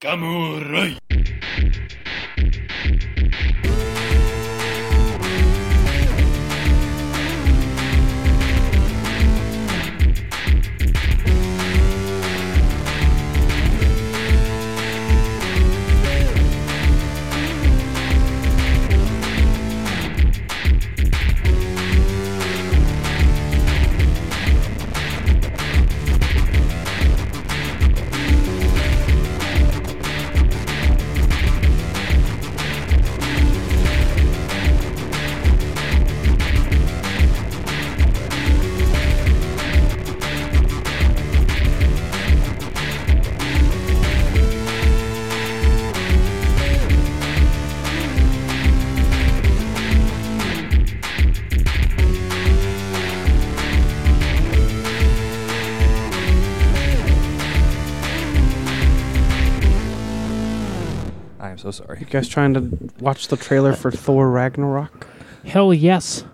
Gamurai. Guys trying to watch the trailer for Thor Ragnarok? Hell yes.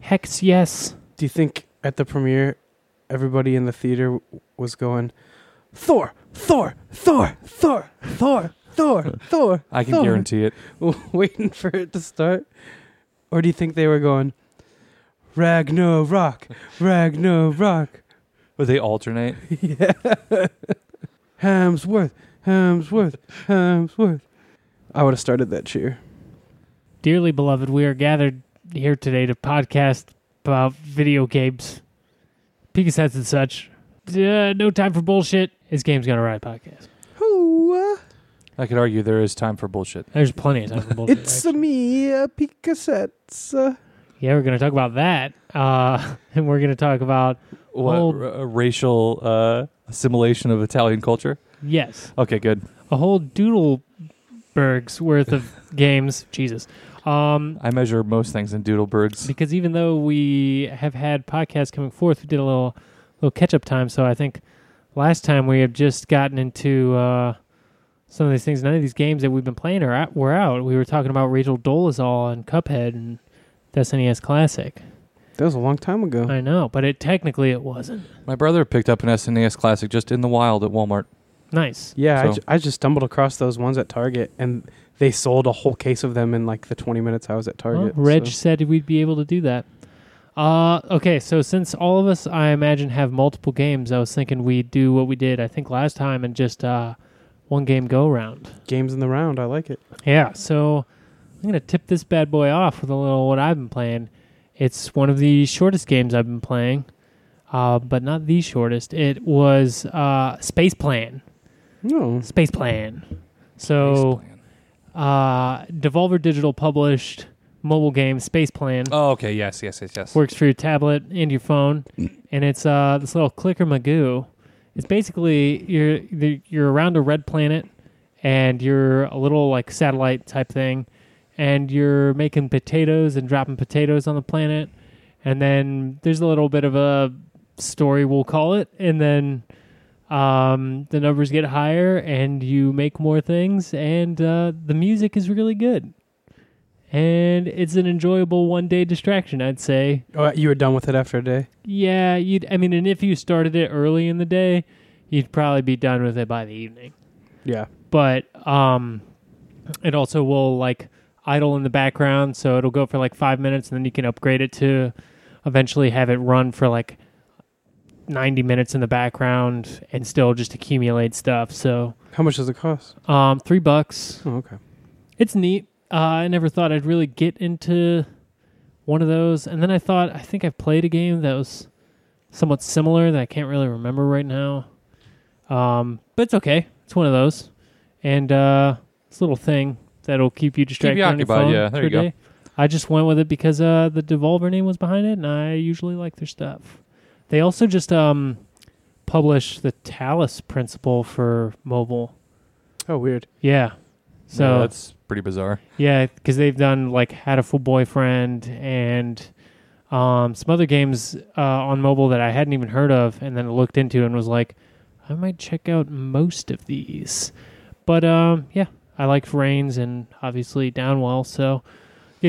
Hex yes. Do you think at the premiere, everybody in the theater was going, Thor, Thor, Thor, Thor, Thor, Thor, Thor? I can Thor," guarantee it. waiting for it to start? Or do you think they were going, Ragnarok, Ragnarok? Would they alternate? yeah. Hemsworth, Hemsworth, Hemsworth. I would have started that cheer. Dearly beloved, we are gathered here today to podcast about video games, Pika sets and such. Uh, no time for bullshit. It's Games Gone Awry podcast. Ooh, I could argue there is time for bullshit. There's plenty of time for bullshit. it's actually. me, uh, Picasets. Yeah, we're gonna talk about that, uh, and we're gonna talk about What Old- r- uh, racial uh, assimilation of Italian culture? yes, Okay, good. a whole doodleberg's worth of games. Jesus. Um, I measure most things in doodlebergs. because even though we have had podcasts coming forth, we did a little little catch up time. So I think last time we have just gotten into uh, some of these things. None of these games that we've been playing are out, were out. We were talking about Rachel Dolezal and Cuphead and the SNES Classic. that was a long time ago. I know, but it technically it wasn't. My brother picked up an SNES Classic just in the wild at Walmart. Nice. Yeah, I So- ju- I, just stumbled across those ones at Target, and they sold a whole case of them in like the 20 minutes I was at Well, Target. Reg so- said we'd be able to do that. Uh, okay, so since all of us, I imagine, have multiple games, I was thinking we'd do what we did, I think, last time and just uh, one game go round. games in the round. I like it. Yeah, so I'm going to tip this bad boy off with a little what I've been playing. It's one of the shortest games I've been playing, uh, but not the shortest. It was uh, Space Plan. No, Space Plan. So, uh, Devolver Digital published mobile game Space Plan. Oh, okay. Yes, yes, yes, yes. works for your tablet and your phone, and it's uh this little clicker magoo. It's basically you're you're around a red planet, and you're a little like satellite type thing, and you're making potatoes and dropping potatoes on the planet, and then there's a little bit of a story we'll call it, and then um, the numbers get higher, and you make more things, and uh, the music is really good. And it's an enjoyable one day distraction, I'd say. oh, you were done with it after a day. Yeah, you'd. I mean, and if you started it early in the day, you'd probably be done with it by the evening. Yeah, But um, it also will like idle in the background, so it'll go for like five minutes, and then you can upgrade it to eventually have it run for like ninety minutes in the background and still just accumulate stuff. So how much does it cost? um, three bucks. Oh, okay. It's neat. Uh, I never thought I'd really get into one of those, and then I thought I think I've played a game that was somewhat similar that I can't really remember right now. Um, but it's okay. It's one of those, and uh, it's a little thing that'll keep you distracted. on your occupied, phone yeah, there you a go. day. I just went with it because uh, the Devolver name was behind it, and I usually like their stuff. They also just um, publish the Talos principle for mobile. Oh, weird. Yeah. So Yeah, that's pretty bizarre. yeah, because they've done like Hatoful Boyfriend and um, some other games uh, on mobile that I hadn't even heard of, and then looked into and was like, I might check out most of these. But um, yeah, I like Reigns and obviously Downwell, so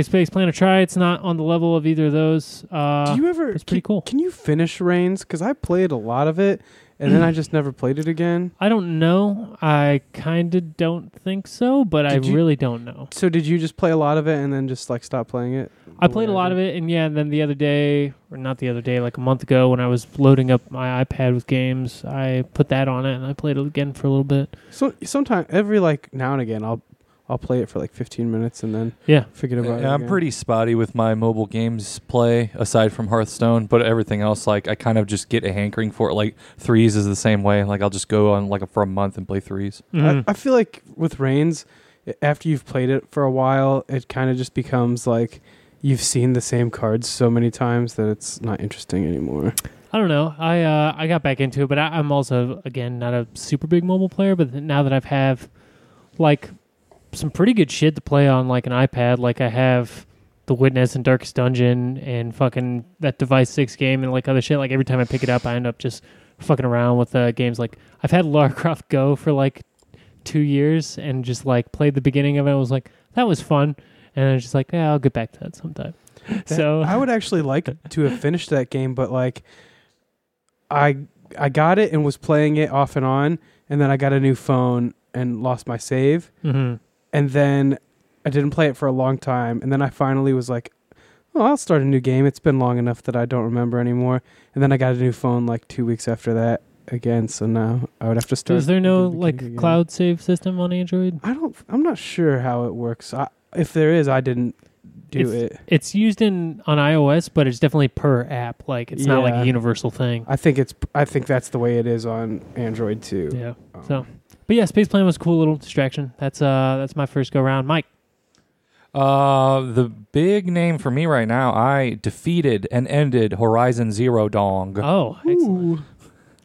Space Plan a try. It's not on the level of either of those. Uh, Do you ever? it's pretty can, cool. Can you finish Reigns? Because I played a lot of it, and then I just never played it again. I don't know. I kind of don't think so, but I you- really don't know. So did you just play a lot of it and then just like stop playing it? I played a lot of it, and yeah, and then the other day, or not the other day, like a month ago, when I was loading up my iPad with games, I put that on it and I played it again for a little bit. So sometimes every like now and again, I'll I'll play it for like 15 minutes and then Yeah. forget about it. Yeah, I'm again. pretty spotty with my mobile games play aside from Hearthstone, but everything else, like I kind of just get a hankering for it. Like threes is the same way. Like I'll just go on like a, for a month and play threes. Mhm. I, I feel like with Reigns, after you've played it for a while, it kind of just becomes like you've seen the same cards so many times that it's not interesting anymore. I don't know. I uh, I got back into it, but I, I'm also again not a super big mobile player. But now that I've have like some pretty good shit to play on like an iPad, like I have The Witness and Darkest Dungeon and fucking that Device Six game and like other shit. Like every time I pick it up, I end up just fucking around with uh, games. Like I've had Lara Croft Go for like two years and just like played the beginning of it. I was like that was fun, and I was just like yeah, I'll get back to that sometime. So I would actually like to have finished that game, but like I I got it and was playing it off and on, and then I got a new phone and lost my save, mhm. And then I didn't play it for a long time, and then I finally was like, "Oh, I'll start a new game." It's been long enough that I don't remember anymore, and then I got a new phone like two weeks after that again. So now I would have to start. Is there no like again. cloud save system on Android? I don't. I'm not sure how it works. I, if there is, I didn't do it. It's used in on iOS, but it's definitely per app. Like it's not like a universal thing. I think it's. I think that's the way it is on Android too. Yeah. Um, So, but yeah, Space Plan was a cool little distraction. That's uh that's my first go round. Mike. Uh, the big name for me right now, I defeated and ended Horizon Zero Dawn. Oh, excellent.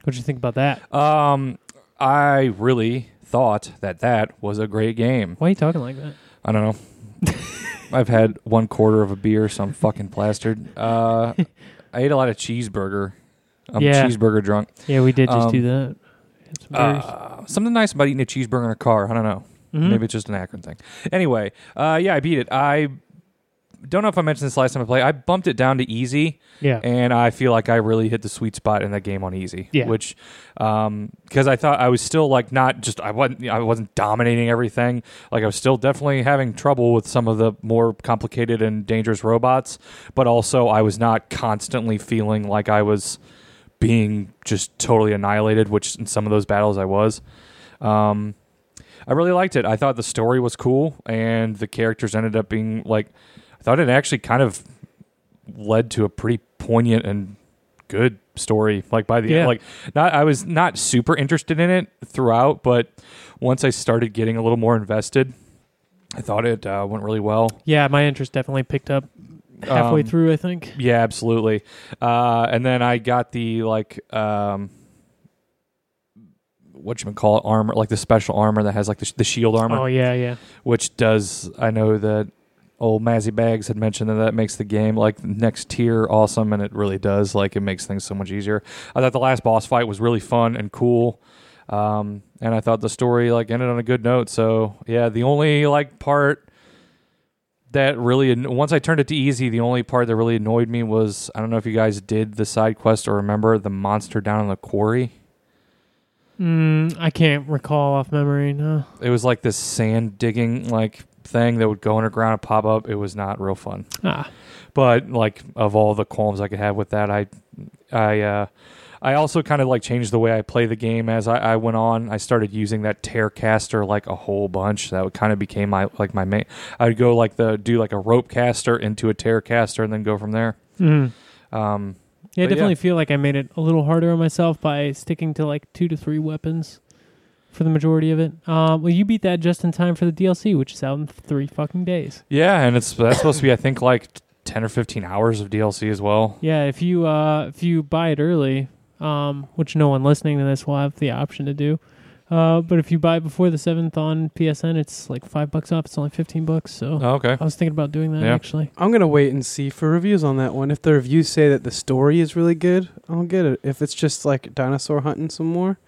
What'd you think about that? Um, I really thought that that was a great game. Why are you talking like that? I don't know. I've had one quarter of a beer, so I'm fucking plastered. Uh, I ate a lot of cheeseburger. I'm Yeah. cheeseburger drunk. Yeah, we did just Um, do that. Had some burgers. Uh, something nice about eating a cheeseburger in a car. I don't know. Mhm. Maybe it's just an Akron thing. Anyway, uh, yeah, I beat it. I don't know if I mentioned this last time I played. I bumped it down to easy, yeah. and I feel like I really hit the sweet spot in that game on easy. Yeah. Which, because I thought I was still like not just I wasn't I wasn't dominating everything. Like I was still definitely having trouble with some of the more complicated and dangerous robots, but also I was not constantly feeling like I was being just totally annihilated. Which in some of those battles I was. Um, I really liked it. I thought the story was cool, and the characters ended up being like. I thought it actually kind of led to a pretty poignant and good story. Like by the Yeah. end, like not I was not super interested in it throughout, but once I started getting a little more invested, I thought it uh, went really well. Yeah, my interest definitely picked up halfway Um, through, I think. Yeah, absolutely. Uh, and then I got the like um, what you call it armor, like the special armor that has like the, sh- the shield armor. Oh yeah, yeah. which does I know that old Mazzy Bags had mentioned that that makes the game like next tier awesome, and it really does. Like it makes things so much easier. I thought the last boss fight was really fun and cool, um, and I thought the story like ended on a good note. So yeah, the only like part that really once I turned it to easy, the only part that really annoyed me was I don't know if you guys did the side quest or remember the monster down in the quarry. Mm, I can't recall off memory. No. It was like this sand digging like thing that would go underground and pop up. It was not real fun. Ah. But like of all the qualms I could have with that, I I uh I also kind of like changed the way I play the game as I, I went on. I started using that tear caster like a whole bunch. That would kind of became my like my main. I would go like the do like a rope caster into a tear caster and then go from there. Mm. Um, Yeah, I But yeah. definitely feel like I made it a little harder on myself by sticking to like two to three weapons for the majority of it. Um, well, you beat that just in time for the DLC, which is out in three fucking days. yeah, and it's that's supposed to be I think like ten or fifteen hours of DLC as well. Yeah, if you uh, if you buy it early, um, which no one listening to this will have the option to do, uh, but if you buy it before the seventh on PSN, it's like five bucks off. It's only fifteen bucks. So Oh, okay. I was thinking about doing that Yeah. actually. I'm gonna wait and see for reviews on that one. If the reviews say that the story is really good, I'll get it. If it's just like dinosaur hunting some more,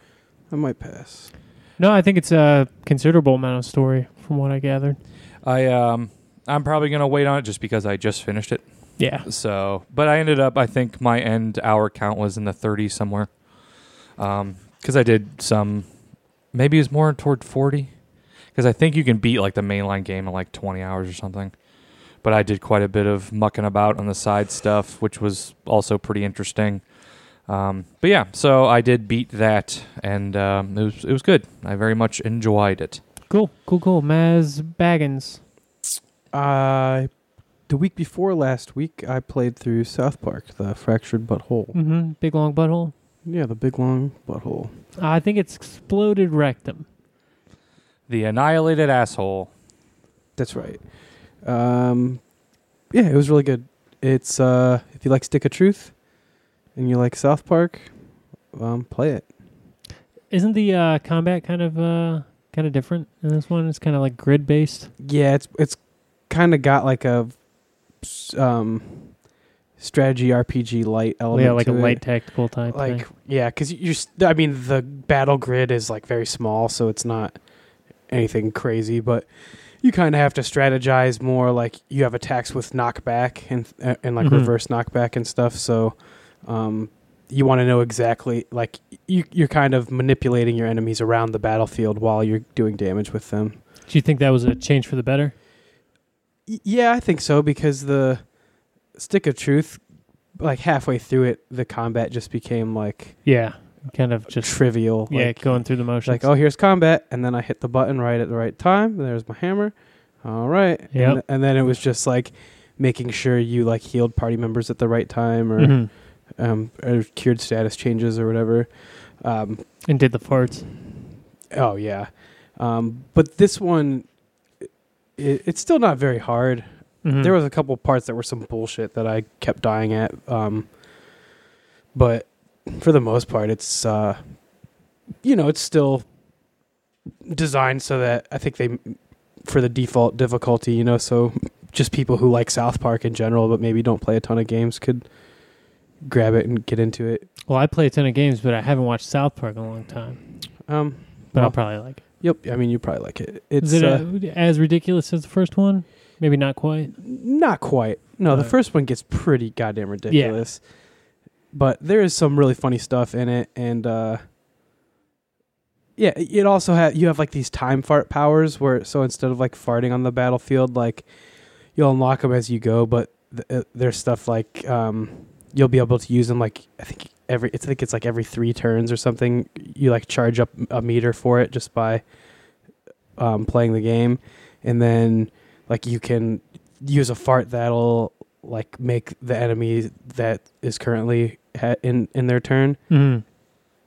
I might pass. No, I think it's a considerable amount of story from what I gathered. I um I'm probably gonna wait on it just because I just finished it. Yeah. So, but I ended up, I think my end hour count was in the 30s somewhere. Um, because I did some. Maybe it was more toward forty, because I think you can beat like the mainline game in like twenty hours or something. But I did quite a bit of mucking about on the side stuff, which was also pretty interesting. Um, but yeah, so I did beat that, and um, it was it was good. I very much enjoyed it. Cool, cool, cool. Maz Baggins. Uh, the week before last week, I played through South Park, the fractured butthole. Mm-hmm. Big long butthole. Yeah, the big long butthole. I think it's exploded rectum. The annihilated asshole. That's right. Um, yeah, it was really good. It's uh, if you like Stick of Truth, and you like South Park, um, play it. Isn't the uh, combat kind of uh, kind of different in this one? It's kind of like grid based. Yeah, it's it's kind of got like a um strategy RPG light element. Yeah, like a it. light tactical type. like thing. yeah because you're i mean the battle grid is like very small so it's not anything crazy but you kind of have to strategize more like you have attacks with knockback and uh, and like Mhm. reverse knockback and stuff so um you want to know exactly like you you're kind of manipulating your enemies around the battlefield while you're doing damage with them Do you think that was a change for the better? Yeah i think so because the stick of truth like halfway through it the combat just became like Yeah, kind of just trivial yeah, like, going through the motions. like, oh, here's combat, and then I hit the button right at the right time. There's my hammer. All right. Yep. And, and then it was just like making sure you like healed party members at the right time or Mhm. um or cured status changes or whatever. Um and did the farts. oh yeah. Um but this one it, it's still not very hard. Mhm. There was a couple parts that were some bullshit that I kept dying at. Um but for the most part it's uh you know, it's still designed so that I think they for the default difficulty, you know, so just people who like South Park in general but maybe don't play a ton of games could grab it and get into it. well, I play a ton of games, but I haven't watched South Park in a long time. Um But I'll probably like it. Yep, I mean you probably like it. It's Is it uh, uh, as ridiculous as the first one? Maybe not quite. Not quite. No, the Right. first one gets pretty goddamn ridiculous. But there is some really funny stuff in it and uh yeah, it also has you have like these time fart powers where so instead of like farting on the battlefield like you'll unlock them as you go, but th- uh, there's stuff like um you'll be able to use them like I think every I think it's like every 3 turns or something. You like charge up a meter for it just by um playing the game and then like you can use a fart that'll like make the enemy that is currently ha- in in their turn Mhm.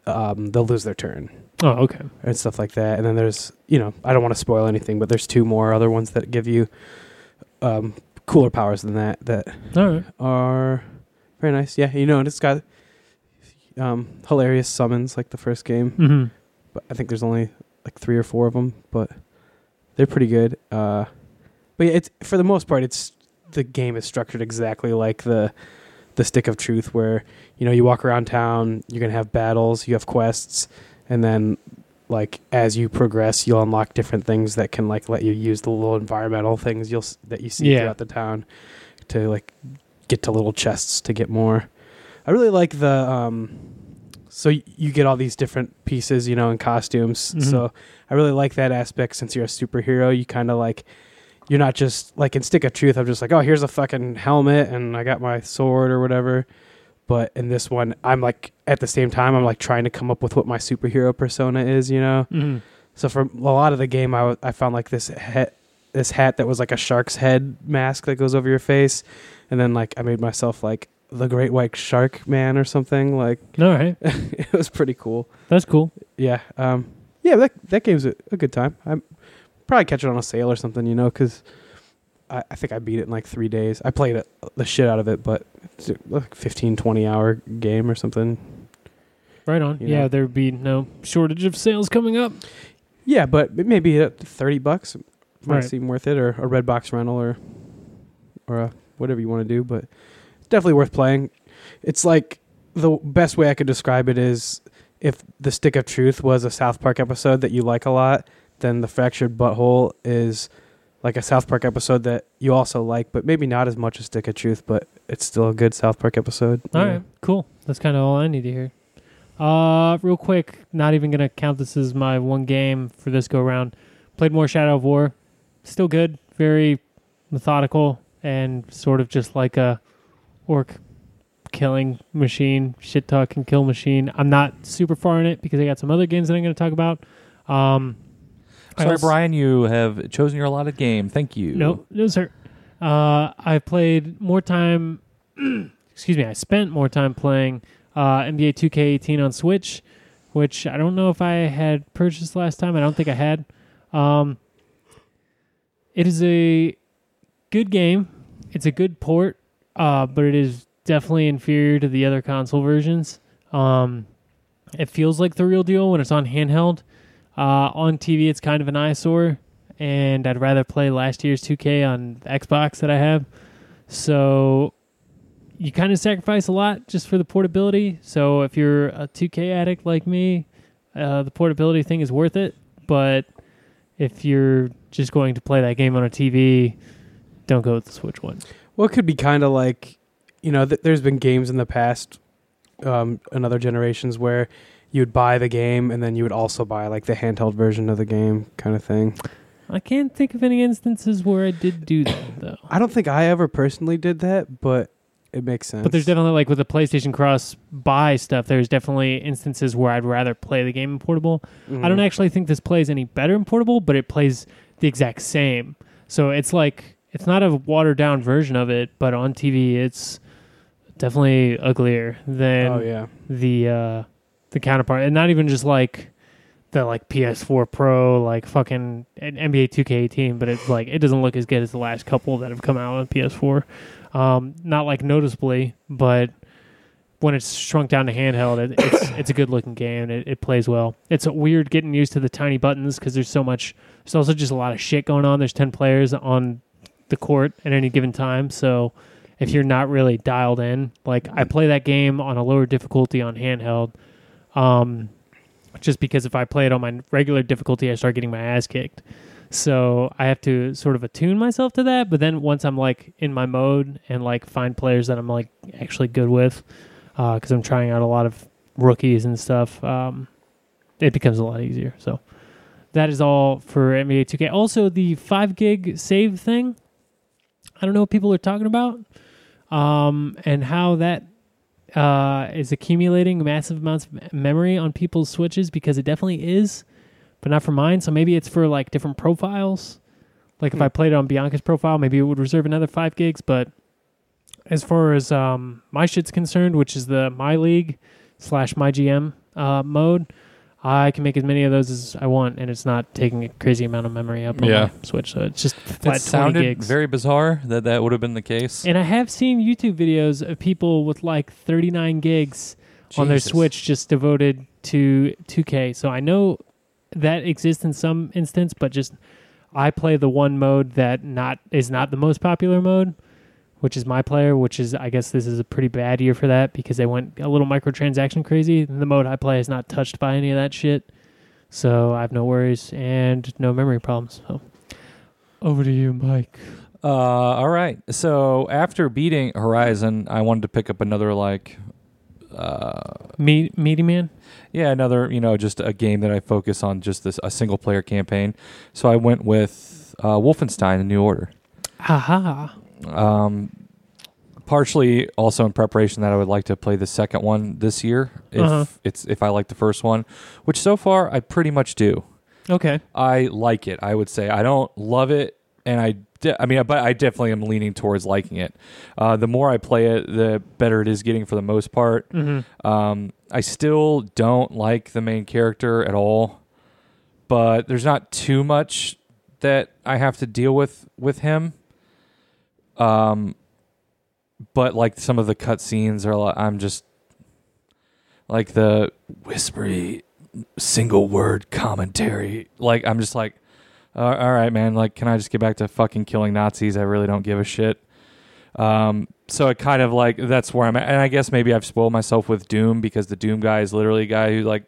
um they'll lose their turn Oh, okay. and stuff like that and then there's you know i don't want to spoil anything but there's two more other ones that give you um cooler powers than that that right. are very nice yeah you know and it's got um hilarious summons like the first game hmm but I think there's only like three or four of them, but they're pretty good. Uh, but yeah, it's for the most part, it's the game is structured exactly like the the Stick of Truth, where you know you walk around town, you're gonna have battles, you have quests, and then like as you progress, you'll unlock different things that can like let you use the little environmental things you'll that you see Yeah. throughout the town to like get to little chests to get more. I really like the um so y- you get all these different pieces, you know, and costumes. Mhm. So I really like that aspect since you're a superhero, you kind of like you're not just like in Stick of Truth, I'm just like, "Oh, here's a fucking helmet and I got my sword or whatever." But in this one, I'm like at the same time I'm like trying to come up with what my superhero persona is, you know. hmm So for a lot of the game, I I found like this hat, this hat that was like a shark's head mask that goes over your face, and then like I made myself like the Great White Shark Man or something. Like All right. it was pretty cool. That's cool. Yeah, um, yeah, that that game's a, a good time. I'm probably catch it on a sale or something, you know, because I, I think I beat it in like three days. I played it, the shit out of it, but it's a like 15, 20 hour game or something. Right on. You yeah, know. there'd be no shortage of sales coming up. Yeah, but it maybe up to thirty bucks might Right. seem worth it, or a red box rental, or or a, whatever you want to do. But definitely worth playing. It's like the best way I could describe it is if the Stick of Truth was a South Park episode that you like a lot, then the Fractured Butthole is like a South Park episode that you also like, but maybe not as much as Stick of Truth, but it's still a good South Park episode. All Yeah. right. Cool. That's kind of all I need to hear. Uh, real quick, not even gonna count this as my one game for this go round. Played more Shadow of War. Still good. Very methodical and sort of just like a orc killing machine, shit talk and kill machine. I'm not super far in it because I got some other games that I'm going to talk about. Um, Sorry, also- Brian, you have chosen your allotted game. Thank you. No, no, sir. Uh, I played more time. excuse me. I spent more time playing uh, NBA 2K18 on Switch, which I don't know if I had purchased last time. I don't think I had. Um, it is a good game. It's a good port, uh, but it is definitely inferior to the other console versions. Um, it feels like the real deal when it's on handheld. Uh, on TV, it's kind of an eyesore and I'd rather play last year's 2K on the Xbox that I have. So you kind of sacrifice a lot just for the portability. So if you're a 2K addict like me, uh, the portability thing is worth it. But if you're just going to play that game on a TV, don't go with the Switch one. Well, it could be kind of like, you know, th- there's been games in the past, um, in other generations where you'd buy the game and then you would also buy like the handheld version of the game, kind of thing. I can't think of any instances where I did do that though. I don't think I ever personally did that, but it makes sense. But there's definitely like with the PlayStation Cross buy stuff, there's definitely instances where I'd rather play the game in portable. I don't Mhm. actually think this plays any better in portable, but it plays the exact same. So it's like it's not a watered down version of it, but on TV it's definitely uglier than Oh yeah. the uh the counterpart. And not even just like the like PS4 Pro, like fucking NBA 2K18, but it's like it doesn't look as good as the last couple that have come out on PS4. Um, not like noticeably, but when it's shrunk down to handheld, it, it's it's a good looking game. It, it plays well. It's weird getting used to the tiny buttons because there's so much. There's also just a lot of shit going on. There's ten players on the court at any given time, so if you're not really dialed in, like I play that game on a lower difficulty on handheld, um, just because if I play it on my regular difficulty, I start getting my ass kicked. So I have to sort of attune myself to that. But then once I'm like in my mode and like find players that I'm like actually good with, because I'm trying out a lot of rookies and stuff, um, it becomes a lot easier. So that is all for NBA 2K. Also, the five gig save thing. I don't know what people are talking about, um, and how that uh, is accumulating massive amounts of memory on people's switches because it definitely is, but not for mine. So maybe it's for like different profiles. Like if Hmm. I played it on Bianca's profile, maybe it would reserve another five gigs. But as far as um, my shit's concerned, which is the my league slash my GM uh, mode, I can make as many of those as I want, and it's not taking a crazy amount of memory up on Yeah. my Switch. So it's just It flat twenty sounded gigs. very bizarre that that would have been the case. and I have seen YouTube videos of people with like 39 gigs on their Switch just devoted to 2K. So I know that exists in some instance, but just I play the one mode that not is not the most popular mode, which is my player. Which is I guess this is a pretty bad year for that because they went a little microtransaction crazy. The mode I play is not touched by any of that shit, so I have no worries and no memory problems. So over to you, Mike. Uh, all right. So after beating Horizon, I wanted to pick up another like, uh, Me, meaty man. yeah, another you know just a game that I focus on just this a single player campaign. So I went with uh, Wolfenstein: The New Order. Aha. Um, partially also in preparation that I would like to play the second one this year if Uh-huh. it's if I like the first one, which so far I pretty much do. Okay. I like it. I would say I don't love it, and I, de- I mean, but I definitely am leaning towards liking it. Uh, the more I play it, the better it is getting for the most part. Mm-hmm. Um, I still don't like the main character at all, but there's not too much that I have to deal with with him. Um, but like some of the cutscenes are, like, I'm just like the whispery single word commentary. Like I'm just like, all right, man. Like, can I just get back to fucking killing Nazis? I really don't give a shit. Um, so it kind of like that's where I'm at, and I guess maybe I've spoiled myself with Doom because the Doom guy is literally a guy who like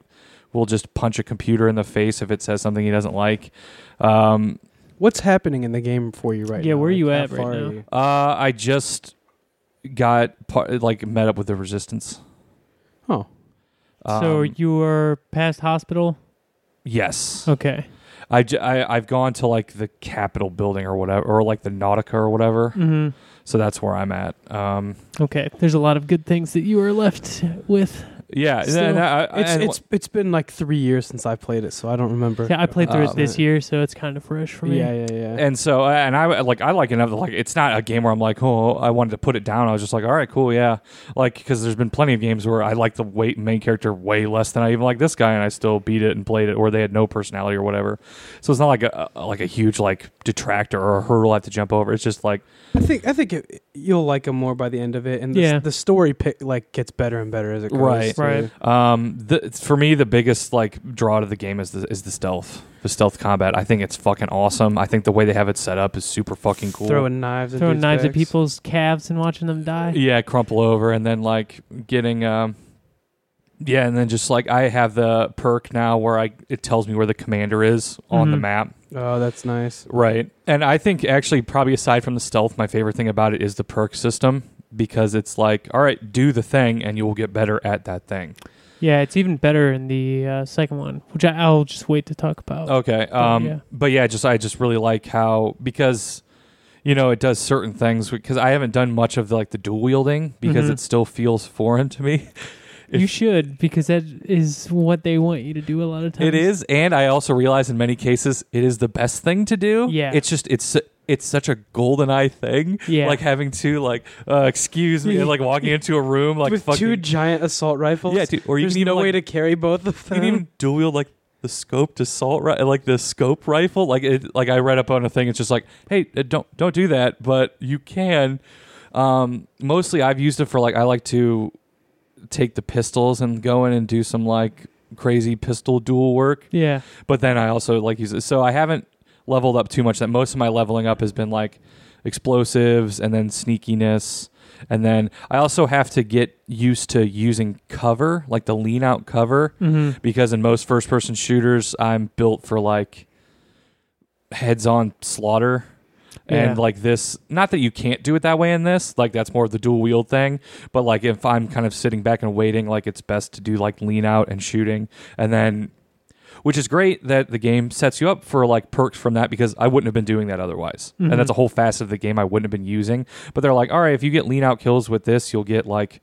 will just punch a computer in the face if it says something he doesn't like. Um, What's happening in the game for you right Yeah, now? Yeah, where are you at right far now? you? uh, I just got par- like met up with the resistance. Oh, so Um, you were past hospital. yes, Okay. I, j- I have gone to like the Capitol building or whatever, or like the Nautica or whatever. hmm So that's where I'm at. Um, Okay. There's a lot of good things that you are left with. Yeah, Still, and I- I- It's and- it's it's been like three years since I played it, so I don't remember. Yeah, I played through Um, it this year, so it's kind of fresh for me. Yeah, yeah, yeah. and so uh, and I like I like enough like it's not a game where I'm like oh I wanted to put it down. I was just like all right cool yeah like because there's been plenty of games where I like the weight main character way less than I even like this guy and I still beat it and played it or they had no personality or whatever. So it's not like a a- like a huge like detractor or a hurdle I have to jump over. It's just like I think I think it, you'll like him more by the end of it, and the, Yeah. the story pick, like gets better and better as it goes. Right. Too. Right. Um, the, for me, the biggest like draw to the game is the is the stealth, the stealth combat. I think it's fucking awesome. I think the way they have it set up is super fucking cool. Throwing knives, at Throwing dudes' knives at backs. people's calves and watching them die. yeah, crumple over and then like getting um, yeah, and then just like I have the perk now where I it tells me where the commander is on the Mhm. map. Oh, that's nice. Right. And I think actually probably aside from the stealth, my favorite thing about it is the perk system because it's like, all right, do the thing and you will get better at that thing. Yeah, it's even better in the uh, second one, which I, I'll just wait to talk about. Okay. Um, yeah. but yeah, just I just really like how because you know it does certain things because I haven't done much of the, like the dual wielding because Mhm. it still feels foreign to me. if- you should because that is what they want you to do a lot of times. It is, and I also realize in many cases it is the best thing to do. Yeah. It's just it's it's such a GoldenEye thing. Yeah. Like having to like uh, excuse me, like walking into a room like With fucking two giant assault rifles. yeah, dude, or you There's can even no way to carry both of them. you can even dual wield like the scoped assault ri- like the scope rifle like it like I read up on a thing it's just like hey uh, don't don't do that but you can um mostly I've used it for like I like to take the pistols and go in and do some like crazy pistol dual work Yeah. but then I also like use it so I haven't leveled up too much that most of my leveling up has been like explosives and then sneakiness. And then I also have to get used to using cover like the lean out cover hmm because in most first person shooters I'm built for like heads on slaughter. And Yeah. like this not that you can't do it that way in this like that's more of the dual wield thing but like if I'm kind of sitting back and waiting like it's best to do like lean out and shooting. And then which is great that the game sets you up for like perks from that because I wouldn't have been doing that otherwise. Mhm. And that's a whole facet of the game I wouldn't have been using. But they're like, all right, if you get lean out kills with this, you'll get like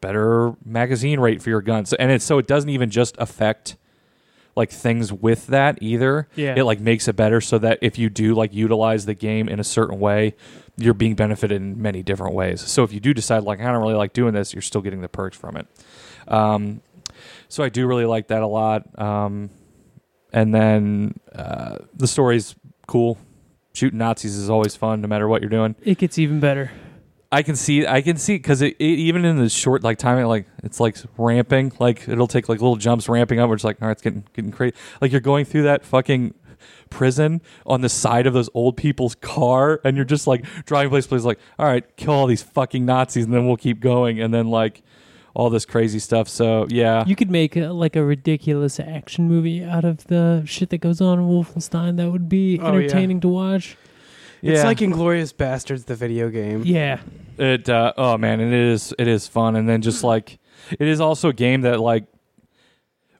better magazine rate for your guns. And it's so it doesn't even just affect like things with that either. Yeah. It like makes it better so that if you do like utilize the game in a certain way, you're being benefited in many different ways. So if you do decide like I don't really like doing this, you're still getting the perks from it. Um, so I do really like that a lot. Um, and then uh, the story's cool. Shooting Nazis is always fun, no matter what you're doing. It gets even better. I can see, I can see, because it, it, even in the short like timing, like it's like ramping, like it'll take like little jumps ramping up. Where it's like, all right, it's getting getting crazy. Like you're going through that fucking prison on the side of those old people's car, and you're just like driving place, place, like, all right, kill all these fucking Nazis, and then we'll keep going, and then like all this crazy stuff. So yeah, You could make a, like a ridiculous action movie out of the shit that goes on in Wolfenstein. That would be Oh, yeah. entertaining to watch. yeah. It's like Inglourious Basterds, the video game. Yeah. It uh, oh man, it is it is fun, and then just like it is also a game that like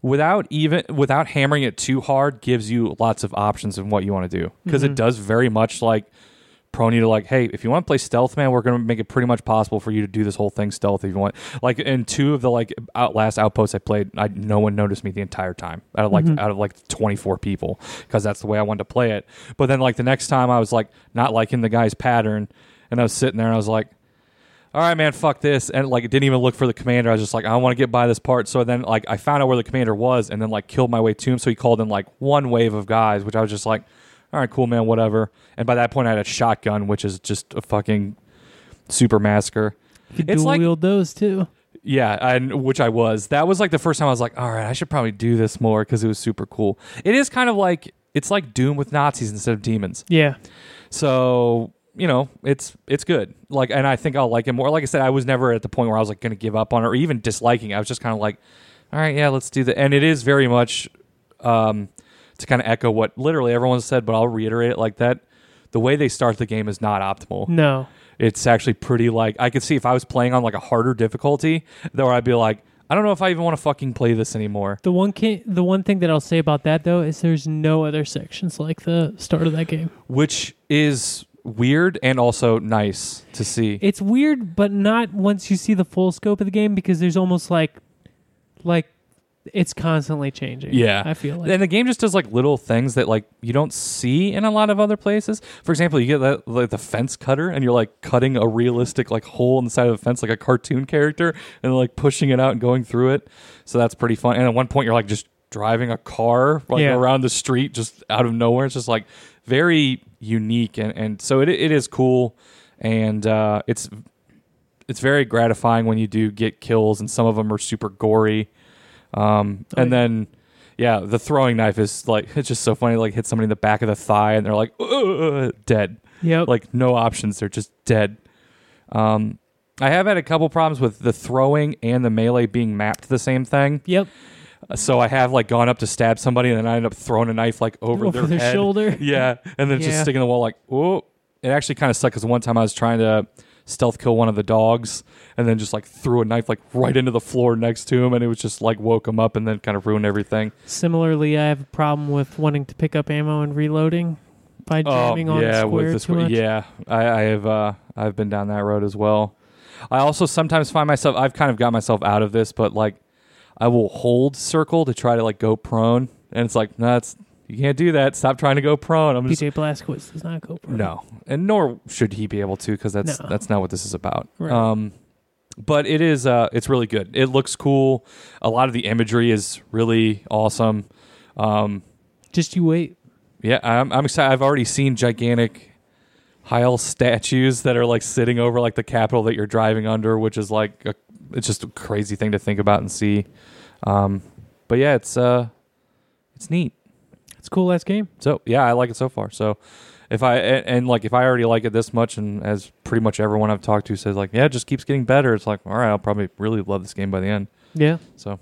without even without hammering it too hard gives you lots of options in what you want to do because Mhm. it does very much like prone you to like hey if you want to play stealth man we're going to make it pretty much possible for you to do this whole thing stealth if you want like in two of the like out last outposts i played I, no one noticed me the entire time out of like Mhm. out of like 24 people because that's the way i wanted to play it but then like the next time i was like not liking the guy's pattern and i was sitting there and i was like all right, man, fuck this. And like, it didn't even look for the commander. I was just like, I want to get by this part. So then, like, I found out where the commander was and then, like, killed my way to him. So he called in, like, one wave of guys, which I was just like, all right, cool, man, whatever. And by that point, I had a shotgun, which is just a fucking super massacre. You could dual like- wield those too. Yeah, and which I was. That was like the first time I was like, all right, I should probably do this more because it was super cool. It is kind of like, it's like Doom with Nazis instead of demons. Yeah. So you know, it's it's good. Like, and I think I'll like it more. Like I said, I was never at the point where I was like going to give up on it or even disliking. it. I was just kind of like, all right, yeah, let's do that. And it is very much um, to kind of echo what literally everyone said, but I'll reiterate it like that. The way they start the game is not optimal. No. It's actually pretty like I could see if I was playing on like a harder difficulty, though I'd be like, I don't know if I even want to fucking play this anymore. The one ca- the one thing that I'll say about that though is there's no other sections like the start of that game. Which is weird and also nice to see. It's weird, but not once you see the full scope of the game because there's almost like like it's constantly changing. Yeah. I feel like. and the game just does like little things that like you don't see in a lot of other places. For example, you get that like the fence cutter and you're like cutting a realistic like hole in the side of the fence like a cartoon character and like pushing it out and going through it. So that's pretty fun. And at one point you're like just driving a car like Yeah. around the street just out of nowhere. It's just like very unique and and so it it is cool and uh it's it's very gratifying when you do get kills and some of them are super gory. Um Oh, and yeah. then yeah, the throwing knife is like it's just so funny. Like hit somebody in the back of the thigh, and they're like dead. yep. Like no options. They're just dead. Um, I have had a couple problems with the throwing and the melee being mapped to the same thing. yep. Uh, So I have like gone up to stab somebody, and then I end up throwing a knife like over, Over their, their shoulder. Yeah, and then just sticking the wall like oh. It actually kind of sucked because one time I was trying to stealth kill one of the dogs, and then just like threw a knife like right into the floor next to him, and it was just like woke him up, and then kind of ruined everything. Similarly, I have a problem with wanting to pick up ammo and reloading by jamming on Oh, yeah, square too much. Yeah, I, I have. Uh, I've been down that road as well. I also sometimes find myself. I've kind of got myself out of this, but like, I will hold circle to try to like go prone, and it's like, no, that's you can't do that. Stop trying to go prone. I'm just BJ Blazkowicz does not go pro. no, and nor should he be able to because that's No. that's not what this is about. Right. Um, but it is. Uh, it's really good. It looks cool. A lot of the imagery is really awesome. Um, Just you wait. yeah, I'm, I'm excited. I've already seen gigantic Heil statues that are like sitting over like the Capitol that you're driving under, which is like a, it's just a crazy thing to think about and see. Um, but yeah, it's uh, it's neat. It's a cool ass game. So yeah, I like it so far. So if I and, and like if I already like it this much, and as pretty much everyone I've talked to says like, yeah, it just keeps getting better. It's like, all right, I'll probably really love this game by the end. Yeah. So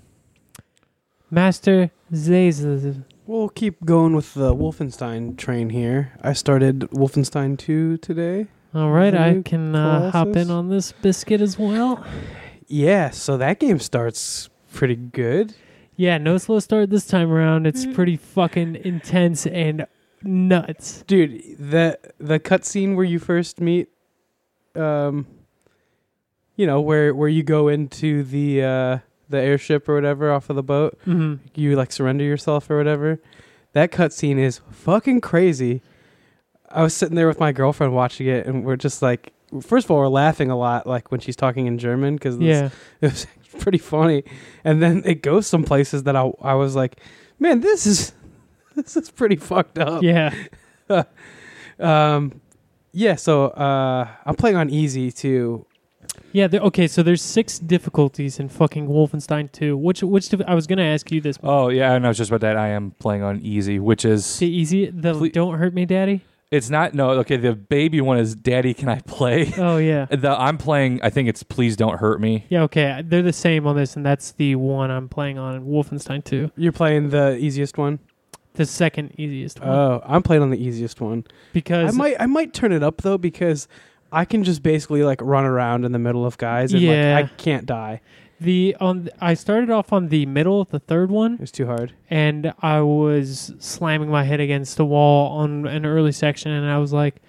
Master Zaze. We'll keep going with the Wolfenstein train here. I started Wolfenstein 2 today. All right, I can uh, hop in on this biscuit as well. Yeah, so that game starts pretty good. Yeah, no slow start this time around. It's Mm. pretty fucking intense and nuts. Dude, the the cutscene where you first meet um you know, where where you go into the uh the airship or whatever off of the boat, hmm you like surrender yourself or whatever. That cutscene is fucking crazy. I was sitting there with my girlfriend watching it, and we're just like, first of all, we're laughing a lot, like when she's talking in German, because Yeah. it was pretty funny. And then it goes some places that I I was like, man, this is this is pretty fucked up. Yeah. Um, yeah. So uh, I'm playing on easy too. Yeah. There, okay, so there's six difficulties in fucking Wolfenstein 2. Which which dif- I was gonna ask you this. oh yeah, and I was just about that. I am playing on easy, which is The easy, the Ple- don't hurt me, daddy. It's not no okay. The baby one is Daddy, can I play? Oh yeah. The I'm playing. I think it's Please Don't Hurt Me. Yeah, okay. They're the same on this, and that's the one I'm playing on Wolfenstein 2. You're playing the easiest one. The second easiest one. Oh, I'm playing on the easiest one. because I might I might turn it up though because I can just basically like run around in the middle of guys and Yeah. like I can't die. The on I started off on the middle, the third one, It was too hard. and I was slamming my head against the wall on an early section, and I was like,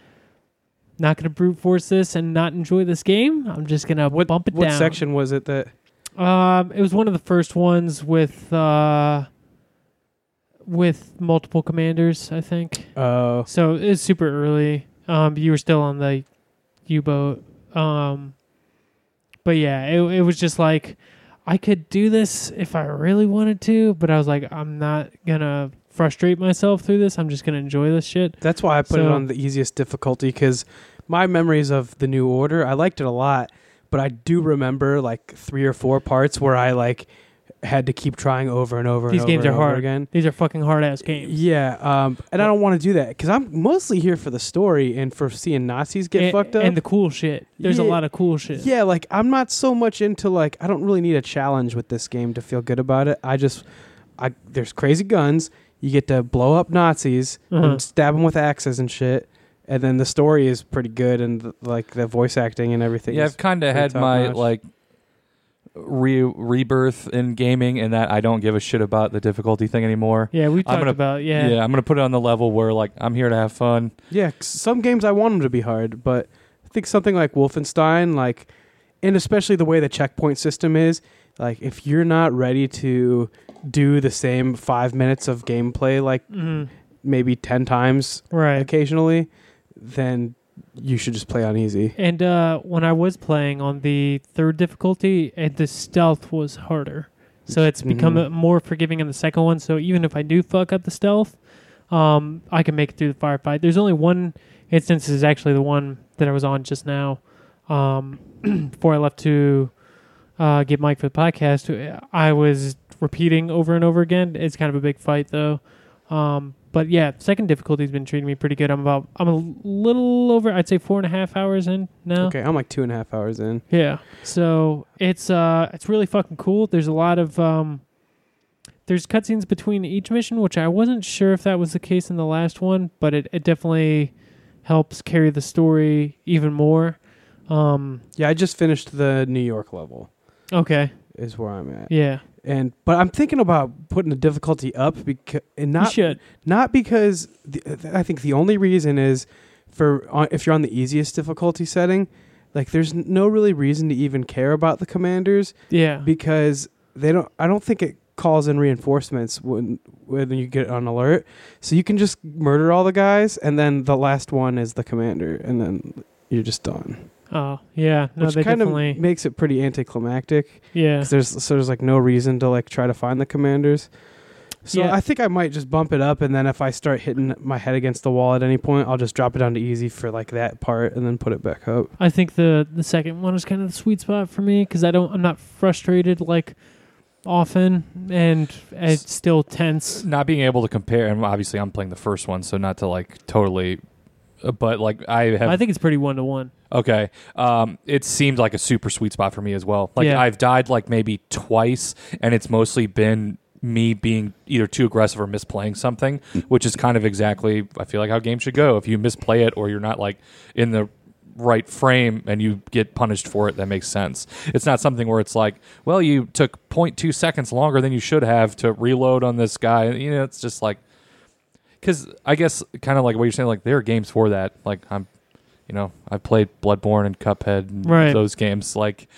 not gonna brute force this and not enjoy this game. I'm just gonna What bump it what down. section was it that Um, it was one of the first ones with uh, with multiple commanders, I think. Oh, So it was super early. Um, you were still on the U-boat. Um, but yeah, it it was just like I could do this if I really wanted to, but I was like, I'm not gonna frustrate myself through this. I'm just gonna enjoy this shit. that's why I put it on the easiest difficulty because my memories of the new order, I liked it a lot, but I do remember like three or four parts where I like had to keep trying over and over. These and games over are and hard. again. These are fucking hard ass games. Yeah, um, and I don't want to do that because I'm mostly here for the story and for seeing Nazis get and, fucked up. and the cool shit. There's a lot of cool shit. Yeah, like I'm not so much into like I don't really need a challenge with this game to feel good about it. I just I there's crazy guns. You get to blow up Nazis Uh-huh. and stab them with axes and shit. And then the story is pretty good and th- like the voice acting and everything. Yeah, I've kind of had my top-notch. like re- rebirth in gaming, and that I don't give a shit about the difficulty thing anymore. Yeah, we I'm talked gonna- about yeah. Yeah, I'm gonna put it on the level where like I'm here to have fun. Yeah, some games I want them to be hard, but I think something like Wolfenstein, like, and especially the way the checkpoint system is, like, if you're not ready to do the same five minutes of gameplay, like Mhm. maybe ten times Right. occasionally, then you should just play on easy. And uh, when I was playing on the third difficulty, and the stealth was harder. So it's become Mhm. uh more forgiving in the second one. So even if I do fuck up the stealth, um, I can make it through the firefight. There's only one instance is actually the one that I was on just now. Um, before I left to uh, get Mike for the podcast, I was repeating over and over again. It's kind of a big fight though. Um, but yeah, second difficulty's been treating me pretty good. I'm about I'm a little over I'd say four and a half hours in now. Okay, I'm like two and a half hours in. Yeah. So it's uh it's really fucking cool. There's a lot of um there's cutscenes between each mission, which I wasn't sure if that was the case in the last one, but it, it definitely helps carry the story even more. Um Yeah, I just finished the New York level. okay. Is where I'm at, Yeah. And but I'm thinking about putting the difficulty up because and not not because the, I think the only reason is for uh, if you're on the easiest difficulty setting, like there's no really reason to even care about the commanders Yeah. because they don't. I don't think it calls in reinforcements when when you get on alert, so you can just murder all the guys, and then the last one is the commander, and then you're just done. Oh, yeah. No, Which they kind definitely of makes it pretty anticlimactic. Yeah. 'cause there's so there's like no reason to like try to find the commanders. So Yeah. I think I might just bump it up, and then if I start hitting my head against the wall at any point, I'll just drop it down to easy for like that part, and then put it back up. I think the the second one is kind of the sweet spot for me because I don't I'm not frustrated like often and it's still tense. Not being able to compare, and obviously I'm playing the first one, so not to like totally, but like I have. I think it's pretty one to one. Okay. Um, it seemed like a super sweet spot for me as well. Like Yeah. I've died like maybe twice, and it's mostly been me being either too aggressive or misplaying something, which is kind of exactly I feel like how games should go. If you misplay it or you're not like in the right frame and you get punished for it, that makes sense. It's not something where it's like, well, you took 0.2 seconds longer than you should have to reload on this guy. You know, it's just like because I guess kind of like what you're saying, like there are games for that. Like I'm, you know, I've played Bloodborne and Cuphead and Right. those games. Like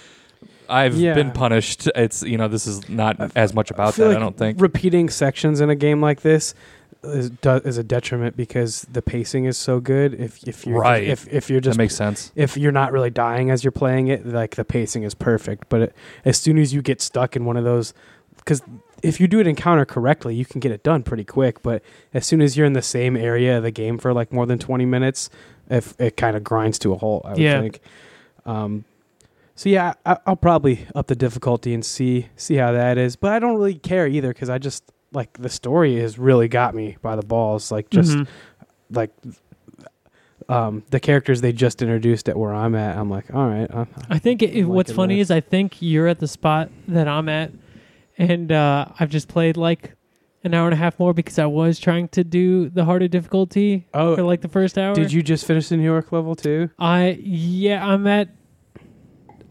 I've Yeah. been punished. It's you know this is not as much about that. like I don't think. repeating sections in a game like this is, is a detriment because the pacing is so good. If if you're Right. if if you're That just makes sense. if you're not really dying as you're playing it, like the pacing is perfect. But it, as soon as you get stuck in one of those, because if you do an encounter correctly, you can get it done pretty quick. But as soon as you're in the same area of the game for like more than 20 minutes, if it kind of grinds to a halt, I would Yeah. think. Um, so yeah, I, I'll probably up the difficulty and see see how that is. But I don't really care either because I just like the story has really got me by the balls. Like just Mhm. like um, the characters they just introduced at where I'm at, I'm like, all right. I'm, I think it, what's funny this. is I think you're at the spot that I'm at, and uh, I've just played like an hour and a half more because I was trying to do the harder difficulty Oh, for like the first hour. did you just finish the New York level too? I yeah, I'm at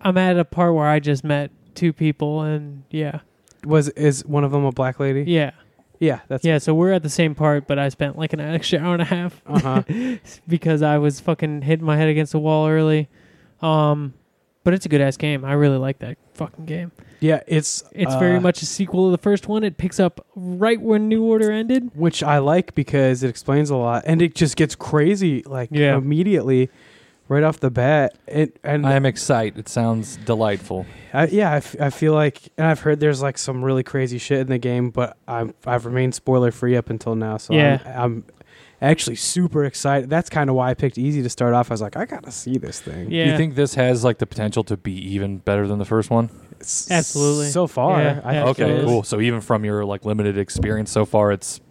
I'm at a part where I just met two people and yeah. Was is one of them a black lady? Yeah. Yeah, that's Yeah, so we're at the same part, but I spent like an extra hour and a half uh huh. because I was fucking hitting my head against the wall early. Um but it's a good ass game. I really like that fucking game. yeah, it's It's uh, very much a sequel to the first one. It picks up right where New Order ended. which I like because it explains a lot, and it just gets crazy like Yeah. immediately, right off the bat. And and I am excited. It sounds delightful. I, yeah, I, f- I feel like, and I've heard there's like some really crazy shit in the game, but I'm I've remained spoiler free up until now, so Yeah. I'm, I'm actually super excited. That's kind of why I picked easy to start off. I was like, I gotta see this thing. Yeah. You think this has like the potential to be even better than the first one? It's- Absolutely. So far, Yeah, I yeah, think Okay, cool. So even from your like limited experience so far, it's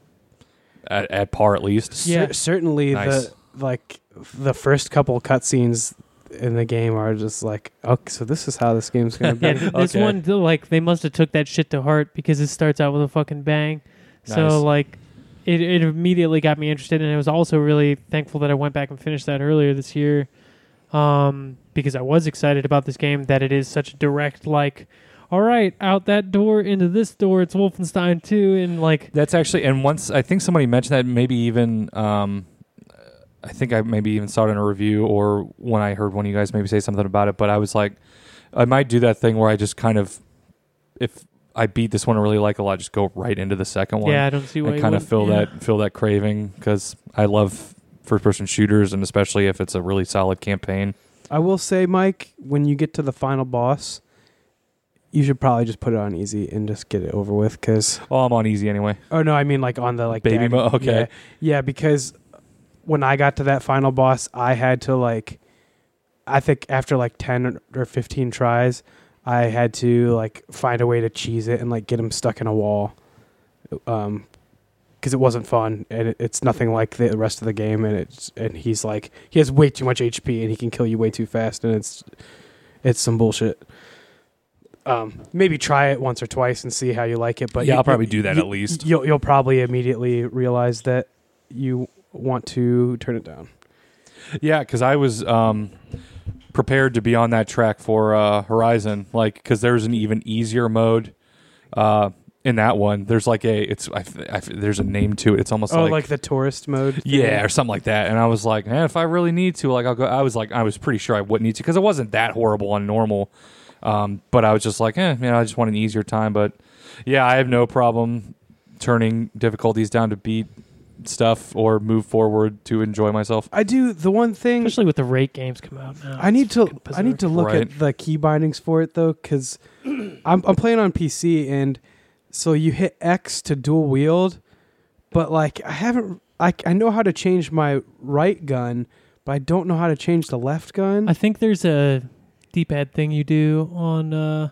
at, at par at least. Cer- Yeah. certainly Nice. the like the first couple cutscenes in the game are just like, okay, so this is how this game's gonna be. Yeah, this Okay. one like they must have took that shit to heart because it starts out with a fucking bang. Nice. So like it, it immediately got me interested and I was also really thankful that I went back and finished that earlier this year. Um because I was excited about this game that it is such a direct like all right, out that door into this door, it's Wolfenstein 2 and like That's actually, and once I think somebody mentioned that, maybe even, um, I think I maybe even saw it in a review or when I heard one of you guys maybe say something about it. But I was like, I might do that thing where I just kind of, if I beat this one and really like a lot, just go right into the second one. yeah, I don't see why and kind of wouldn't. fill Yeah. that fill that craving because I love first person shooters and especially if it's a really solid campaign. I will say, Mike, when you get to the final boss, you should probably just put it on easy and just get it over with. Because, Oh, I'm on easy anyway. oh no, I mean like on the like Baby mode? Okay. yeah, yeah. Because when I got to that final boss, I had to like, I think after like ten or fifteen tries, I had to like find a way to cheese it and like get him stuck in a wall. Um, because it wasn't fun and it, it's nothing like the rest of the game and it's and he's like he has way too much HP and he can kill you way too fast and it's it's some bullshit. Um, maybe try it once or twice and see how you like it. But Yeah, you- I'll probably do that you- at least. You'll you'll probably immediately realize that you want to turn it down. Yeah, because I was um, prepared to be on that track for uh, Horizon, like because there's an even easier mode uh, in that one. There's like a it's I, I, there's a name to it. It's almost oh, like, like, the tourist mode. thing? yeah or something like that. And I was like, man, if I really need to, like I'll go. I was like, I was pretty sure I wouldn't need to because it wasn't that horrible on normal. Um, but I was just like, eh, man, I just want an easier time. But yeah, I have no problem turning difficulties down to beat stuff or move forward to enjoy myself. I do the one thing. Especially with the rate games come out now. I need to I need to look Right. at the key bindings for it though, because I'm I'm playing on PC and so you hit X to dual wield, but like I haven't I I know how to change my right gun, but I don't know how to change the left gun. I think there's a D-pad thing you do on uh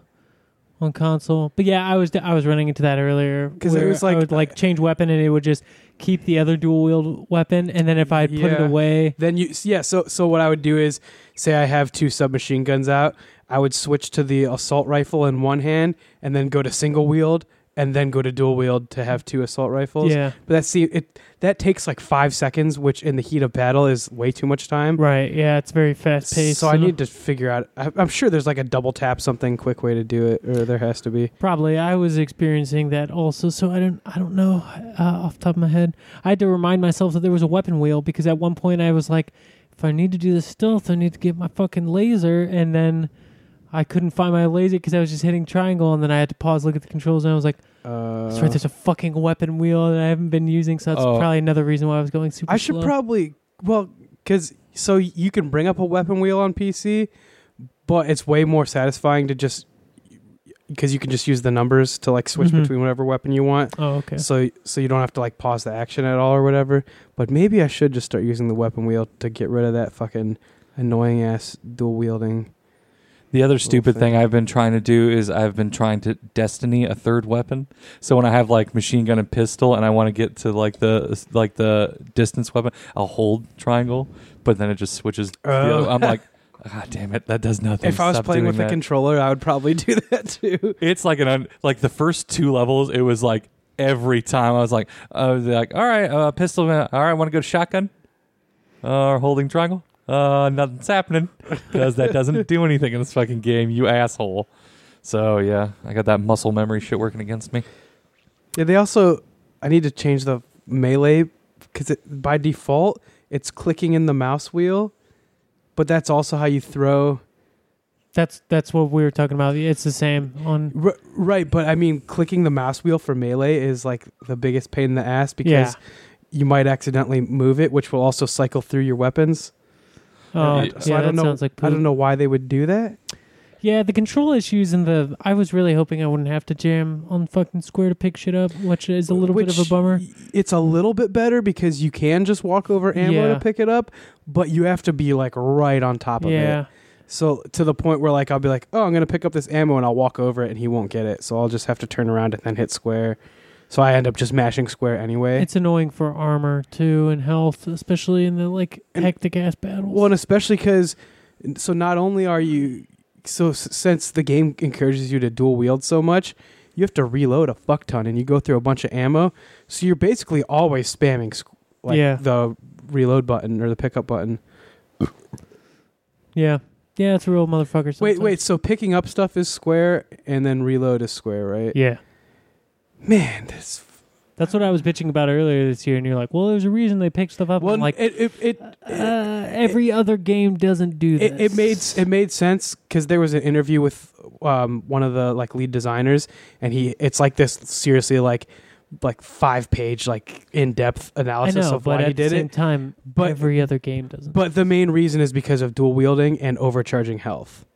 on console. But yeah, I was I was running into that earlier 'Cause it where was I like- would like change weapon and it would just keep the other dual wield weapon and then if I put it away then you yeah so so what I would do is say I have two submachine guns out, I would switch to the assault rifle in one hand and then go to single wield and then go to dual wield to have two assault rifles. yeah, But that's see it that takes like five seconds, which in the heat of battle is way too much time. right. Yeah, it's very fast paced. So I need to figure out. I, I'm sure there's like a double tap something quick way to do it, or there has to be. Probably, I was experiencing that also. So I don't, I don't know uh, off the top of my head. I had to remind myself that there was a weapon wheel because at one point I was like, if I need to do the stealth, I need to get my fucking laser, and then I couldn't find my laser because I was just hitting triangle, and then I had to pause, look at the controls, and I was like, Uh, that's right, there's a fucking weapon wheel that I haven't been using, so that's Oh. probably another reason why I was going super. I should slow. probably well, because so you can bring up a weapon wheel on PC, but it's way more satisfying to just because you can just use the numbers to like switch Mhm. between whatever weapon you want. Oh, okay. So so you don't have to like pause the action at all or whatever. But maybe I should just start using the weapon wheel to get rid of that fucking annoying ass dual wielding. The other stupid thing. I've been trying to do is I've been trying to destiny a third weapon. So when I have like machine gun and pistol, and I want to get to like the like the distance weapon, I'll hold triangle, but then it just switches. the Oh. other- I'm like, ah, damn it, that does nothing. If I was Stop playing doing with the that." controller, I would probably do that too. it's like an un- like the first two levels. It was like every time I was like, I was like, all right, uh, pistol, uh, all right, want to go shotgun, uh, holding triangle. Uh, nothing's happening because that doesn't do anything in this fucking game, you asshole. So yeah, I got that muscle memory shit working against me. Yeah, they also. I need to change the melee because by default it's clicking in the mouse wheel, but that's also how you throw. That's that's what we were talking about. It's the same on. R- right, but I mean, clicking the mouse wheel for melee is like the biggest pain in the ass because Yeah. you might accidentally move it, which will also cycle through your weapons. Oh, Yeah, yeah, I that don't know. sounds like. I don't know why they would do that. Yeah, the control issues and the. I was really hoping I wouldn't have to jam on fucking square to pick shit up, which is a little bit of a Which bummer. It's a little bit better because you can just walk over ammo Yeah. to pick it up, but you have to be like right on top of it. Yeah, So to the point where like I'll be like, oh, I'm gonna pick up this ammo and I'll walk over it and he won't get it. So I'll just have to turn around and then hit square. So I end up just mashing square anyway. it's annoying for armor too and health, especially in the like And- hectic ass battles. well, and especially because so not only are you so since the game encourages you to dual wield so much, you have to reload a fuck ton and you go through a bunch of ammo. So you're basically always spamming squ- like Yeah. the reload button or the pickup button. yeah, yeah, it's a real motherfucker. Wait, wait. So picking up stuff is square, and then reload is square, right? Yeah, Man, this. that's what I was bitching about earlier this year, and you're like, well, there's a reason they pick stuff up. Well, I'm like, it it it, uh, every other game doesn't do this. it, it made it made sense because there was an interview with um one of the like lead designers, and he it's like this seriously like like five page like in depth analysis know, of why he did it. At the same it. time, But- every other game doesn't. But the main reason is because of dual wielding and overcharging health,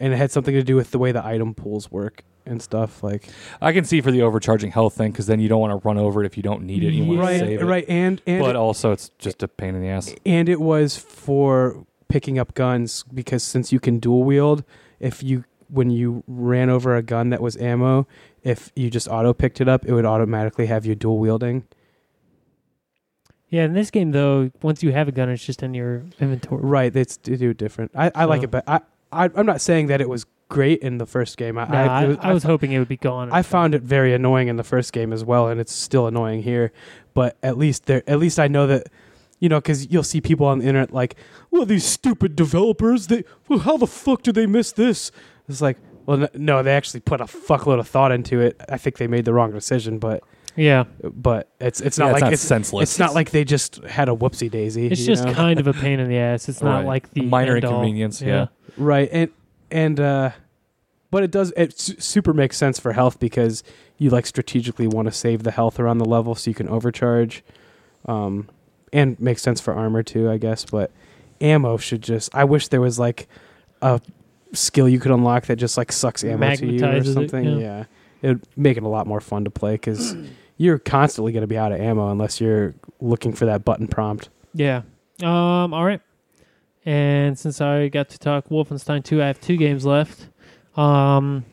and it had something to do with the way the item pools work and stuff like I can see for the overcharging health thing because then you don't want to run over it if you don't need it. You want to right save it. right and and But also, it's just a pain in the ass. and it was for picking up guns because since you can dual wield if you when you ran over a gun that was ammo if you just auto picked it up it would automatically have you dual wielding yeah, in this game though, once you have a gun, it's just in your inventory. right it's to do different i, I like it but I, I i'm not saying that it was great in the first game i Nah, I, was, I was hoping it would be gone. I found it very annoying in the first game as well, and it's still annoying here. But at least there, at least I know that, you know, because you'll see people on the internet like, "Well, these stupid developers, they, well, how the fuck did they miss this?" It's like, well, no, they actually put a fuckload of thought into it. I think they made the wrong decision, but Yeah, but it's it's Yeah, not it's like not it's senseless. it's not like they just had a whoopsie daisy. it's just know? kind of a pain in the ass. It's not Right. like the minor end all. inconvenience. Yeah. Right, and and uh, but it does it su- super makes sense for health because you like strategically want to save the health around the level so you can overcharge, um, and makes sense for armor too, I guess. But ammo should just. I wish there was like a skill you could unlock that just like sucks ammo to you or Magnetizes it, something. yeah. yeah, it'd make it a lot more fun to play because you're constantly going to be out of ammo unless you're looking for that button prompt. Yeah. Um. All right. And since I got to talk Wolfenstein 2, I have two games left. Um,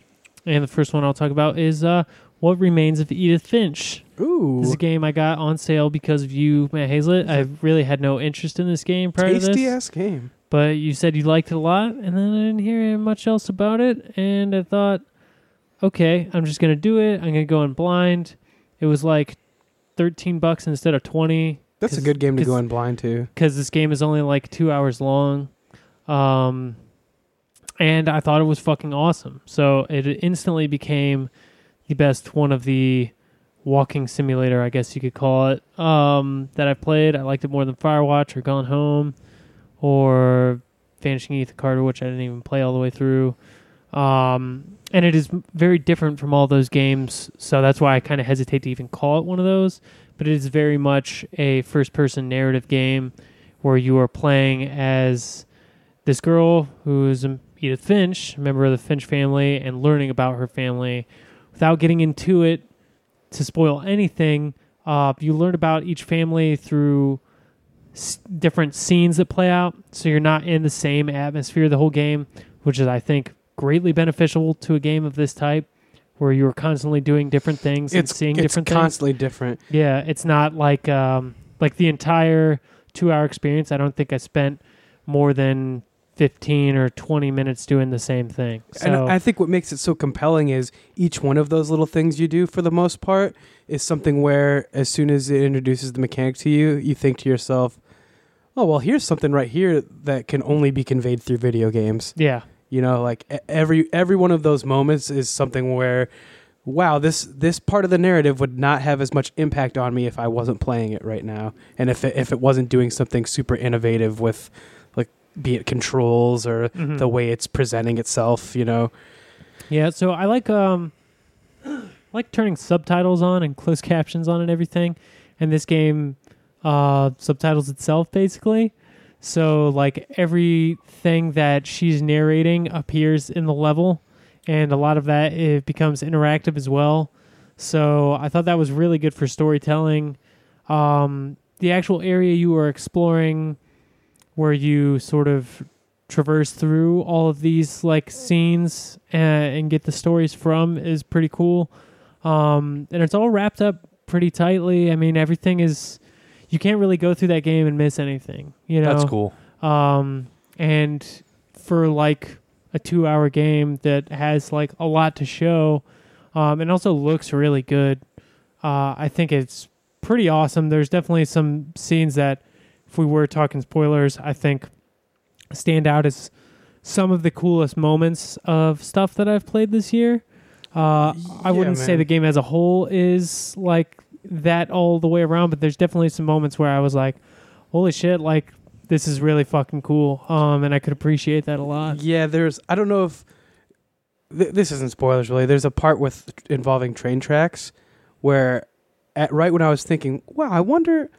and the first one I'll talk about is uh, What Remains of Edith Finch. Ooh, This is a game I got on sale because of you, Matt Hazlett. I really had no interest in this game prior to tasty this, ass game. but you said you liked it a lot, and then I didn't hear much else about it. And I thought, okay, I'm just gonna do it. I'm gonna go in blind. It was like 13 bucks instead of 20 That's a good game to go in blind to. because this game is only like two hours long. Um, and I thought it was fucking awesome. So it instantly became the best one of the walking simulator, I guess you could call it, um, that I've played. I liked it more than Firewatch or Gone Home or Vanishing Ethan Carter, which I didn't even play all the way through. Um, and it is very different from all those games, so that's why I kind of hesitate to even call it one of those. But it is very much a first person narrative game where you are playing as this girl who is um, Edith Finch, a member of the Finch family, and learning about her family without getting into it to spoil anything. Uh, you learn about each family through s- different scenes that play out, so you're not in the same atmosphere the whole game, which is, I think, greatly beneficial to a game of this type, where you are constantly doing different things and seeing it's different things. constantly different. Yeah, it's not like um like the entire two hour experience. I don't think I spent more than fifteen or twenty minutes doing the same thing. And I think what makes it so compelling is each one of those little things you do, for the most part, is something where as soon as it introduces the mechanic to you, you think to yourself, "Oh, well, here's something right here that can only be conveyed through video games." yeah, You know, like every every one of those moments is something where, wow, this this part of the narrative would not have as much impact on me if I wasn't playing it right now, and if it, if it wasn't doing something super innovative with, be it controls or Mhm. the way it's presenting itself. You know, yeah. So I like um I like turning subtitles on and closed captions on and everything. And this game uh subtitles itself basically. So like everything that she's narrating appears in the level and a lot of that it becomes interactive as well. So I thought that was really good for storytelling. Um, the actual area you are exploring, where you sort of traverse through all of these like scenes and, and get the stories from, is pretty cool. Um, and it's all wrapped up pretty tightly. I mean, everything is. You can't really go through that game and miss anything. You know, That's cool. um, and for like a two hour game that has like a lot to show, um, and also looks really good, uh, I think it's pretty awesome. There's definitely some scenes that, if we were talking spoilers, I think stand out as some of the coolest moments of stuff that I've played this year. Uh, I Yeah, wouldn't say man. the game as a whole is like that all the way around, but there's definitely some moments where I was like, "Holy shit!" Like this is really fucking cool. Um, and I could appreciate that a lot. Yeah, there's. I don't know if th- this isn't spoilers really. There's a part with involving train tracks where, at right when I was thinking, wow, I wonder,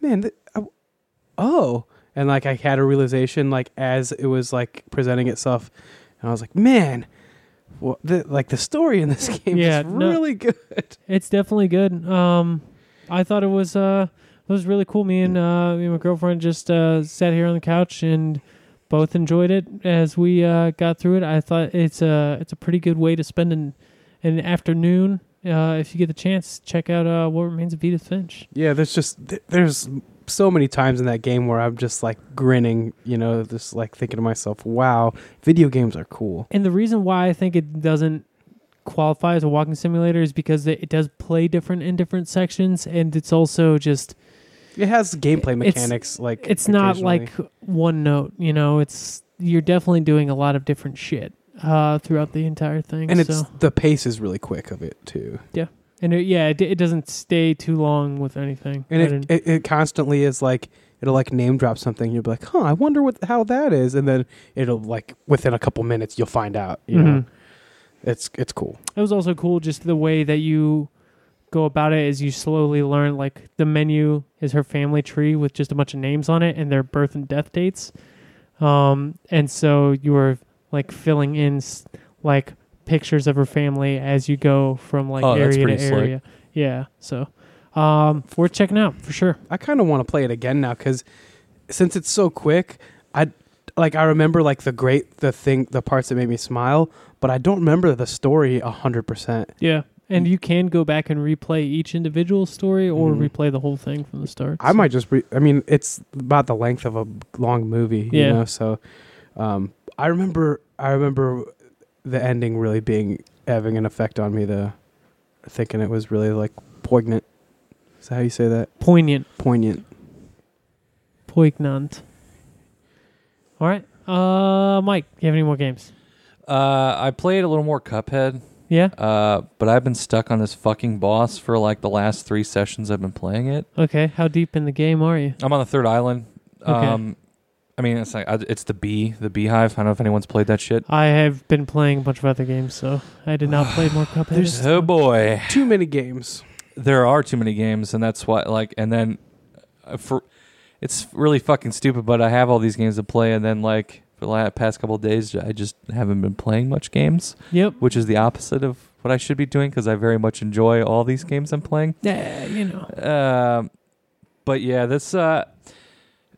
man, th- I, oh, and like I had a realization like as it was like presenting itself, and I was like, man. Well, the, like the story in this game Yeah, is no- really good. It's definitely good. Um, I thought it was uh, it was really cool. Me and uh, me and my girlfriend just uh, sat here on the couch and both enjoyed it as we uh, got through it. I thought it's a it's a pretty good way to spend an an afternoon. Uh, if you get the chance, check out uh, what remains of Edith Finch. Yeah, there's just there's so many times in that game where I'm just like grinning, you know, just like thinking to myself, "Wow, video games are cool." And the reason why I think it doesn't qualify as a walking simulator is because it, does play different in different sections, and it's also just It has gameplay It's- mechanics like it's not like one note. You know, it's you're definitely doing a lot of different shit uh, throughout the entire thing. and it's the pace is really quick of it too. And it, yeah, it, it doesn't stay too long with anything. And it, it it constantly is like it'll like name drop something. You'll be like, "Huh, I wonder what how that is," and then it'll like within a couple minutes you'll find out. You know, Mhm. it's it's cool. It was also cool just the way that you go about it is you slowly learn like the menu is her family tree with just a bunch of names on it and their birth and death dates. Um, and so you were like filling in s- like pictures of her family as you go from like Oh, area to slick. area. Yeah. So um, worth checking out for sure. I kind of want to play it again now because since it's so quick, I like I remember like the great the thing the parts that made me smile, but I don't remember the story a hundred percent. Yeah. And you can go back and replay each individual story or Mhm. replay the whole thing from the start. I So- might just re- I mean it's about the length of a long movie, Yeah. you know. So um, I remember I remember the ending really being having an effect on me. The thinking it was really like poignant. Is that how you say that? poignant. Poignant. Poignant. All right. Uh, Mike, you have any more games? Uh, I played a little more Cuphead, Yeah. uh, but I've been stuck on this fucking boss for like the last three sessions I've been playing it. Okay. How deep in the game are you? I'm on the third island. Okay. Um, I mean, it's like it's the bee, the beehive. I don't know if anyone's played that shit. I have been playing a bunch of other games, so I did not play more Cuphead. There's- this Oh boy, Too many games. there are too many games, and that's why. Like, and then uh, for it's really fucking stupid. But I have all these games to play, and then like for the la- past couple of days, I just haven't been playing much games, Yep. which is the opposite of what I should be doing because I very much enjoy all these games I'm playing. Yeah, you know. Um, but yeah, this uh,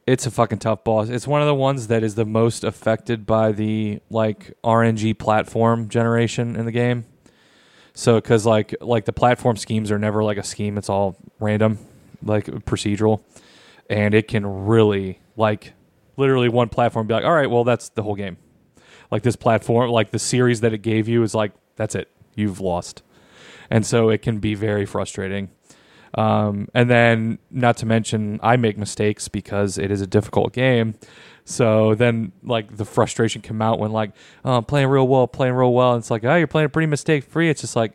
it's a fucking tough boss. It's one of the ones that is the most affected by the like RNG platform generation in the game. So, because like like the platform schemes are never like a scheme; it's all random, like procedural, and it can really like literally one platform be like, all right, well that's the whole game. Like this platform, like the series that it gave you is like that's it, you've lost, and so it can be very frustrating. Um, and then, not to mention, I make mistakes because it is a difficult game. So then, like the frustration come out when, like, oh, I'm playing real well, playing real well. And it's like, oh, you're playing pretty mistake free. It's just like,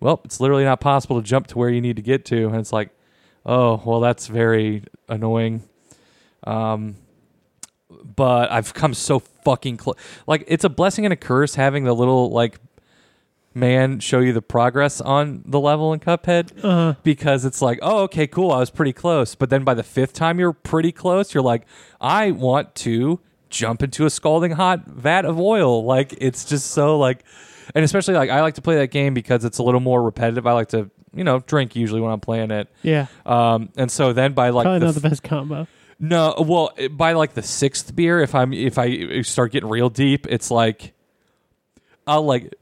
well, it's literally not possible to jump to where you need to get to. And it's like, oh, well, that's very annoying. Um, but I've come so fucking close. Like, it's a blessing and a curse having the little like man show you the progress on the level in Cuphead Uh, because it's like, oh, okay, cool, I was pretty close. But then by the fifth time you're pretty close, you're like, I want to jump into a scalding hot vat of oil. Like it's just so like, and especially like I like to play that game because it's a little more repetitive. I like to you know drink usually when I'm playing it. yeah. Um, and so then by like Probably the not the best combo. no, well, by like the sixth beer, if I'm if I start getting real deep, it's like I'll like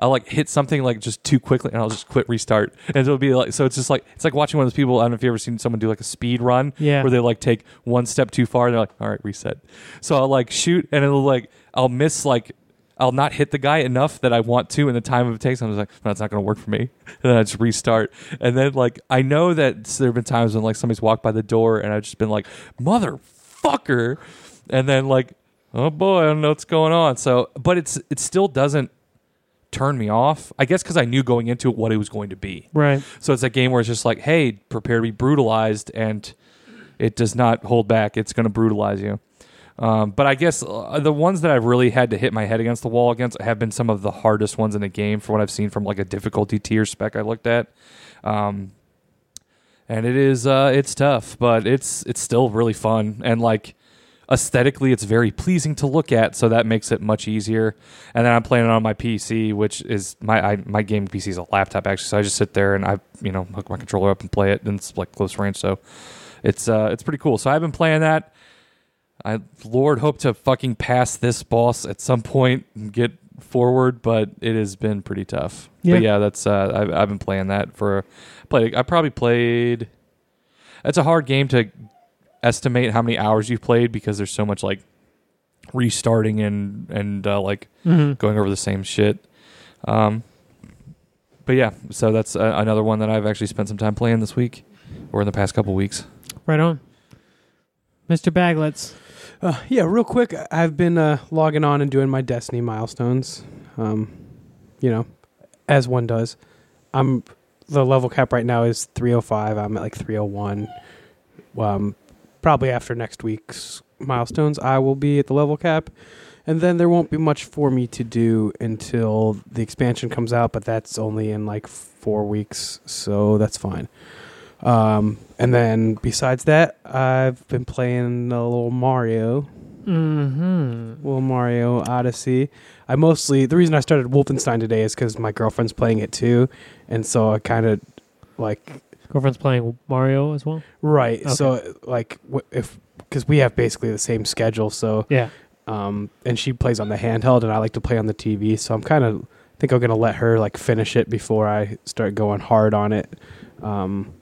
I'll like hit something like just too quickly, and I'll just quit restart, and it'll be like so. It's just like it's like watching one of those people. I don't know if you ever seen someone do like a speed run, Yeah. where they like take one step too far, and they're like, all right, reset. So I'll like shoot, and it'll like I'll miss like. I'll not hit the guy enough that I want to in the time it takes. I'm just like, no, it's not going to work for me. And then I just restart. And then like I know that there have been times when like somebody's walked by the door and I've just been like, motherfucker. And then like oh boy, I don't know what's going on. So, but it's it still doesn't turn me off. I guess because I knew going into it what it was going to be. Right. So it's a game where it's just like, hey, prepare to be brutalized, and it does not hold back. It's going to brutalize you. Um, but I guess uh, the ones that I've really had to hit my head against the wall against have been some of the hardest ones in the game for what I've seen from like a difficulty tier spec I looked at. Um, and it is uh, it's tough, but it's it's still really fun and like aesthetically it's very pleasing to look at, so that makes it much easier. And then I'm playing it on my PC, which is my I, my game PC is a laptop actually, so I just sit there and I you know hook my controller up and play it, and it's like close range, so it's uh it's pretty cool. So I've been playing that. I Lord hope to fucking pass this boss at some point and get forward, but it has been pretty tough. Yeah. But yeah, that's uh, I've I've been playing that for play. I probably played. It's a hard game to estimate how many hours you've played because there's so much like restarting and and uh, like Mm-hmm. going over the same shit. Um, but yeah, so that's uh, another one that I've actually spent some time playing this week or in the past couple weeks. Right on. Mr. Baglets. Uh, yeah, real quick, I've been uh, logging on and doing my Destiny milestones. Um, you know, as one does. I'm the level cap right now is 305. I'm at like 301. Um, probably after next week's milestones, I will be at the level cap, and then there won't be much for me to do until the expansion comes out. But that's only in like four weeks, so that's fine. Um, and then besides that, I've been playing a little Mario, Mm-hmm. little Mario Odyssey. I mostly the reason I started Wolfenstein today is because my girlfriend's playing it too, and so I kind of like Girlfriend's playing Mario as well. right. Okay. So like if because we have basically the same schedule, so Yeah. um, and she plays on the handheld, and I like to play on the TV. So I'm kind of I think I'm gonna let her like finish it before I start going hard on it. Um,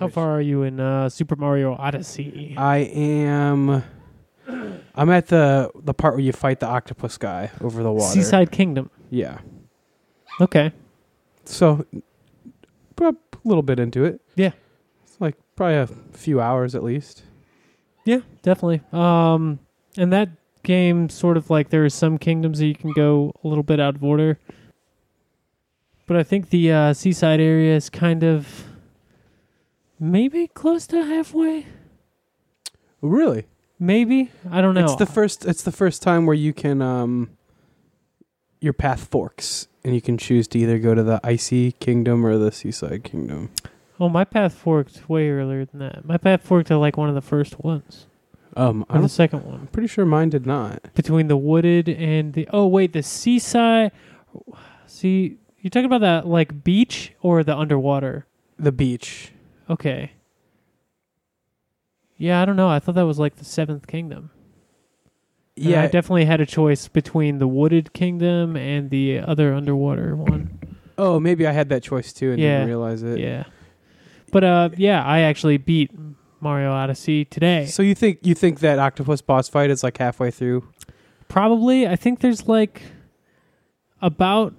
How far are you in uh, Super Mario Odyssey? I am. I'm at the the part where you fight the octopus guy over the water. Seaside Kingdom. Yeah. Okay. So, little bit into it. Yeah. It's like probably a few hours at least. Yeah, definitely. Um, and that game sort of like there are some kingdoms that you can go a little bit out of order, but I think the uh, seaside area is kind of maybe close to halfway. Really? Maybe I don't know. It's the first. It's the first time where you can um. Your path forks, and you can choose to either go to the icy kingdom or the seaside kingdom. oh, my path forked way earlier than that. My path forked to like one of the first ones, Um, or I'm the second one, I'm pretty sure mine did not. between the wooded and the. Oh wait, the seaside. See, you talking about that like beach or the underwater? The beach. Okay. Yeah, I don't know. I thought that was like the seventh kingdom. And Yeah, I definitely had a choice between the wooded kingdom and the other underwater one. Oh, maybe I had that choice too and Yeah. didn't realize it. Yeah. But uh yeah, I actually beat Mario Odyssey today. So you think you think that octopus boss fight is like halfway through? Probably. I think there's like about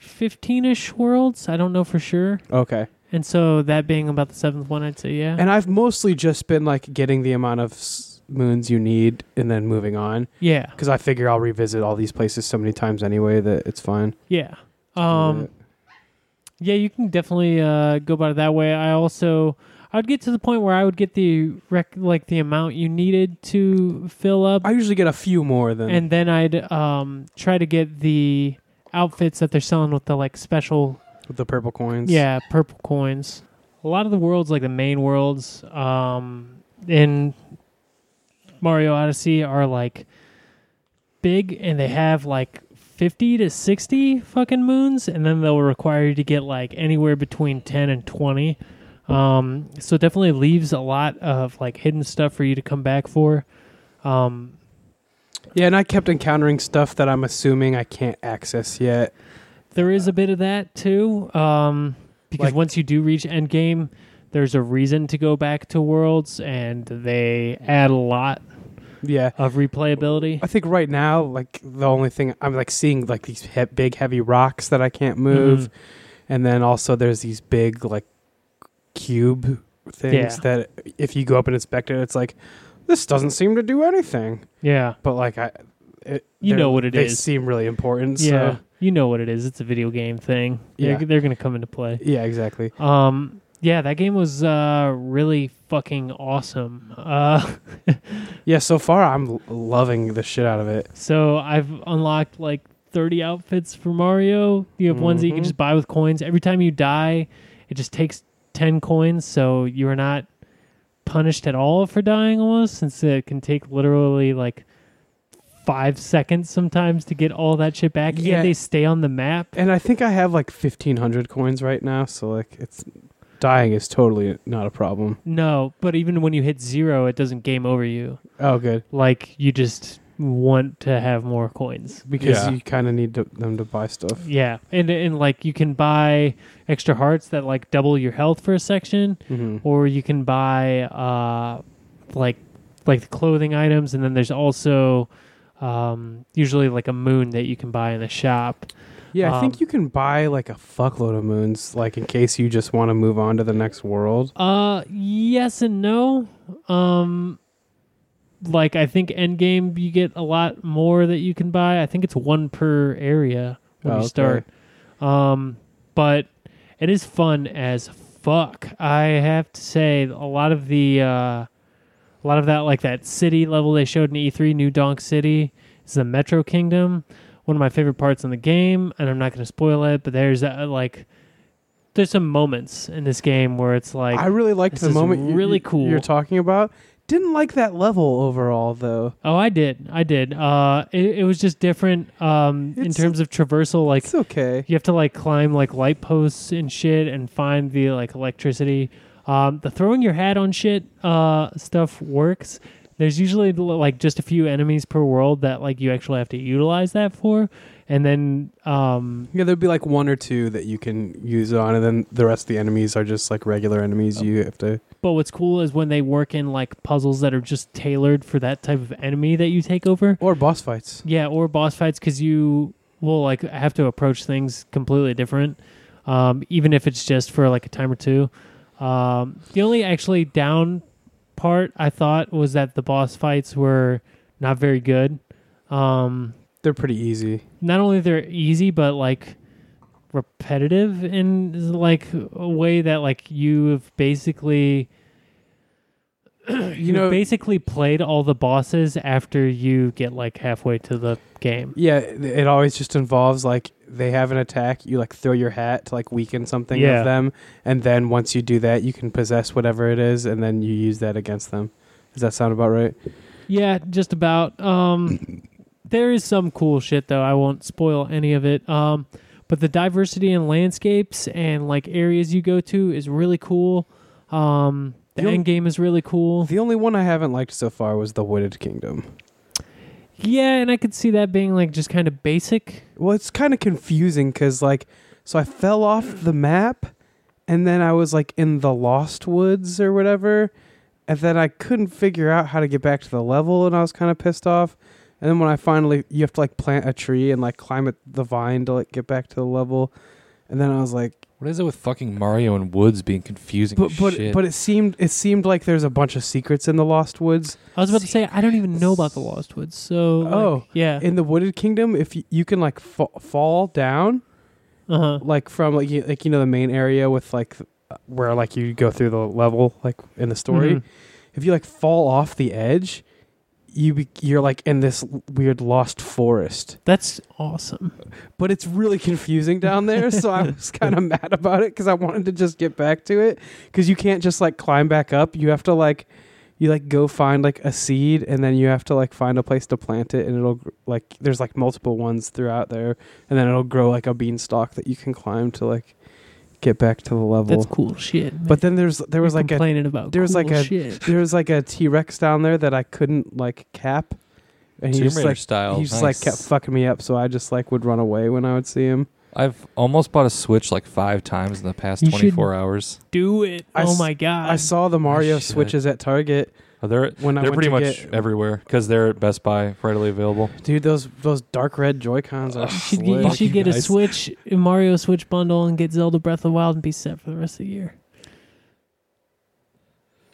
15ish worlds. I don't know for sure. Okay. And so that being about the seventh one, I'd say yeah. And I've mostly just been like getting the amount of s- moons you need and then moving on yeah. because I figure I'll revisit all these places so many times anyway that it's fine. Yeah. Um. Yeah, you can definitely uh, go about it that way. I also I'd get to the point where I would get the rec- like the amount you needed to fill up, I usually get a few more than and then I'd um, try to get the outfits that they're selling with the like special with the purple coins. yeah purple coins. A lot of the worlds, like the main worlds um, in Mario Odyssey, are like big, and they have like. 50 to 60 fucking moons and then they'll require you to get like anywhere between 10 and 20 um so it definitely leaves a lot of like hidden stuff for you to come back for um Yeah, and I kept encountering stuff that I'm assuming I can't access yet. there is a bit of that too um because Like- once you do reach endgame there's a reason to go back to worlds and they add a lot Yeah. of replayability I think right now, like the only thing I'm like seeing like these he- big heavy rocks that I can't move, Mhm. and then also there's these big like cube things Yeah. that if you go up and inspect it, it's like this doesn't seem to do anything. Yeah. But like I, it, You they're- know what it they is. seem really important. Yeah. So. You know what it is. It's a video game thing. Yeah. They're, they're going to come into play. Yeah, exactly. Um, yeah, that game was uh, really fucking awesome. Uh, Yeah, so far I'm loving the shit out of it. so I've unlocked like 30 outfits for Mario. You have ones that you can Mhm. just buy with coins. Every time you die, it just takes 10 coins, so you are not punished at all for dying almost, since it can take literally like five seconds sometimes to get all that shit back. Yeah. And they stay on the map. And I think I have like 1500 coins right now, so like it's dying is totally not a problem. No, but even when you hit zero, it doesn't game over you. Oh, good. Like you just want to have more coins. Because Yeah. you kind of need to, them to buy stuff. Yeah, and and like you can buy extra hearts that like double your health for a section, hmm or you can buy uh like like the clothing items, and then there's also um usually like a moon that you can buy in the shop. Yeah, I Um, think you can buy like a fuckload of moons, like in case you just want to move on to the next world. Uh, yes and no. Um, like I think Endgame you get a lot more that you can buy. I think it's one per area when Oh, you okay. start. Um, but it is fun as fuck. I have to say, a lot of the uh, a lot of that like that city level they showed in E3, New Donk City, is the Metro Kingdom. One of my favorite parts in the game, and I'm not going to spoil it, but there's uh, like there's some moments in this game where it's like I really liked the moment really you, cool. you're talking about. Didn't like that level overall though. Oh, I did. I did. Uh, it, it was just different um, in terms of traversal. Like It's okay. you have to like climb like light posts and shit and find the like electricity. Um, the throwing your hat on shit uh, stuff works. There's usually like just a few enemies per world that like you actually have to utilize that for, and then um, Yeah, there'd be like one or two that you can use it on, and then the rest of the enemies are just like regular enemies. You have to. but what's cool is when they work in like puzzles that are just tailored for that type of enemy that you take over. Or boss fights. Yeah, or boss fights because you will like have to approach things completely different, um, even if it's just for like a time or two. Um, the only actually down part I thought was that the boss fights were not very good. Um, They're pretty easy. not only they're easy, but like repetitive in like a way that like you've basically you know- basically played all the bosses after you get like halfway to the game. Yeah, it always just involves like they have an attack. You like throw your hat to like weaken something Yeah. of them, and then once you do that, you can possess whatever it is, and then you use that against them. Does that sound about right? Yeah, just about. Um, there is some cool shit though. I won't spoil any of it. Um, but the diversity in landscapes and like areas you go to is really cool. Um, the end game is really cool. The only one I haven't liked so far was the Wooded Kingdom. Yeah, and I could see that being like just kind of basic. Well, it's kind of confusing because like, so I fell off the map, and then I was like in the Lost Woods or whatever, and then I couldn't figure out how to get back to the level, and I was kind of pissed off. And then when I finally, you have to like plant a tree and like climb the vine to like get back to the level, and then I was like, What is it with fucking Mario and Woods being confusing? but as but shit? but it seemed it seemed like there's a bunch of secrets in the Lost Woods. I was about to say I don't even know about the Lost Woods. So like, Oh. yeah, In the Wooded Kingdom, if you, you can like fa- fall down, uh huh. like from like you, like you know the main area with like uh, where like you go through the level like in the story. Mhm. If you like fall off the edge, you you're like in this weird lost forest. That's awesome. But it's really confusing down there, so I was kind of mad about it because I wanted to just get back to it because you can't just like climb back up. You have to like you like go find like a seed and then you have to like find a place to plant it and it'll like there's like multiple ones throughout there and then it'll grow like a beanstalk that you can climb to like get back to the level. That's cool shit. But then there's there was You're like a complaining about there was cool like a- shit. there was like a T Rex down there that I couldn't like cap, and he Tomb just Raider like style. he just like nice. kept fucking me up. So I just like would run away when I would see him. I've almost bought a Switch like five times in the past You should- 24 hours. Do it. I oh s- my god. I saw the Mario should. switches at Target Oh, they're when I they're went pretty much get, everywhere because they're at Best Buy, readily available. dude. Those those dark red Joy Cons are. You should get, you should you get a. Switch a Mario Switch bundle and get Zelda Breath of the Wild and be set for the rest of the year.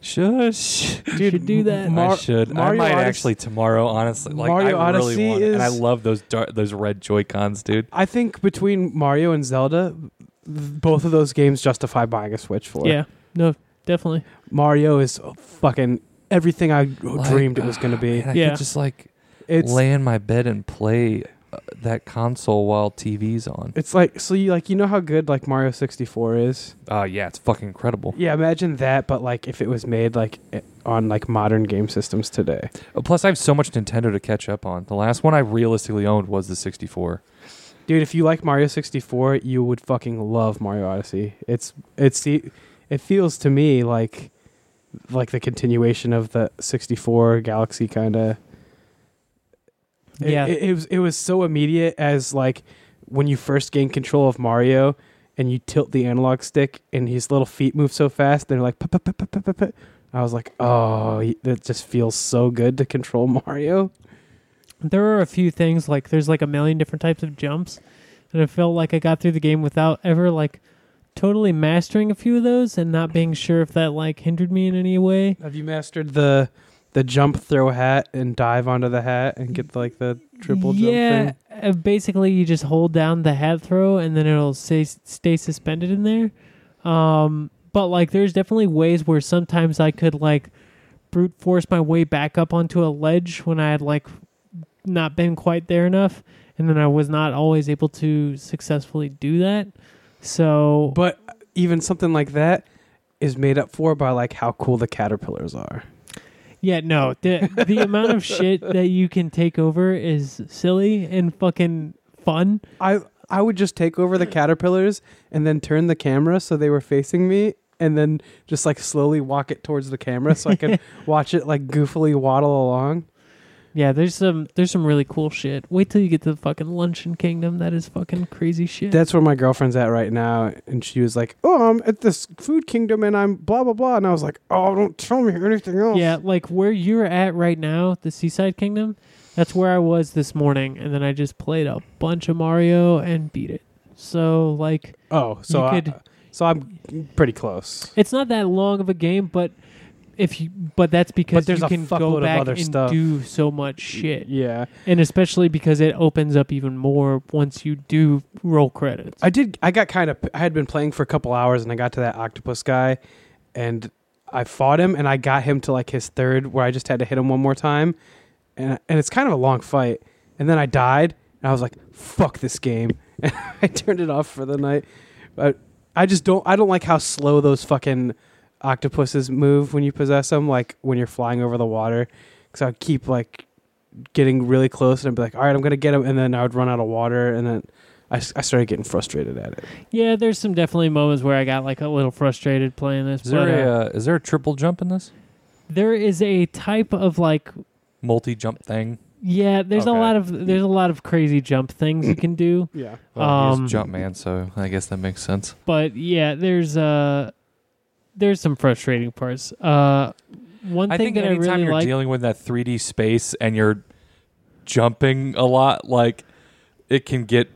Shush. Dude, should do that. Mar- I should. Mario I might Odyssey- actually tomorrow. Honestly, like Mario I Odyssey really want, and I love those dar- those red Joy Cons, dude. I think between Mario and Zelda, th- both of those games justify buying a Switch for. Yeah, no, definitely. Mario is fucking everything I Like, dreamed it was going to be. Man, I Yeah. could just like It's lay in my bed and play uh, that console while TV's on. it's like so you like you know how good like Mario 64 is. Uh yeah, it's fucking incredible. Yeah, imagine that, but like if it was made like i- on like modern game systems today. Uh, Plus, I have so much Nintendo to catch up on. The last one I realistically owned was the 64. Dude, if you like Mario 64, you would fucking love Mario Odyssey. It's it's the it feels to me like like the continuation of the 64 Galaxy kind of. Yeah. it, it was it was so immediate as like when you first gain control of Mario and you tilt the analog stick and his little feet move so fast. They're like. I was like, oh, that just feels so good to control Mario. There are a few things like there's like a million different types of jumps, and I felt like I got through the game without ever like totally mastering a few of those and not being sure if that like hindered me in any way. Have you mastered the the jump, throw hat, and dive onto the hat and get like the triple jump yeah, thing? uh, basically you just hold down the hat throw and then it'll stay stay suspended in there. Um, but like there's definitely ways where sometimes I could like brute force my way back up onto a ledge when I had like not been quite there enough, and then I was not always able to successfully do that. So But even something like that is made up for by like how cool the caterpillars are. yeah, no, the the amount of shit that you can take over is silly and fucking fun. I I would just take over the caterpillars and then turn the camera so they were facing me and then just like slowly walk it towards the camera so I could watch it like goofily waddle along. Yeah, there's some there's some really cool shit. Wait till you get to the fucking Luncheon Kingdom. That is fucking crazy shit. That's where my girlfriend's at right now and she was like, "Oh, I'm at this food kingdom and I'm blah blah blah." And I was like, "Oh, don't tell me anything else." yeah, like where you're at right now, the Seaside Kingdom. That's where I was this morning, and then I just played a bunch of Mario and beat it. So like, Oh, so I- could- so I'm pretty close. it's not that long of a game, but if you, but that's because there's you a can fuckload go of back other and stuff. do so much shit, Yeah. and especially because it opens up even more once you do roll credits. I did. I got kind of. I had been playing for a couple hours, and I got to that octopus guy, and I fought him, and I got him to like his third, where I just had to hit him one more time, and and it's kind of a long fight, and then I died, and I was like, "Fuck this game," and I turned it off for the night. But I just don't. I don't like how slow those fucking octopuses move when you possess them, like when you're flying over the water, because I'd keep like getting really close, and I'd be like, "All right, I'm gonna get him," and then I would run out of water, and then. I started getting frustrated at it. Yeah, there's some definitely moments where I got like a little frustrated playing this. Is but, there uh, a uh, is there a triple jump in this there is a type of like multi jump thing? yeah, there's a lot of there's a lot of crazy jump things you can do. Yeah. Well, Um, he's Jumpman, so I guess that makes sense. But yeah, there's uh there's some frustrating parts. Uh one I thing think that I anytime really you're like dealing with that 3D space and you're jumping a lot, like it can get,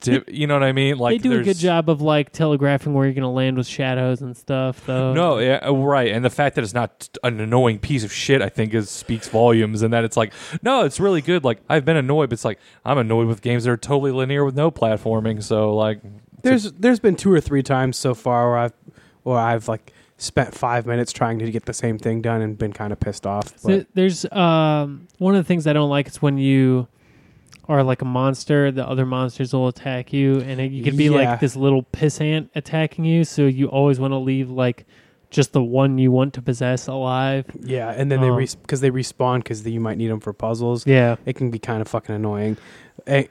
di- you know what I mean? Like they do a good job of like telegraphing where you're going to land with shadows and stuff though. No, yeah, uh, right, and the fact that it's not an annoying piece of shit, I think, is speaks volumes. And that it's like, no, it's really good. Like I've been annoyed, but it's like I'm annoyed with games that are totally linear with no platforming. So like, There's there's been two or three times so far where I've where I've like spent five minutes trying to get the same thing done and been kind of pissed off. So there's um one of the things I don't like is when you are like a monster, the other monsters will attack you, and it, you could be Yeah. like this little piss ant attacking you. So you always want to leave like just the one you want to possess alive. yeah, and then they Um, res- because they respawn because you might need them for puzzles. Yeah, It can be kind of fucking annoying, and,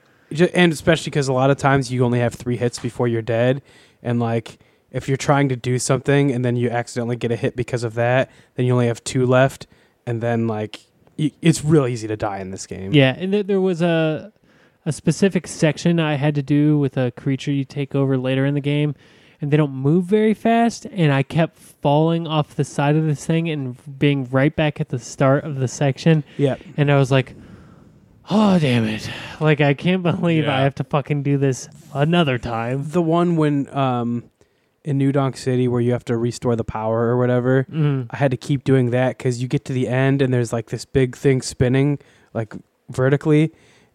and especially because a lot of times you only have three hits before you're dead, and like if you're trying to do something and then you accidentally get a hit because of that, then you only have two left, and then like y- it's real easy to die in this game. yeah. And there, there was a a specific section I had to do with a creature you take over later in the game. And they don't move very fast, and I kept falling off the side of this thing and being right back at the start of the section. yeah. and I was like, "Oh damn it! Like I can't believe I have to fucking do this another time." the one when um in New Donk City where you have to restore the power or whatever. Mm. I had to keep doing that because you get to the end and there's like this big thing spinning like vertically,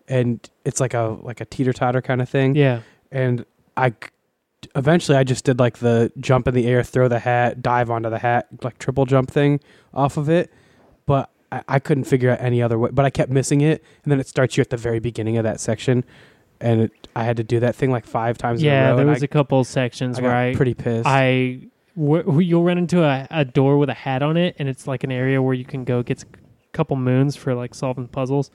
and it's like a like a teeter totter kind of thing. Yeah. And I eventually I just did like the jump in the air, throw the hat, dive onto the hat, like triple jump thing off of it. But I, I couldn't figure out any other way. But I kept missing it, and then it starts you at the very beginning of that section, and it, I had to do that thing like five times. in a Yeah, row, there was I, a couple sections I where I pretty pissed. I you'll run into a, a door with a hat on it, and it's like an area where you can go get a couple moons for like solving puzzles.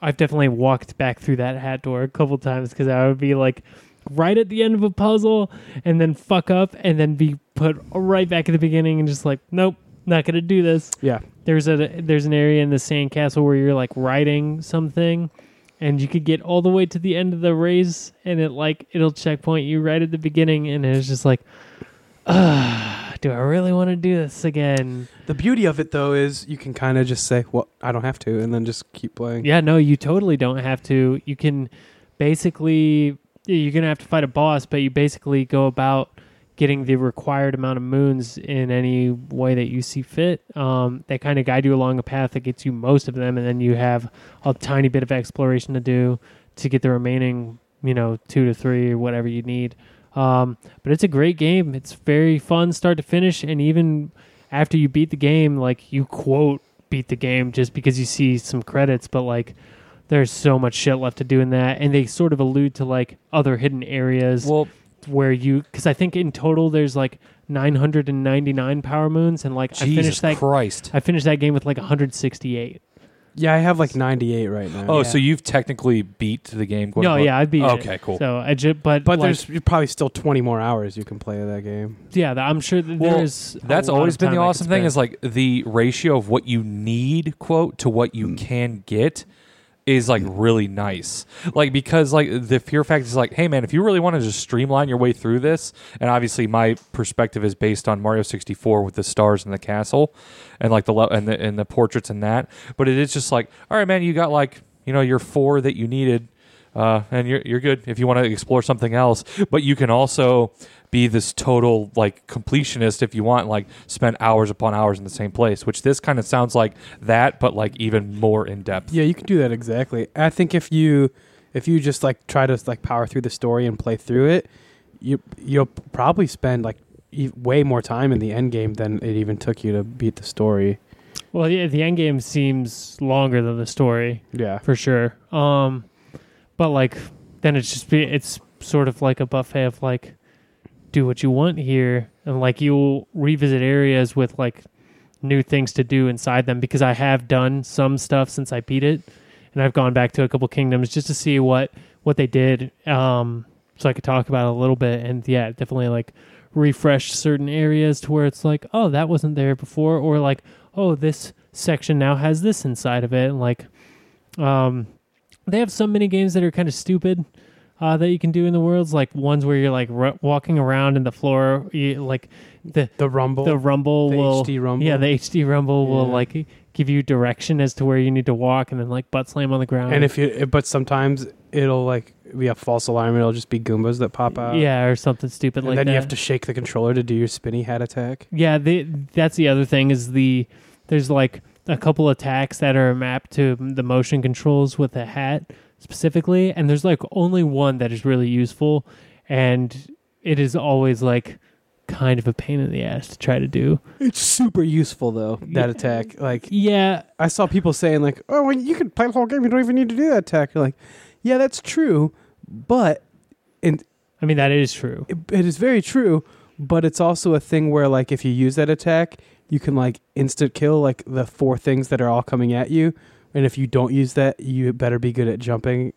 I've definitely walked back through that hat door a couple times because I would be like right at the end of a puzzle and then fuck up and then be put right back at the beginning and just like nope, not gonna do this. yeah, There's a there's an area in the sandcastle where you're like writing something and you could get all the way to the end of the race and it like it'll checkpoint you right at the beginning and it's just like ah do I really want to do this again? the beauty of it though is you can kind of just say, "Well, I don't have to," and then just keep playing. Yeah, no, you totally don't have to. You can basically you're gonna have to fight a boss, but you basically go about getting the required amount of moons in any way that you see fit. Um, they kind of guide you along a path that gets you most of them, and then you have a tiny bit of exploration to do to get the remaining, you know, two to three or whatever you need. Um, but it's a great game. It's very fun, start to finish, and even after you beat the game, like you quote beat the game just because you see some credits, but like there's so much shit left to do in that, and they sort of allude to like other hidden areas Well, where you because I think in total there's like 999 power moons, and like I Jesus finished that Christ. I finished that game with like 168. Yeah, I have like 98 right now. Oh, Yeah. so you've technically beat the game? quote No, unquote? yeah, I beat it. Okay, cool. So I just but but like, there's probably still 20 more hours you can play of that game. yeah, I'm sure that Well, there's a That's lot always of been the time I could awesome thing is like the ratio of what you need, quote, to what you mm. can get is like really nice. Like because like the fear factor is like, hey man, if you really want to just streamline your way through this, and obviously my perspective is based on Mario 64 with the stars and the castle, and like the and the and the portraits and that. But it is just like, all right, man, you got like you know your four that you needed. Uh, and you're you're good if you want to explore something else, but you can also be this total like completionist if you want, like spend hours upon hours in the same place. Which this kind of sounds like that, but like even more in depth. Yeah, you can do that exactly. I think if you if you just like try to like power through the story and play through it, you you'll probably spend like e- way more time in the end game than it even took you to beat the story. well, yeah, the end game seems longer than the story. Yeah. for sure. Um, but like then it's just be it's sort of like a buffet of like do what you want here, and like you'll revisit areas with like new things to do inside them because I have done some stuff since I beat it, and I've gone back to a couple kingdoms just to see what what they did, um, so I could talk about it a little bit. And yeah, definitely like refresh certain areas to where it's like, oh, that wasn't there before, or like, oh, this section now has this inside of it, and like, um, they have some mini games that are kind of stupid. Uh, that you can do in the worlds, like ones where you're like r- walking around in the floor, you, like the The rumble. the rumble the will HD rumble. yeah the HD rumble will like give you direction as to where you need to walk and then like butt slam on the ground. and if you but sometimes it'll like be a false alarm. It'll just be Goombas that pop out. yeah or something stupid And like then that. you have to shake the controller to do your spinny hat attack. Yeah, the, that's the other thing is the there's like a couple attacks that are mapped to the motion controls with the hat specifically, and there's like only one that is really useful, and it is always like kind of a pain in the ass to try to do. It's super useful though. That Yeah. attack, like Yeah, I saw people saying like, "Oh, well, you can play the whole game. You don't even need to do that attack." You're like, yeah, that's true, but and I mean that is true. it, it is very true. But it's also a thing where like if you use that attack, you can like instant kill like the four things that are all coming at you. And if you don't use that, you better be good at jumping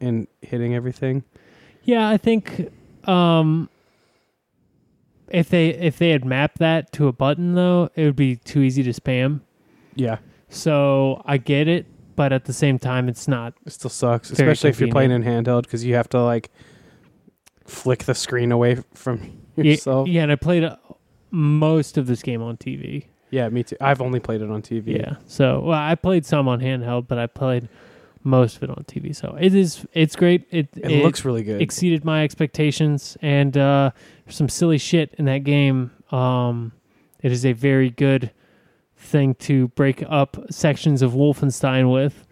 and hitting everything. Yeah, I think um if they if they had mapped that to a button though, it would be too easy to spam. Yeah, So I get it, but at the same time, it's not it still sucks, especially if you're playing in handheld because you have to like flick the screen away from yourself. Yeah, and I played uh, most of this game on TV. Yeah, me too. I've only played it on TV. Yeah. So, well, I played some on handheld, but I played most of it on TV. So it is it's great. It It, looks really good. exceeded my expectations and uh some silly shit in that game. Um it is a very good thing to break up sections of Wolfenstein with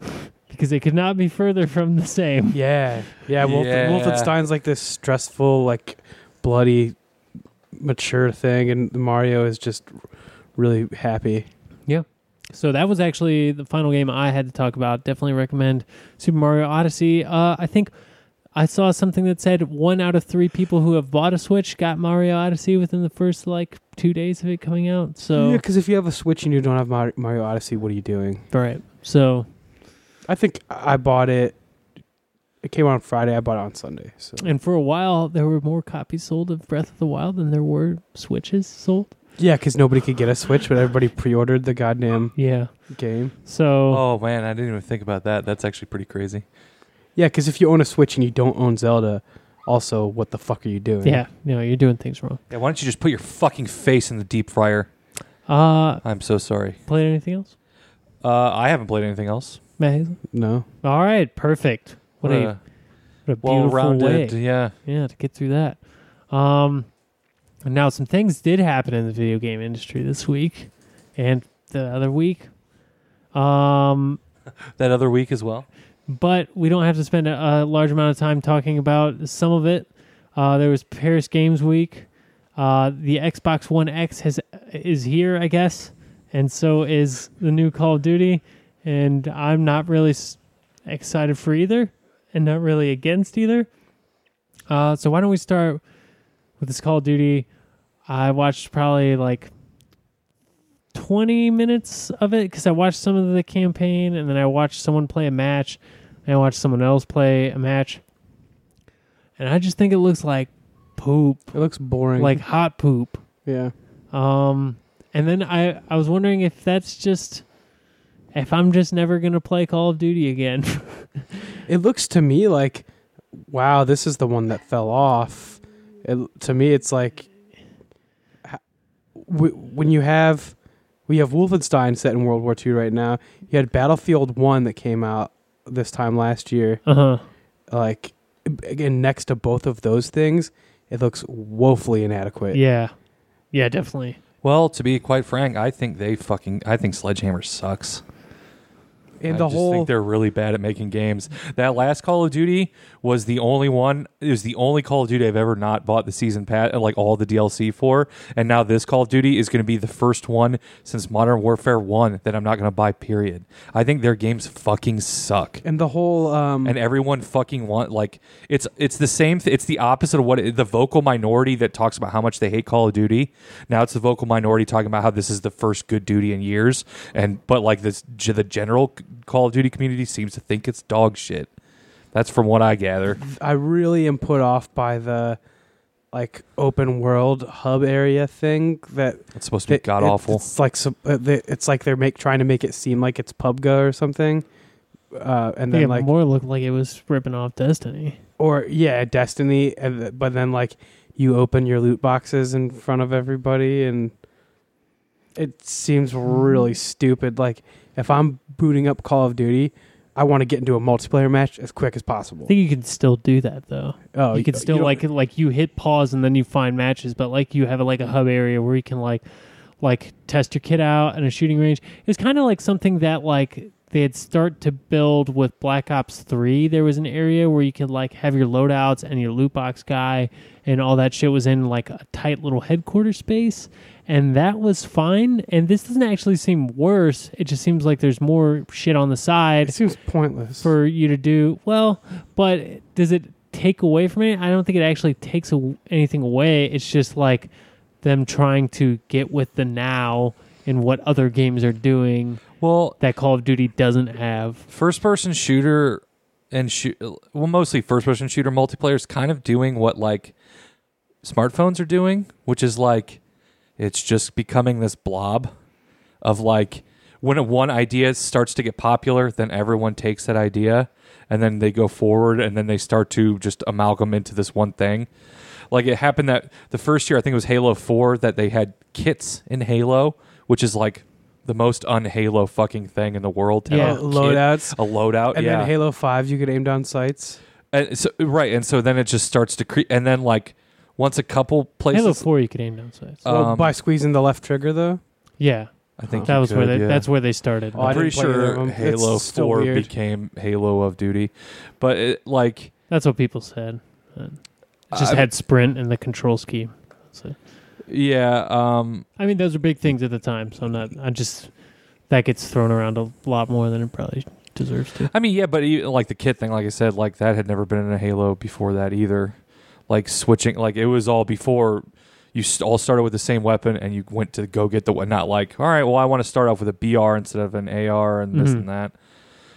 because it could not be further from the same. yeah, yeah. Wolf, Yeah. Wolfenstein's like this stressful, like bloody, mature thing, and Mario is just really happy. Yeah. So that was actually the final game I had to talk about. Definitely recommend Super Mario Odyssey. Uh, I think I saw something that said one out of three people who have bought a Switch got Mario Odyssey within the first like two days of it coming out. So yeah, because if you have a Switch and you don't have Mario Odyssey, what are you doing? right. So I think I bought it. It came out on Friday. I bought it on Sunday. So and for a while there were more copies sold of Breath of the Wild than there were Switches sold. Yeah, because nobody could get a Switch, but everybody pre-ordered the goddamn Yeah. game. So Oh man, I didn't even think about that. That's actually pretty crazy. Yeah, because if you own a Switch and you don't own Zelda, also, what the fuck are you doing? yeah, no, you're doing things wrong. Yeah, why don't you just put your fucking face in the deep fryer? Uh, I'm so sorry. played anything else? Uh, I haven't played anything else. Matt Hazel? No. All right, perfect. What, a, a what a beautiful well-rounded, way. yeah. yeah, to get through that. Um, and now some things did happen in the video game industry this week and the other week. Um, That other week as well. but we don't have to spend a, a large amount of time talking about some of it. Uh, there was Paris Games Week. Uh, the Xbox One X has is here, I guess, and so is the new Call of Duty. And I'm not really s- excited for either, and not really against either. Uh, so why don't we start with this Call of Duty? I watched probably like 20 minutes of it because I watched some of the campaign and then I watched someone play a match and I watched someone else play a match. And I just think it looks like poop, It looks boring. like hot poop. yeah. Um, and then I, I was wondering if that's just, if I'm just never going to play Call of Duty again. It looks to me like, wow, this is the one that fell off. It, to me, it's like ha- w- when you have we have Wolfenstein set in World War II right now. You had Battlefield One that came out this time last year. uh huh. Like again, next to both of those things, it looks woefully inadequate. Yeah. Yeah, definitely. Well, to be quite frank, I think they fucking. I think Sledgehammer sucks. And I the just whole think they're really bad at making games. That last Call of Duty was the only one. It was the only Call of Duty I've ever not bought the season pass, like all the DLC for. And now this Call of Duty is going to be the first one since Modern Warfare One that I'm not going to buy. Period. I think their games fucking suck. and the whole um and everyone fucking want like it's it's the same th- it's the opposite of what it, the vocal minority that talks about how much they hate Call of Duty now it's the vocal minority talking about how this is the first good duty in years and but like this the general Call of Duty community seems to think it's dog shit that's from what I gather I really am put off by the like open world hub area thing that it's supposed to be god awful It's like some- uh, they- it's like they're make trying to make it seem like it's PUBG or something. Uh, and I think then it like more looked like it was ripping off Destiny. or yeah, Destiny. And th- but then like you open your loot boxes in front of everybody, and it seems really stupid. Like if I'm booting up Call of Duty, I want to get into a multiplayer match as quick as possible. I think you can still do that though. Oh, you could still don't- like like you hit pause and then you find matches, but like you have like a hub area where you can like like test your kit out and a shooting range. It's kind of like something that like they had start to build with Black Ops 3. There was an area where you could like have your loadouts and your loot box guy and all that shit was in like a tight little headquarters space and that was fine and this doesn't actually seem worse. It just seems like there's more shit on the side It seems pointless. for you to do well but does it take away from it i don't think it actually takes a, anything away it's just like them trying to get with the now and what other games are doing well that call of duty doesn't have first person shooter and shoot well mostly first person shooter multiplayer is kind of doing what like smartphones are doing which is like it's just becoming this blob of like when one idea starts to get popular then everyone takes that idea and then they go forward and then they start to just amalgam into this one thing like it happened that the first year i think it was halo 4 that they had kits in halo which is like the most un-Halo fucking thing in the world. to Yeah. have a kid- loadouts. a loadout, And yeah. then Halo Five, you could aim down sights. And so, right, and so then it just starts to creep, and then like once a couple places, Halo Four, you could aim down sights. Well, Um, by squeezing the left trigger, though. yeah, I think that you was where could, they. yeah. That's where they started. Oh, I I'm pretty didn't play either of sure them. Halo It's still Four weird. became Halo of Duty, but it, like That's what people said. Uh, It just I- had sprint and the control scheme. So, yeah, um, I mean, those are big things at the time. So I'm not. I just that gets thrown around a lot more than it probably deserves to. I mean, yeah, but even, like the kit thing, like I said, like that had never been in a Halo before that either. Like switching, like it was all before you all started with the same weapon and you went to go get the one. Not like, all right, well, I want to start off with a BR instead of an AR and this Mhm. and that.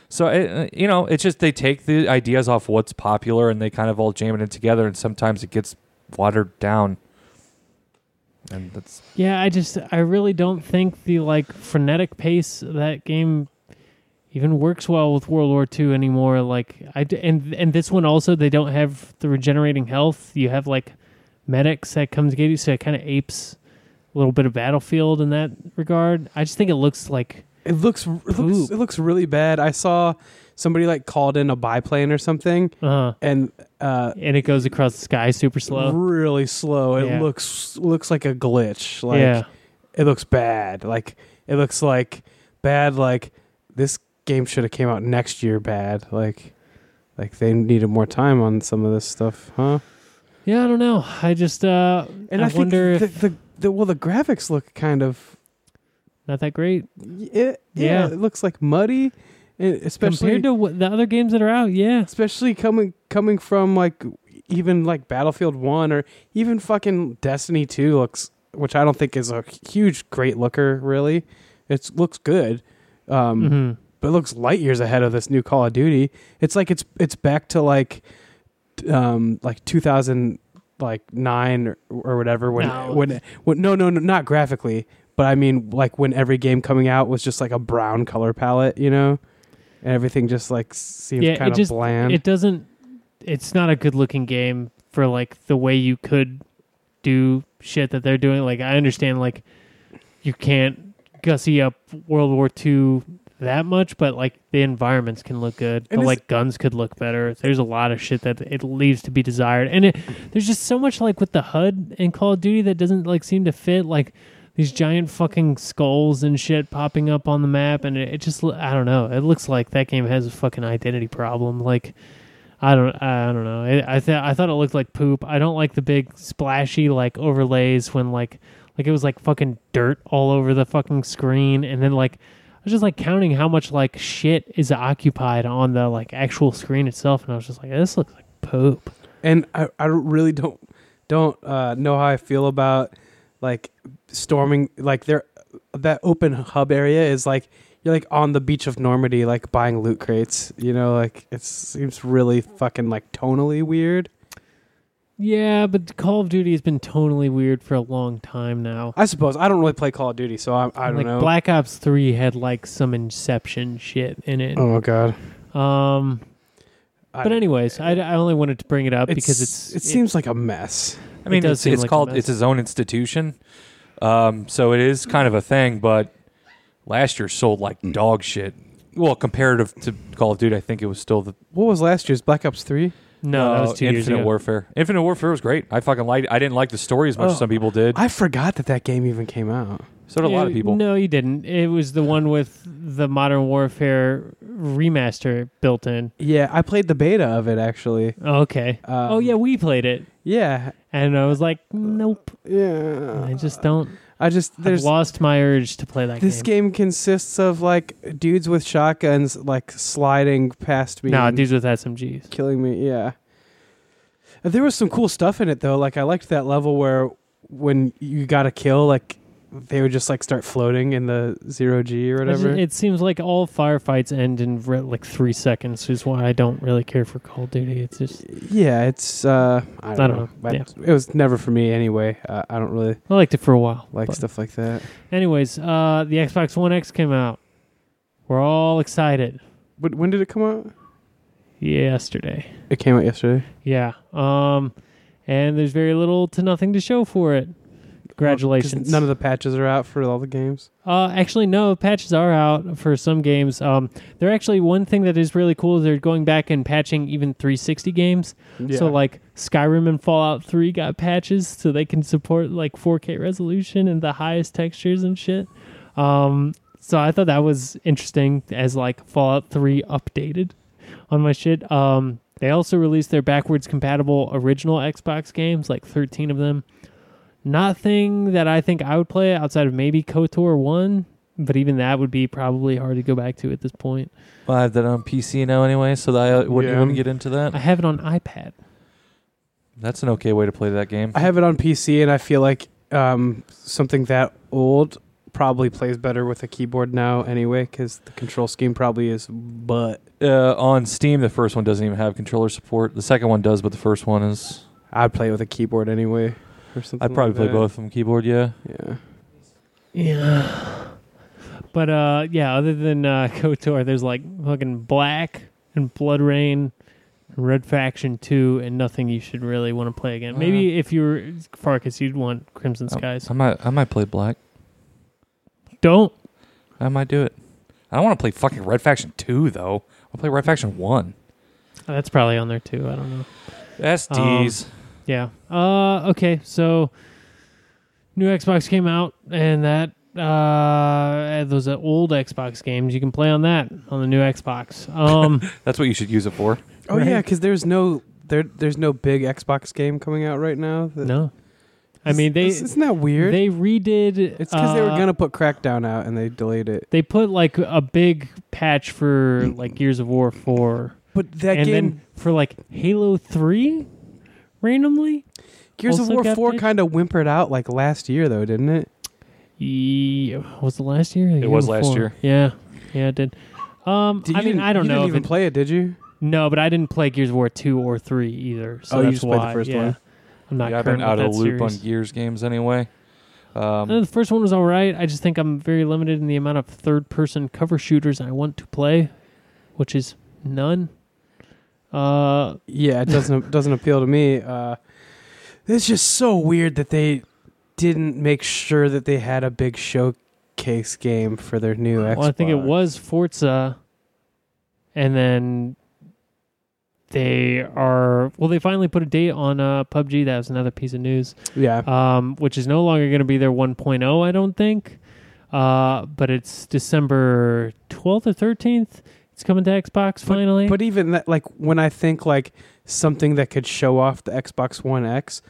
So it, you know, it's just they take the ideas off what's popular and they kind of all jam it in together, and sometimes it gets watered down. And that's Yeah, I just I really don't think the like frenetic pace that game even works well with World War II anymore. Like I and and this one also they don't have the regenerating health. You have like medics that come to get you, so it kind of apes a little bit of Battlefield in that regard. I just think it looks like It looks, it looks it looks really bad. I saw somebody like called in a biplane or something, uh and uh, and it goes across the sky super slow. really slow. It Yeah. looks looks like a glitch. Like yeah, it looks bad. Like it looks like bad. Like this game should have came out next year. Bad. Like like they needed more time on some of this stuff, huh? yeah. I don't know. I just uh, And I, I, think wonder the, if the the well the graphics look kind of not that great it, yeah, Yeah. it looks like muddy, especially compared to what, the other games that are out. Yeah, especially coming coming from like even like Battlefield One or even fucking Destiny Two looks, which I don't think is a huge great looker really. It looks good, um, hmm but it looks light years ahead of this new Call of Duty. It's like it's it's back to like um like 2000 like 9 or, or whatever when No. when when no no no not graphically but I mean like when every game coming out was just like a brown color palette, you know? And everything just like seems Yeah, kind of just- bland. it doesn't it's not a good looking game for like the way you could do shit that they're doing like i understand like you can't gussy up world war ii that much but like the environments can look good And but like guns could look better there's a lot of shit that it leaves to be desired and it there's just so much like with the hud in call of duty that doesn't like seem to fit like these giant fucking skulls and shit popping up on the map and it, it just I don't know it looks like that game has a fucking identity problem like I don't. I don't know. I I, th- I thought it looked like poop. I don't like the big splashy like overlays when like like it was like fucking dirt all over the fucking screen, and then like I was just like counting how much like shit is occupied on the like actual screen itself, and I was just like, this looks like poop. and I, I really don't don't uh, know how I feel about like storming like there that open hub area is like you're like on the beach of Normandy like buying loot crates you know like it seems really fucking like tonally weird Yeah, but Call of Duty has been totally weird for a long time now. I suppose I don't really play Call of Duty so I, I don't like know Black Ops Three had like some Inception shit in it. oh god Um, I- but anyways, I, I only wanted to bring it up because it's- it's it seems like a mess I mean, does it's, seem it's like a called mess. it's his own institution, um, so it is kind of a thing. But last year sold like dog shit. Well, comparative to Call of Duty, I think it was still the what was last year's Black Ops 3 no, that was two years Infinite ago. Warfare. Infinite Warfare was great. I fucking liked. I didn't like the story as much Oh. as some people did. I forgot that that game even came out so did a lot of people. No, you didn't. It was the one with the Modern Warfare remaster built in. yeah I played the beta of it actually Oh, okay. um, oh yeah, we played it, yeah and I was like, nope. yeah I just don't. I just I've lost my urge to play that This game. game consists of like dudes with shotguns like sliding past me No, and dudes with SMGs. killing me. Yeah. There was some cool stuff in it though. Like I liked that level where when you got a kill, like they would just like start floating in the zero G or I whatever. It seems like all firefights end in re- like three seconds, which is why I don't really care for Call of Duty. It's just yeah, it's uh I don't, I don't know. know. But Yeah. It was never for me anyway. Uh, I don't really I liked it for a while. like but- stuff like that. Anyways, uh, the Xbox One X came out. We're all excited. But when did it come out? Yesterday. It came out yesterday. Yeah. Um, and there's very little to nothing to show for it. Congratulations. None of the patches are out for all the games. Uh, actually, no. Patches are out for some games. Um, they're actually one thing that is really cool. Is they're going back and patching even 360 games. So like Skyrim and Fallout 3 got patches so they can support like 4K resolution and the highest textures and shit. Um, so I thought that was interesting as like Fallout 3 updated on my shit. Um, they also released their backwards compatible original Xbox games, like 13 of them. Nothing that I think I would play outside of maybe KOTOR 1, but even that would be probably hard to go back to at this point. Well, I have that on PC now anyway, so that I wouldn't, Yeah. wouldn't get into that. I have it on iPad. That's an okay way to play that game. I have it on PC, and I feel like um, something that old probably plays better with a keyboard now anyway, because the control scheme probably is but Uh, on Steam, the first one doesn't even have controller support. The second one does, but the first one is. I'd play it with a keyboard anyway, or something. I'd probably like play that. both of them keyboard. Yeah. Yeah. Yeah. But uh yeah, other than uh KOTOR, there's like fucking Black and BloodRayne, Red Faction 2, and nothing you should really want to play again. Maybe if you were Farkas, you'd want Crimson Skies. I might. I might play Black. Don't. I might do it. I don't want to play fucking Red Faction two though. I'll play Red Faction one. That's probably on there too. I don't know. SDs. Yeah. Uh okay, so new Xbox came out and that uh those are old Xbox games you can play on that on the new Xbox. Um That's what you should use it for. Oh Right. yeah, because there's no there there's no big Xbox game coming out right now. that- no. I mean they Isn't that weird? they redid it's because they were uh, gonna put Crackdown out and they delayed it. They put like a big patch for like Gears of War 4 But that and game, then for like Halo 3 randomly? Gears of also War got Four, patched? kind of whimpered out like last year though, didn't it? Yeah, was it last year? the It year was last before? year. Yeah. Yeah, it did. Um Did- I you mean, didn't- I don't you know Didn't if even it, play it, did you? No, but I didn't play Gears of War 2 or 3 either. So Oh, you that's just played the why. first yeah. one. I'm not yeah, I've current been out with of the that loop on. Gears games anyway. Uh, Um, the first one was all right. I just think I'm very limited in the amount of third person cover shooters I want to play, which is none. Uh, Yeah, it doesn't doesn't appeal to me. Uh, it's just so weird that they didn't make sure that they had a big showcase game for their new Xbox. well, I think it was Forza, and then they are well. They finally put a date on uh, PUBG. That was another piece of news. Yeah, um, which is no longer going to be their 1.0, I don't think. Uh, but it's December 12th or 13th. It's coming to Xbox finally. but even that, like when I think like something that could show off the Xbox One X.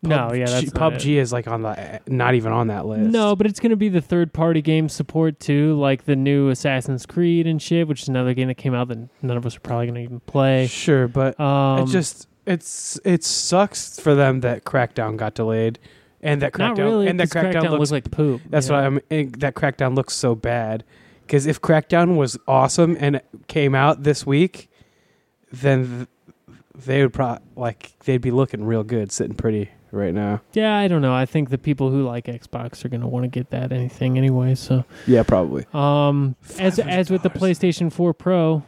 no, yeah, that's PUBG is like on the not even on that list. No, but it's going to be the third party game support too, like the new Assassin's Creed and shit, which is another game that came out that none of us are probably going to even play. sure, but Um, it just it's it sucks for them that Crackdown got delayed, and that Crackdown really, and that Crackdown, looks like poop. That's yeah. why I'm eh, that Crackdown looks so bad. Because if Crackdown was awesome and it came out this week, then th- they would probably like they'd be looking real good, sitting pretty right now. Yeah, I don't know. I think the people who like Xbox are going to want to get that anything anyway. So, Yeah, probably. um, as as with the PlayStation 4 Pro,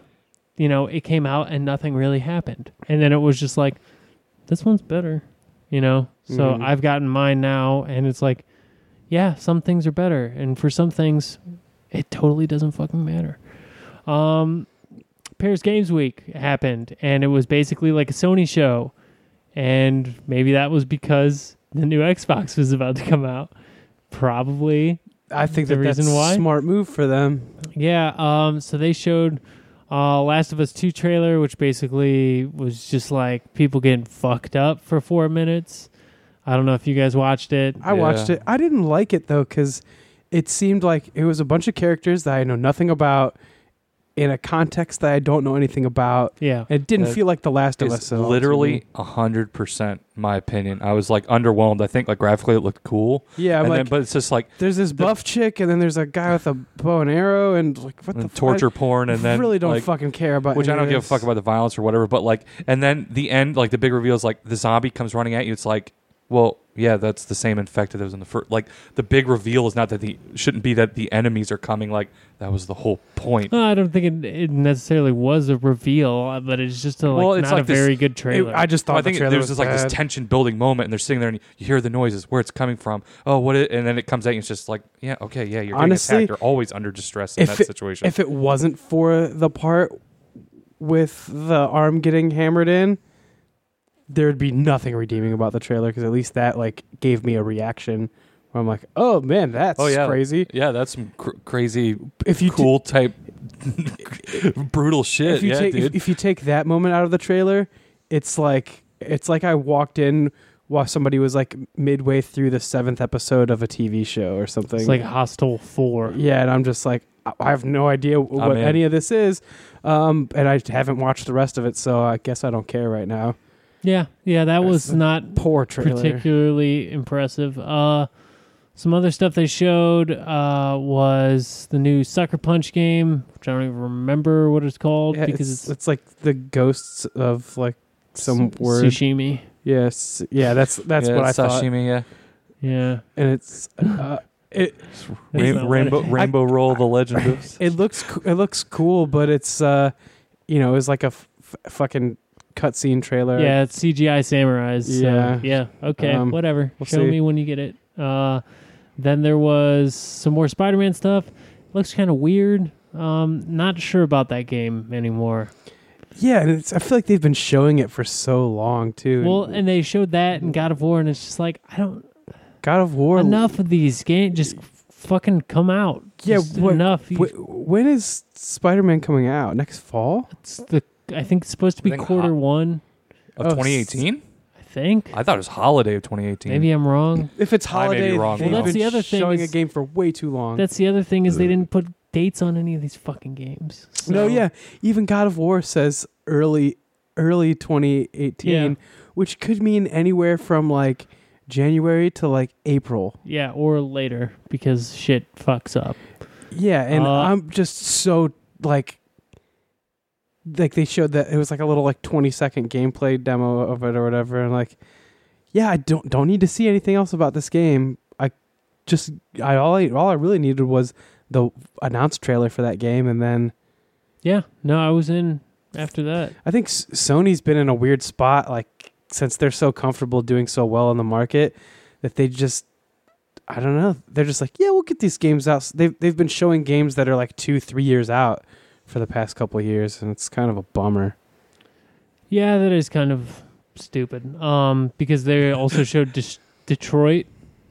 you know, it came out and nothing really happened, and then it was just like, this one's better, you know. So Mhm. I've gotten mine now, and it's like, yeah, some things are better, and for some things, it totally doesn't fucking matter. Um, Paris Games Week happened, and it was basically like a Sony show, and maybe that was because the new Xbox was about to come out. Probably, I think The that that's reason why? a smart move for them. yeah. Um, so they showed uh, Last of Us Two trailer, which basically was just like people getting fucked up for four minutes. I don't know if you guys watched it. I watched it. I didn't like it though because it seemed like it was a bunch of characters that I know nothing about in a context that I don't know anything about. Yeah, It didn't That feel like The Last of Us. it's at all to literally me. a hundred percent my opinion. I was like underwhelmed. I think like graphically it looked cool, yeah. I'm and like, then, but it's just like there's this buff chick, and then there's a guy with a bow and arrow, and like what the fuck? torture porn, and I then really don't like, fucking care about. which I any don't of give a this. fuck about the violence or whatever. But like, and then the end, like the big reveal is like the zombie comes running at you. It's like Well, yeah, that's the same infected that was in the first. Like the big reveal is not that the shouldn't be that the enemies are coming. Like that was the whole point. No, I don't think it, it necessarily was a reveal, uh, but it's just a, like, Well, it's not like a this- very good It- trailer. I just Well, thought I think the trailer there's was just like this tension building moment, and they're sitting there, and you hear the noises, where it's coming from. Oh, what? It, and then it comes out, and it's just like, yeah, okay, yeah, you're Honestly, attacked. You're always under distress in if that situation. If it wasn't for the part with the arm getting hammered in, there'd be nothing redeeming about the trailer because at least that like gave me a reaction where I'm like, oh man, that's Oh, yeah. crazy. yeah, that's some cr- crazy, If you t- cool type, brutal shit. if you yeah, take dude. if, if you take that moment out of the trailer, it's like it's like I walked in while somebody was like midway through the seventh episode of a TV show or something. it's like Hostile Four. yeah, and I'm just like I- I have no idea what in. any of this is, um, and I haven't watched the rest of it, so I guess I don't care right now. Yeah, yeah, that was not Poor trailer. particularly impressive. Uh, some other stuff they showed uh, was the new Sucker Punch game, which I don't even remember what it's called Yeah, because it's, it's, it's like the ghosts of like some s- word. Tsushima. Yes, yeah, that's that's yeah, what I it's thought, sashimi, yeah. Yeah, and it's uh, it Rain- not rainbow, it- rainbow roll, the legend of. it looks co- it looks cool, but it's uh, you know, it's like a f- f- fucking cutscene trailer. yeah, it's CGI samurais. so, Yeah. yeah. Okay, Um, whatever. we'll Show see. me when you get it. Uh, then there was some more Spider-Man stuff. Looks kind of weird. Um, not sure about that game anymore. yeah, and it's I feel like they've been showing it for so long too. Well, and they showed that in God of War, and it's just like I don't. God of War. enough of these games. Just fucking come out. Yeah, what- enough. When is Spider-Man coming out? Next fall? it's the. I think it's supposed to be I think quarter hot- one. Of Oh, 2018? I think. I thought it was holiday of 2018. Maybe I'm wrong. If it's I may be holiday, wrong, they've though. been That's the other thing showing is- a game for way too long. That's the other thing is they didn't put dates on any of these fucking games. no, yeah, even God of War says early, early 2018, Yeah. which could mean anywhere from like January to like April. Yeah, or later because shit fucks up. Yeah, and Uh, I'm just so like, like they showed that it was like a little like 20 second gameplay demo of it or whatever, and like, yeah, I don't don't need to see anything else about this game. I just I all I all I really needed was the announced trailer for that game, and then Yeah. No, I was in after that. I think S- Sony's been in a weird spot, like since they're so comfortable doing so well in the market, that they just, I don't know, they're just like, yeah, we'll get these games out. They've they've been showing games that are like two, three years out for the past couple of years, and it's kind of a bummer. Yeah, that is kind of stupid. Um, because they also showed Dis- Detroit.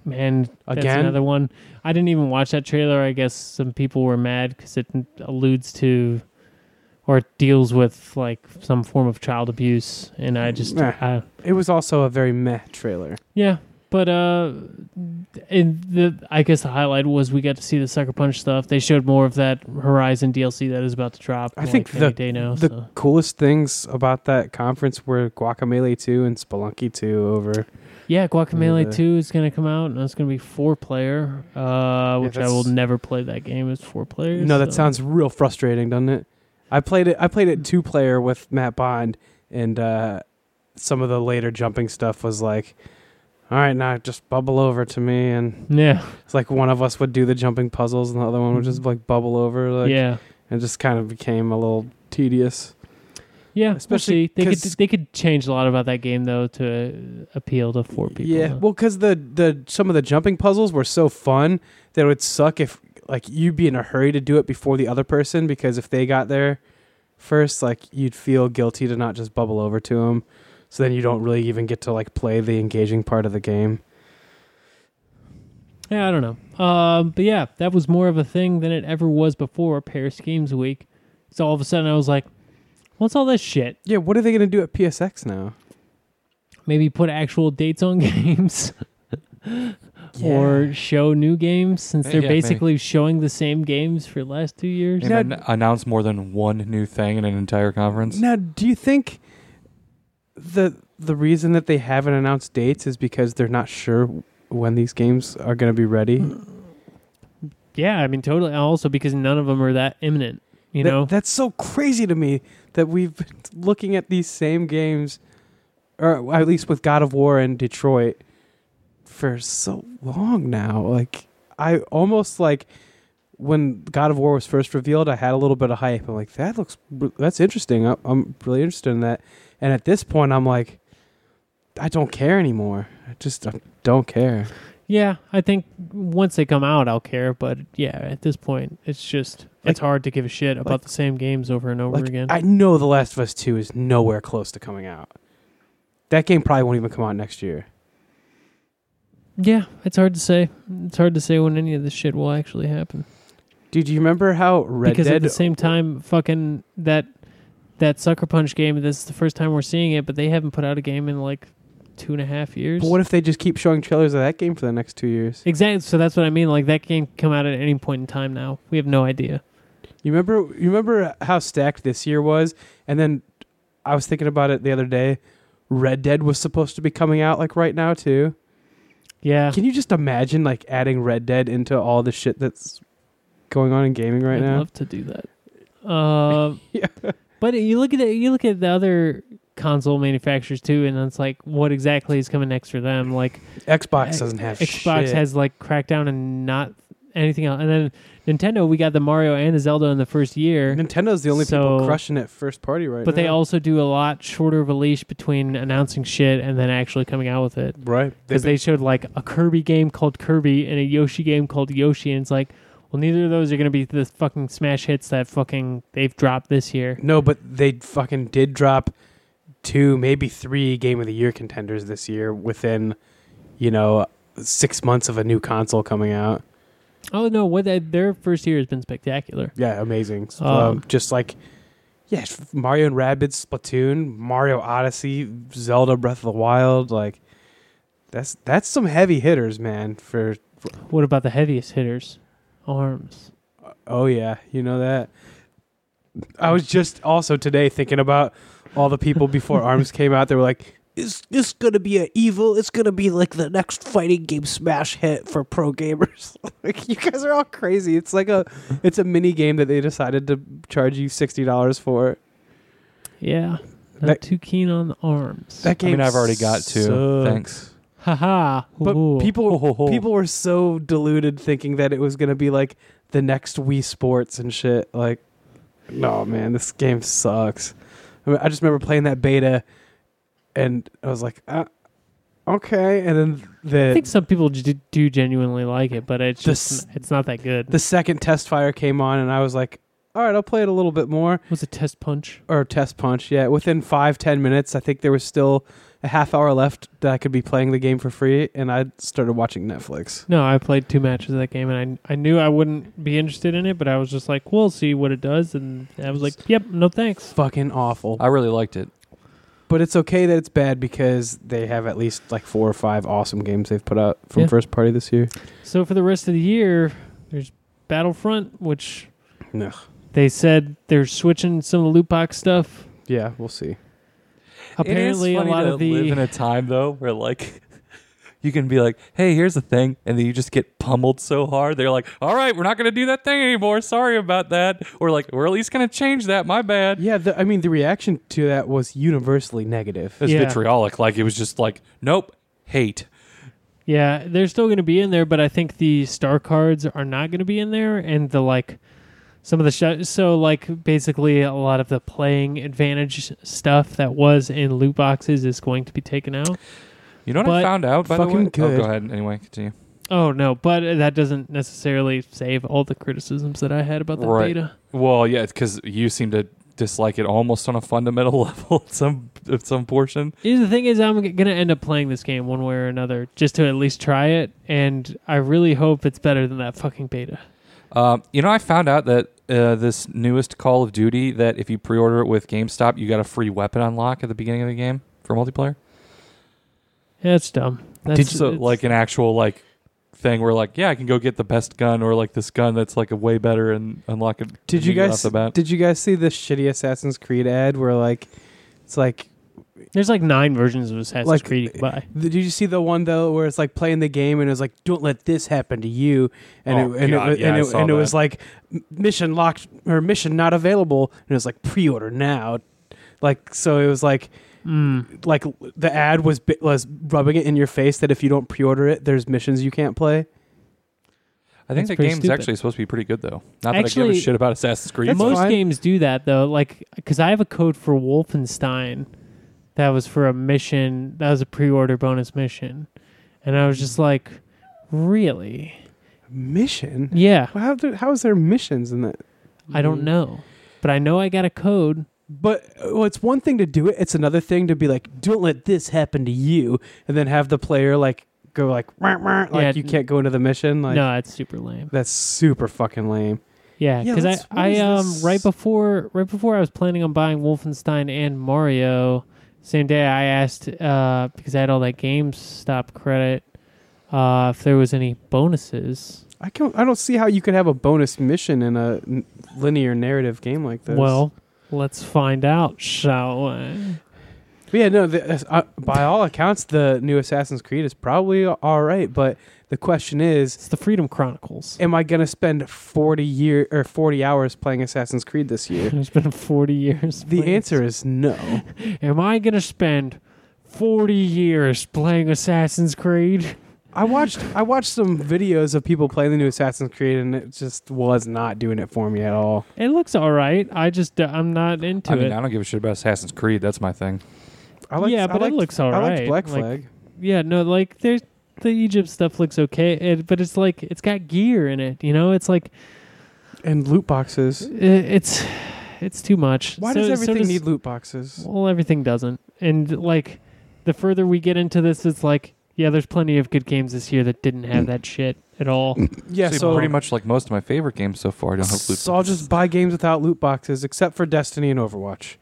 Man, that's Again? another one. I didn't even watch that trailer. I guess some people were mad because it alludes to or deals with like some form of child abuse, and I just, Nah. I, It was also a very meh trailer. yeah. But uh, in the I guess the highlight was we got to see the Sucker Punch stuff. They showed more of that Horizon DLC that is about to drop. I like, think the day now. the so. coolest things about that conference were Guacamelee 2 and Spelunky 2 over. Yeah, Guacamelee the- 2 is going to come out, and it's going to be four player, uh, which I will never play that game as four players. No, that sounds real frustrating, doesn't it? I played it. I played it two player with Matt Bond, and uh, some of the later jumping stuff was like, "All right, now just bubble over to me," and Yeah, it's like one of us would do the jumping puzzles, and the other one would just like bubble over. Like, yeah, it just kind of became a little tedious. yeah. Especially they could they could change a lot about that game though to appeal to four people. Yeah, well, because the the some of the jumping puzzles were so fun that it would suck if like you'd be in a hurry to do it before the other person because if they got there first, like you'd feel guilty to not just bubble over to them. So then you don't really even get to like play the engaging part of the game. yeah. I don't know. Um, but yeah, that was more of a thing than it ever was before Paris Games Week. So all of a sudden I was like, what's all this shit? Yeah, what are they gonna do at PSX now? Maybe put actual dates on games. or show new games since they're yeah, maybe. basically showing the same games for the last two years. And Now- announce more than one new thing in an entire conference. now, do you think the the reason that they haven't announced dates is because they're not sure when these games are gonna be ready? Mm. Yeah, I mean, totally. Also, because none of them are that imminent. You That- know, that's so crazy to me that we've been looking at these same games, or at least with God of War and Detroit, for so long now. Like I almost like when God of War was first revealed, I had a little bit of hype. I'm like, that looks that's interesting. I'm really interested in that. And at this point, I'm like, I don't care anymore. I just I don't care. Yeah, I think once they come out, I'll care. But yeah, at this point, it's just it's hard to give a shit about like- the same games over and over Like again. I know The Last of Us Two is nowhere close to coming out. That game probably won't even come out next year. yeah, it's hard to say. It's hard to say when any of this shit will actually happen. Dude, do you remember how Red because Dead? at the same time, fucking that that Sucker Punch game. This is the first time we're seeing it, but they haven't put out a game in like two and a half years. but what if they just keep showing trailers of that game for the next two years? exactly. So that's what I mean. Like that game can come out at any point in time. Now we have no idea. You remember? You remember how stacked this year was? And then I was thinking about it the other day. Red Dead was supposed to be coming out like right now too. Yeah, Can you just imagine like adding Red Dead into all the shit that's going on in gaming right now? I'd love to do that. Uh, Yeah. But you look at it, you look at the other console manufacturers too, and it's like, what exactly is coming next for them? Like Xbox uh, doesn't have Xbox shit. has like Crackdown and not anything else, and then Nintendo, we got the Mario and the Zelda in the first year. Nintendo's the only So- people crushing it first party right But now. they also do a lot shorter of a leash between announcing shit and then actually coming out with it. right Because they showed like a Kirby game called Kirby and a Yoshi game called Yoshi, and it's like, well, neither of those are going to be the fucking smash hits that fucking they've dropped this year. no, but they fucking did drop two, maybe three Game of the Year contenders this year within, you know, six months of a new console coming out. Oh no, what they, their first year has been spectacular. Yeah, amazing. Um, Um, just like, yeah, Mario and Rabbids, Splatoon, Mario Odyssey, Zelda Breath of the Wild. Like, that's that's some heavy hitters, man. For What about the heaviest hitters? Arms. oh yeah, you know that. I was just also today thinking about all the people before Arms came out. They were like, "Is this gonna be an evil? It's gonna be like the next fighting game smash hit for pro gamers." like, you guys are all crazy. It's like a, it's a mini game that they decided to charge you sixty dollars for. Yeah. Not That- too keen on the arms. That I game. mean, I've already got two. sucks. Thanks. Haha. But Ooh. people, people were so deluded thinking that it was gonna be like the next Wii Sports and shit. Like, no, man, this game sucks. I, mean, I just remember playing that beta, and I was like, uh, okay. And then I think some people do, do genuinely like it, but it's The just s- it's not that good. the second test fire came on, and I was like, all right, I'll play it a little bit more. was a test punch. Or test punch, yeah. Within five ten minutes, I think there was still a half hour left that I could be playing the game for free, and I started watching Netflix. No, I played two matches of that game, and I I knew I wouldn't be interested in it, but I was just like, we'll see what it does, and I was like, yep, no thanks. Fucking awful. I really liked it. But it's okay that it's bad because they have at least like four or five awesome games they've put out from Yeah. first party this year. So for the rest of the year, there's Battlefront, which Ugh. they said they're switching some of the loot box stuff. Yeah, we'll see. Apparently, it is a lot to of the live in a time though where like you can be like, "Hey, here's the thing," and then you just get pummeled so hard. They're like, "All right, we're not going to do that thing anymore. Sorry about that." Or like, "We're at least going to change that. My bad." Yeah, the, I mean the reaction to that was universally negative. It was Yeah. vitriolic. Like it was just like, "Nope, hate." Yeah, they're still going to be in there, but I think the star cards are not going to be in there, and the like, some of the sh- so like basically a lot of the playing advantage stuff that was in loot boxes is going to be taken out. You know what But I found out by the fucking way? Oh, go ahead. Anyway, continue. Oh no, but that doesn't necessarily save all the criticisms that I had about the Right. beta. Well, yeah, because you seem to dislike it almost on a fundamental level at some at some portion. The thing: is I'm gonna end up playing this game one way or another, just to at least try it, and I really hope it's better than that fucking beta. Um, you know, I found out that uh, this newest Call of Duty that if you pre-order it with GameStop, you got a free weapon unlock at the beginning of the game for multiplayer. Yeah, it's dumb. That's, so it's- like an actual like thing where like yeah, I can go get the best gun or like this gun that's like a way better and unlock it. Did you guys off the bat. did you guys see the shitty Assassin's Creed ad where like it's like there's like nine versions of Assassin's Like, Creed you can buy. did you see the one though where it's like playing the game and it's like don't let this happen to you and Oh, it, and God, it, yeah, and it, and it was like mission locked or mission not available and it was like pre-order now like so it was like Mm. like the ad was bi- was rubbing it in your face that if you don't pre-order it, there's missions you can't play. I think That's the pretty game's stupid. actually supposed to be pretty good though. Not that I Actually, give a shit about Assassin's Creed. Most fine. games do that though, like because I have a code for Wolfenstein that was for a mission that was a pre-order bonus mission, and I was just like, really? Mission? Yeah, How do, how is there missions in that? I don't know, but I know I got a code. But uh, well, it's one thing to do it. It's another thing to be like, don't let this happen to you, and then have the player like go like, "Wah, wah," like Yeah, you can't go into the mission. Like no, that's super lame. that's super fucking lame. Yeah, Yeah, because I, I is um this? right before right before I was planning on buying Wolfenstein and Mario, same day I asked uh because I had all that GameStop credit, uh if there was any bonuses. I can't. I don't see how you could have a bonus mission in a n- linear narrative game like this. Well, let's find out, shall we? But yeah, no. The, uh, by all accounts, the new Assassin's Creed is probably all right. But the question is, It's the Freedom Chronicles. am I gonna spend forty year or forty hours playing Assassin's Creed this year? It's been 40 years. The playing- answer is no. Am I going to spend 40 years playing Assassin's Creed? I watched I watched some videos of people playing the new Assassin's Creed, and it just was not doing it for me at all. It looks all right. I just I'm not into I mean, it. I don't give a shit about Assassin's Creed. That's my thing. I liked, yeah, I but liked, it looks all I right. liked Black Like, Flag. Yeah, no, like there's the Egypt stuff looks okay, it, but it's like it's got gear in it. You know, it's like and loot boxes. i- it's it's too much. Why So- does so everything need loot boxes? Well, everything doesn't, and like the further we get into this, it's like yeah, there's plenty of good games this year that didn't have that shit at all. Yeah, See, so pretty much like most of my favorite games so far don't have loot. So I'll just buy games without loot boxes, except for Destiny and Overwatch.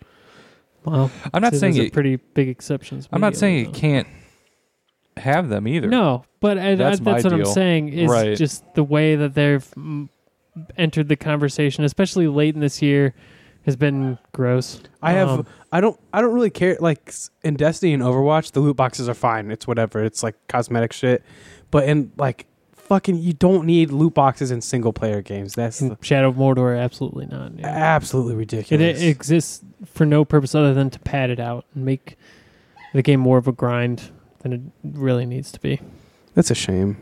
Well, I'm not so saying those it, pretty big exceptions. I'm not saying immediately, you can't have them either. No, but I, That's that's, my that's what I'm saying is Right. just the way that they've entered the conversation, especially late in this year, has been gross. I have Um, I don't I don't really care like in Destiny and Overwatch the loot boxes are fine. It's whatever. It's like cosmetic shit. But in like fucking you don't need loot boxes in single player games. That's in the- Shadow of Mordor, absolutely not. yeah. absolutely It, ridiculous. it exists for no purpose other than to pad it out and make the game more of a grind than it really needs to be. That's a shame.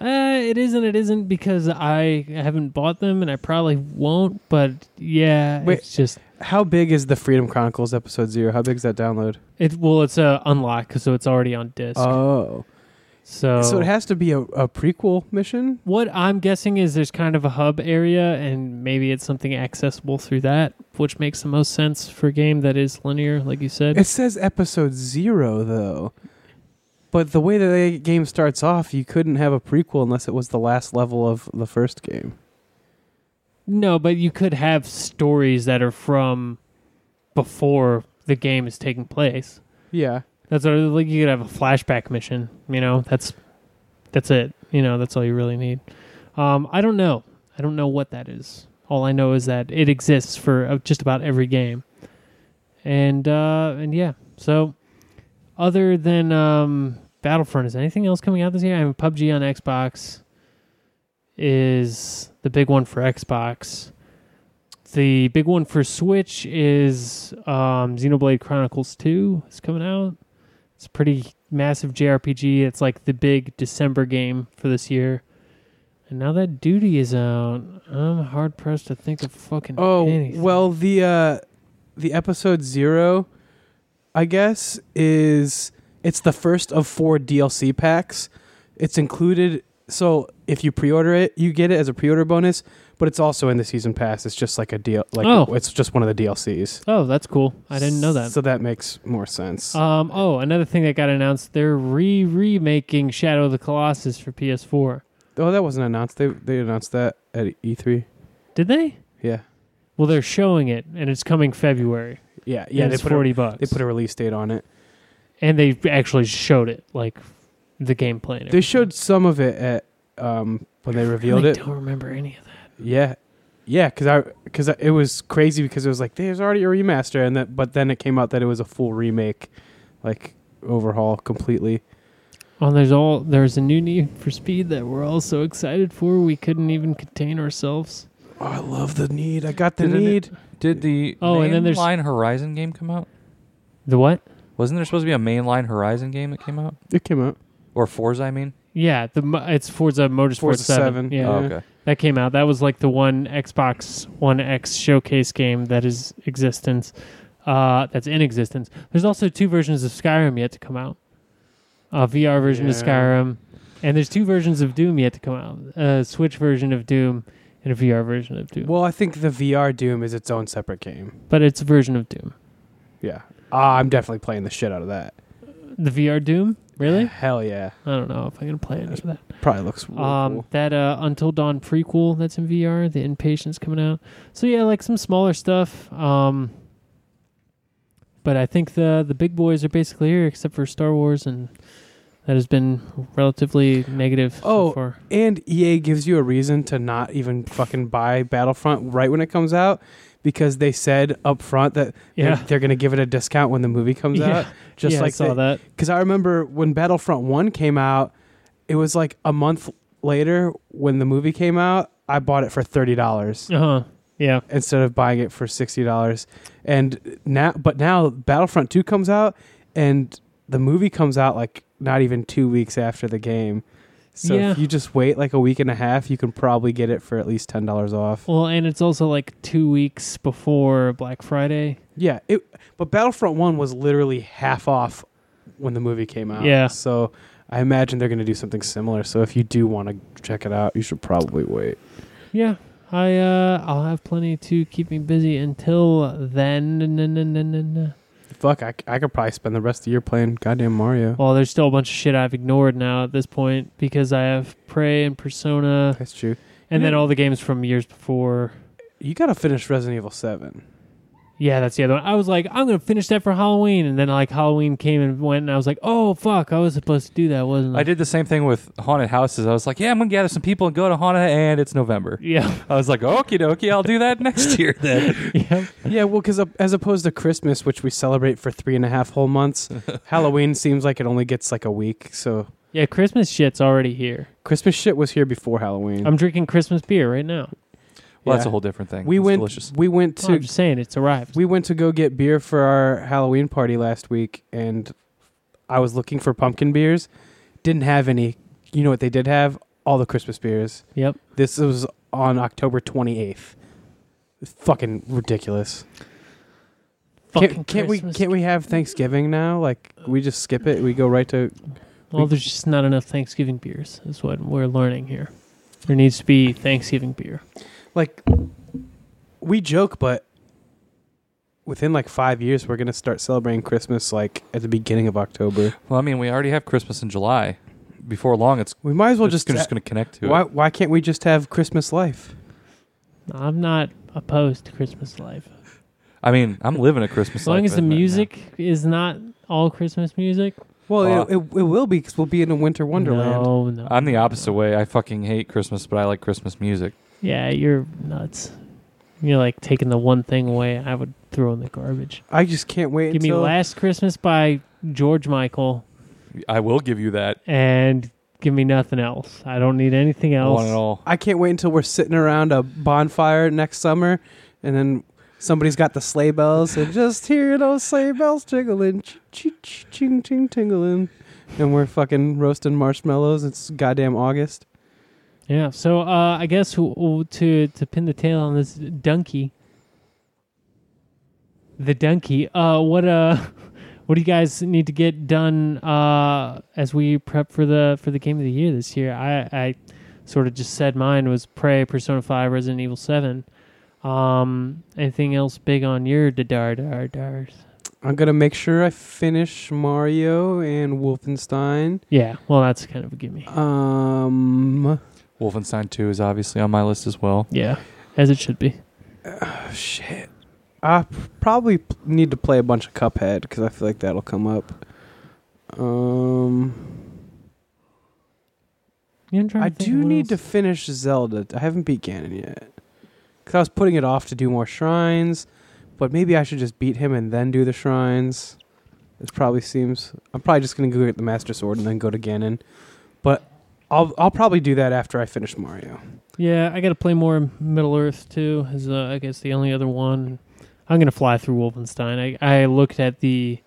Uh, it is and it isn't because I haven't bought them and I probably won't. But yeah, Wait. it's just How big is the Freedom Chronicles episode 0? How big is that download? it. Well, it's a unlock, so it's already on disc. Oh. so So it has to be a, a prequel mission? What I'm guessing is there's kind of a hub area, and maybe it's something accessible through that, which makes the most sense for a game that is linear, like you said. It says episode 0 though. But the way that the game starts off, you couldn't have a prequel unless it was the last level of the first game. no, but you could have stories that are from before the game is taking place. Yeah. That's what, like you could have a flashback mission. You know, that's that's it. You know, that's all you really need. Um, I don't know. I don't know what that is. All I know is that it exists for uh, just about every game. And uh, and yeah, so other than um, Battlefront, is anything else coming out this year? I mean, PUBG on Xbox is the big one for Xbox. The big one for Switch is um, Xenoblade Chronicles 2 is coming out. It's a pretty massive JRPG. It's like the big December game for this year. And now that Duty is out, I'm hard pressed to think of fucking Oh anything. well, the uh, the episode zero, I guess, is it's the first of four DLC packs. It's included. So if you pre-order it, you get it as a pre-order bonus, but it's also in the season pass. It's just like a deal. Like Oh. it's just one of the DLCs. Oh, that's cool. I didn't know that. So that makes more sense. Um, oh, another thing that got announced, they're re remaking Shadow of the Colossus for PS4. oh, that wasn't announced. They they announced that at E3. Did they? Yeah, Well, they're showing it, and it's coming February. Yeah, Yeah, yeah. They it's put forty a, bucks. they put a release date on it. and they actually showed it, like the gameplay. and They everything. showed some of it at um when they I revealed really it. Don't remember any of that. Yeah, yeah, because I because it was crazy because it was like there's already a remaster and that, but then it came out that it was a full remake, like overhaul completely. Oh, there's all there's a new Need for Speed that we're all so excited for. We couldn't even contain ourselves. Oh, I love the need. I got the Didn't it- need. Did the Oh, and then there's- Line Horizon game come out? The what? Wasn't there supposed to be a mainline Horizon game that came out? It came out. Or Forza, I mean? Yeah, the mo- it's Forza Motorsport Forza 7. 7, Yeah, Oh, okay. that came out. That was like the one Xbox One X showcase game that is existence. Uh, that's in existence. There's also two versions of Skyrim yet to come out. A VR version of Yeah. Skyrim, and there's two versions of Doom yet to come out. A Switch version of Doom and a VR version of Doom. Well, I think the VR Doom is its own separate game. but it's a version of Doom. Yeah. Ah, I'm definitely playing the shit out of that. The VR Doom, really? Hell yeah. I don't know if I'm gonna play any of that. Probably looks really um, cool. that uh, Until Dawn prequel that's in VR, the Inpatient's coming out. So yeah, like some smaller stuff. Um, but I think the the big boys are basically here, except for Star Wars, and that has been relatively negative Oh, so far. And EA gives you a reason to not even fucking buy Battlefront right when it comes out because they said up front that Yeah, they're, they're going to give it a discount when the movie comes yeah, out. Just yeah, like I saw they- that. Because I remember when Battlefront 1 came out, it was like a month later when the movie came out, I bought it for $30 Uh huh. Yeah. instead of buying it for $60. And now, but now Battlefront 2 comes out and the movie comes out like not even two weeks after the game. So Yeah. if you just wait like a week and a half, you can probably get it for at least $10 off. Well, and it's also like two weeks before Black Friday. Yeah, it but Battlefront 1 was literally half off when the movie came out. Yeah. So I imagine they're going to do something similar. So if you do want to check it out, you should probably wait. Yeah. I uh I'll have plenty to keep me busy until then. Fuck, I, I could probably spend the rest of the year playing goddamn Mario. Well, there's still a bunch of shit I've ignored now at this point because I have Prey and Persona, That's true. and then Yeah. all the games from years before. You got to finish Resident Evil 7. Yeah, that's the other one. I was like, I'm gonna finish that for Halloween, and then like Halloween came and went, and I was like, oh fuck, I was supposed to do that, wasn't I? I did the same thing with haunted houses. I was like, yeah, I'm going to gather some people and go to haunted, and it's November. Yeah, I was like, okie dokie, I'll do that next year then. yeah. Yeah, well, because as opposed to Christmas, which we celebrate for three and a half whole months, Halloween seems like it only gets like a week. So Yeah, Christmas shit's already here. Christmas shit was here before Halloween. I'm drinking Christmas beer right now. Well, that's a whole different thing. we It's went. delicious. We went Well, I'm to. just saying, it's arrived. We went to go get beer for our Halloween party last week, and I was looking for pumpkin beers. Didn't have any. You know what they did have? All the Christmas beers. Yep. This was on October 28th. Fucking ridiculous. Fucking Can't, can't we? Christmas. Can't we have Thanksgiving now? Like we just skip it. We go right to. Well, there's just not enough Thanksgiving beers. Is what we're learning here. There needs to be Thanksgiving beer. Like we joke, but within like five years, we're gonna start celebrating Christmas like at the beginning of October. well, I mean, we already have Christmas in July. Before long, it's, We might as well it's just. just going to connect to why? it. Why can't we just have Christmas life? I'm not opposed to Christmas life. I mean, I'm living a Christmas life. As long life as the right now. music is not all Christmas music. Well, Uh, it, it, it will be because we'll be in a winter wonderland. No, no. I'm the opposite no. way. I fucking hate Christmas, but I like Christmas music. Yeah, you're nuts. You're like taking the one thing away I would throw in the garbage. I just can't wait Give me until. Last Christmas by George Michael I will give you that. and give me nothing else. I don't need anything else. want it all. I can't wait until we're sitting around a bonfire next summer, and then somebody's got the sleigh bells, and just hear those sleigh bells jingling, ching ching ching ching tingling, and we're fucking roasting marshmallows. It's goddamn August. Yeah. So uh, I guess to to pin the tail on this donkey, the donkey. Uh, what uh, what do you guys need to get done uh as we prep for the for the game of the year this year? I I sort of just said mine was Prey, Persona Five, Resident Evil Seven. Um, anything else big on your dar dar dars? I'm gonna make sure I finish Mario and Wolfenstein. Yeah. Well, that's kind of a gimme. Um, Wolfenstein 2 is obviously on my list as well. Yeah, as it should be. oh, shit. I p- probably p- need to play a bunch of Cuphead because I feel like that'll come up. Um. You know, I do need to finish Zelda. I haven't beat Ganon yet. Cause I was putting it off to do more shrines, but maybe I should just beat him and then do the shrines. It probably seems. I'm probably just gonna go get the Master Sword and then go to Ganon, but I'll I'll probably do that after I finish Mario. Yeah, I got to play more Middle Earth too. Is uh, I guess the only other one. I'm gonna fly through Wolfenstein. I I looked at the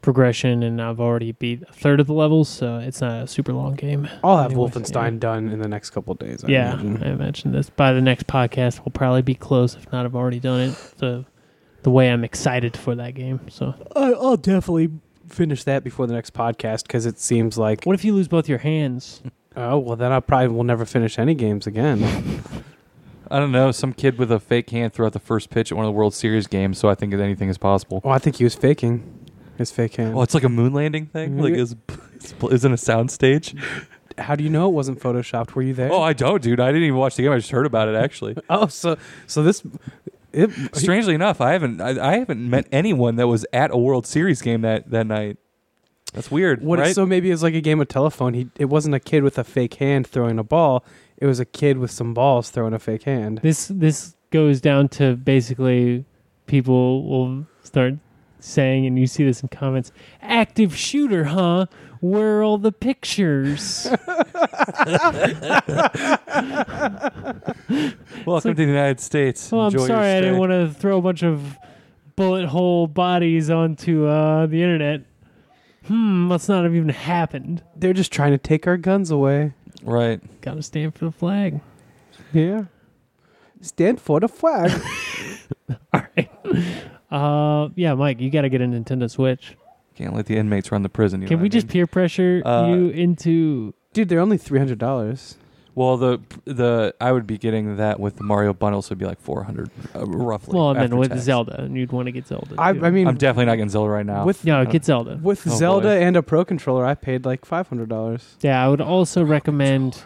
progression, and I've already beat a third of the levels, so it's not a super long game. I'll have Anyway, Wolfenstein yeah. done in the next couple days. I yeah, imagine. I imagine this by the next podcast we'll probably be close. If not, I've already done it. The the way I'm excited for that game. So, I, I'll definitely finish that before the next podcast because it seems like what if you lose both your hands? oh well then I probably will never finish any games again. I don't know. Some kid with a fake hand throughout the first pitch at one of the World Series games, so I think that anything is possible. oh, I think he was faking his fake hand. Oh, it's like a moon landing thing. Mm-hmm. Like is is in a sound stage. How do you know it wasn't photoshopped? Were you there? Oh, I don't, dude. I didn't even watch the game. I just heard about it actually. Oh, so so this it, Strangely enough, I haven't I, I haven't met anyone that was at a World Series game that that night. That's weird, what right? so maybe it's like a game of telephone. He it wasn't a kid with a fake hand throwing a ball. It was a kid with some balls throwing a fake hand. This this goes down to basically people will start saying, and you see this in comments: "Active shooter, huh? Where are all the pictures?" Welcome to the United States. well, I'm Enjoy your sorry, I didn't stay. want to throw a bunch of bullet hole bodies onto uh, the internet. Hmm, must not have even happened. They're just trying to take our guns away. Right. Got to stand for the flag. Yeah. Stand for the flag. All right. Uh, yeah, Mike, you got to get a Nintendo Switch. Can't let the inmates run the prison. You Can know we what I just mean? peer pressure Uh, you into? Dude, they're only three hundred dollars. Well, the the I would be getting that with the Mario bundle, so it'd be like four hundred, uh, roughly. Well, and then after with tax. Zelda, and you'd want to get Zelda. I, too. I mean, I'm definitely not getting Zelda right now. with yeah, get Zelda. with Oh, Zelda boy. and a Pro controller, I paid like five hundred dollars. Yeah, I would also recommend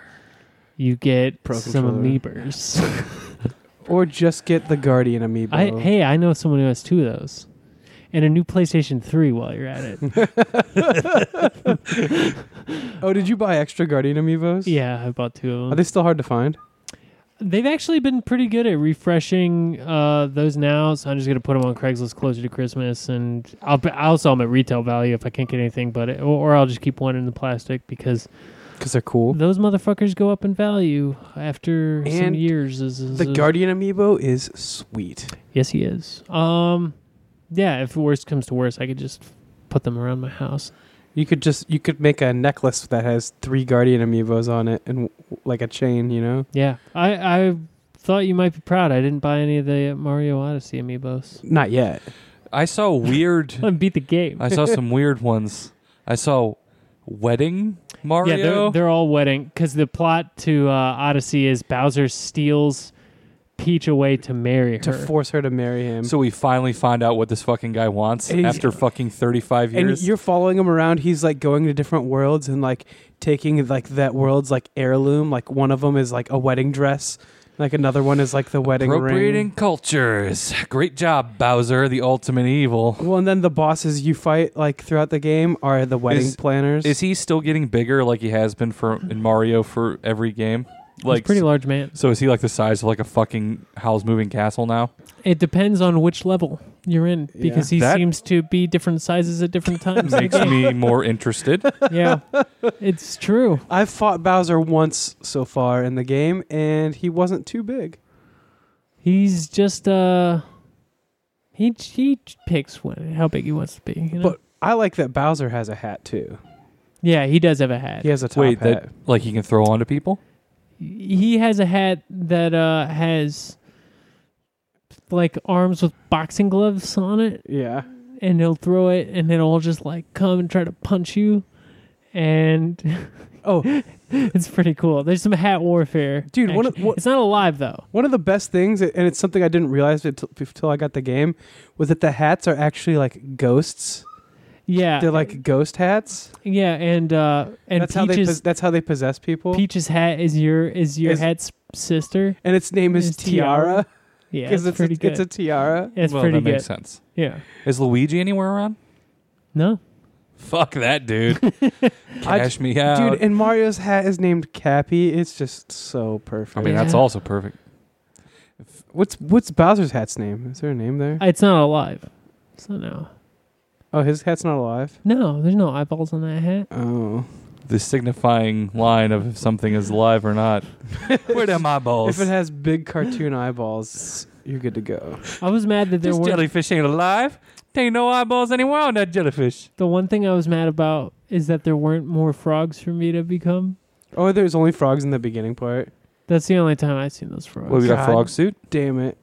you get Pro some controller. amiibers. Or just get the Guardian amiibo. I, hey, I know someone who has two of those, and a new PlayStation Three while you're at it. oh, did you buy extra Guardian amiibos? yeah, I bought two of them. Are they still hard to find? They've actually been pretty good at refreshing uh, those now, so I'm just gonna put them on Craigslist closer to Christmas, and I'll I'll sell them at retail value if I can't get anything, but it, or, I'll just keep one in the plastic because Because they're cool. those motherfuckers go up in value after some years. Is, is- The Guardian amiibo is sweet. Yes, he is. Um, yeah. If worst comes to worst, I could just put them around my house. You could just you could make a necklace that has three Guardian amiibos on it and like a chain, you know. Yeah, I I thought you might be proud. I didn't buy any of the Mario Odyssey amiibos. Not yet. I saw weird. I beat the game. I saw some weird ones. I saw wedding Mario. Yeah, they're, they're all wedding because the plot to uh, Odyssey is Bowser steals Peach away to marry her. To force her to marry him. so we finally find out what this fucking guy wants And after fucking thirty five years. and years. you're following him around. He's like going to different worlds and like taking like that world's like heirloom. Like one of them is like a wedding dress. Like another one is like the wedding Appropriating ring. cultures. Great job, Bowser, the ultimate evil. Well, and then the bosses you fight like throughout the game are the wedding Is- planners. Is he still getting bigger like he has been for in Mario for every game? He's Like a pretty large man. So is he like the size of like a fucking Howl's Moving Castle now? It depends on which level you're in because he That- seems to be different sizes at different times. in the Makes game. me more interested. yeah, it's true. I've fought Bowser once so far in the game, and he wasn't too big. He's just uh, he he picks when, how big he wants to be. You know? But I like that Bowser has a hat too. yeah, he does have a hat. He has a top Wait, hat. that like he can throw onto people? He has a hat that uh has like arms with boxing gloves on it. Yeah. and he'll throw it and it'll just like come and try to punch you. And Oh, it's pretty cool. There's some hat warfare. Dude, one of- what- it's not alive though. One of the best things, and it's something I didn't realize until, until I got the game, was that the hats are actually like ghosts. Yeah They're like ghost hats. yeah and uh and that's how they. peach's Pos- that's how they possess people. peach's hat is your is your Is- hat's sister and its name is is Tiara. Tiara yeah because it's, it's, pretty a, good it's a tiara. it's well, pretty that good makes sense. yeah Is Luigi anywhere around? no Fuck that dude. I Cash me out. Dude, and Mario's hat is named Cappy. It's just so perfect. I mean, that's Yeah. also perfect. what's what's Bowser's hat's name? Is there a name there? it's not alive so no Oh, his hat's not alive. no there's no eyeballs on that hat Oh, The signifying line of if something is alive or not. Where are my balls? if it has big cartoon eyeballs, you're good to go. I was mad that there this weren't. jellyfish ain't alive. There ain't no eyeballs anywhere on that jellyfish. The one thing I was mad about is that there weren't more frogs for me to become. Oh, there's only frogs in the beginning part. That's the only time I've seen those frogs. What, we got God. frog suit? Damn it.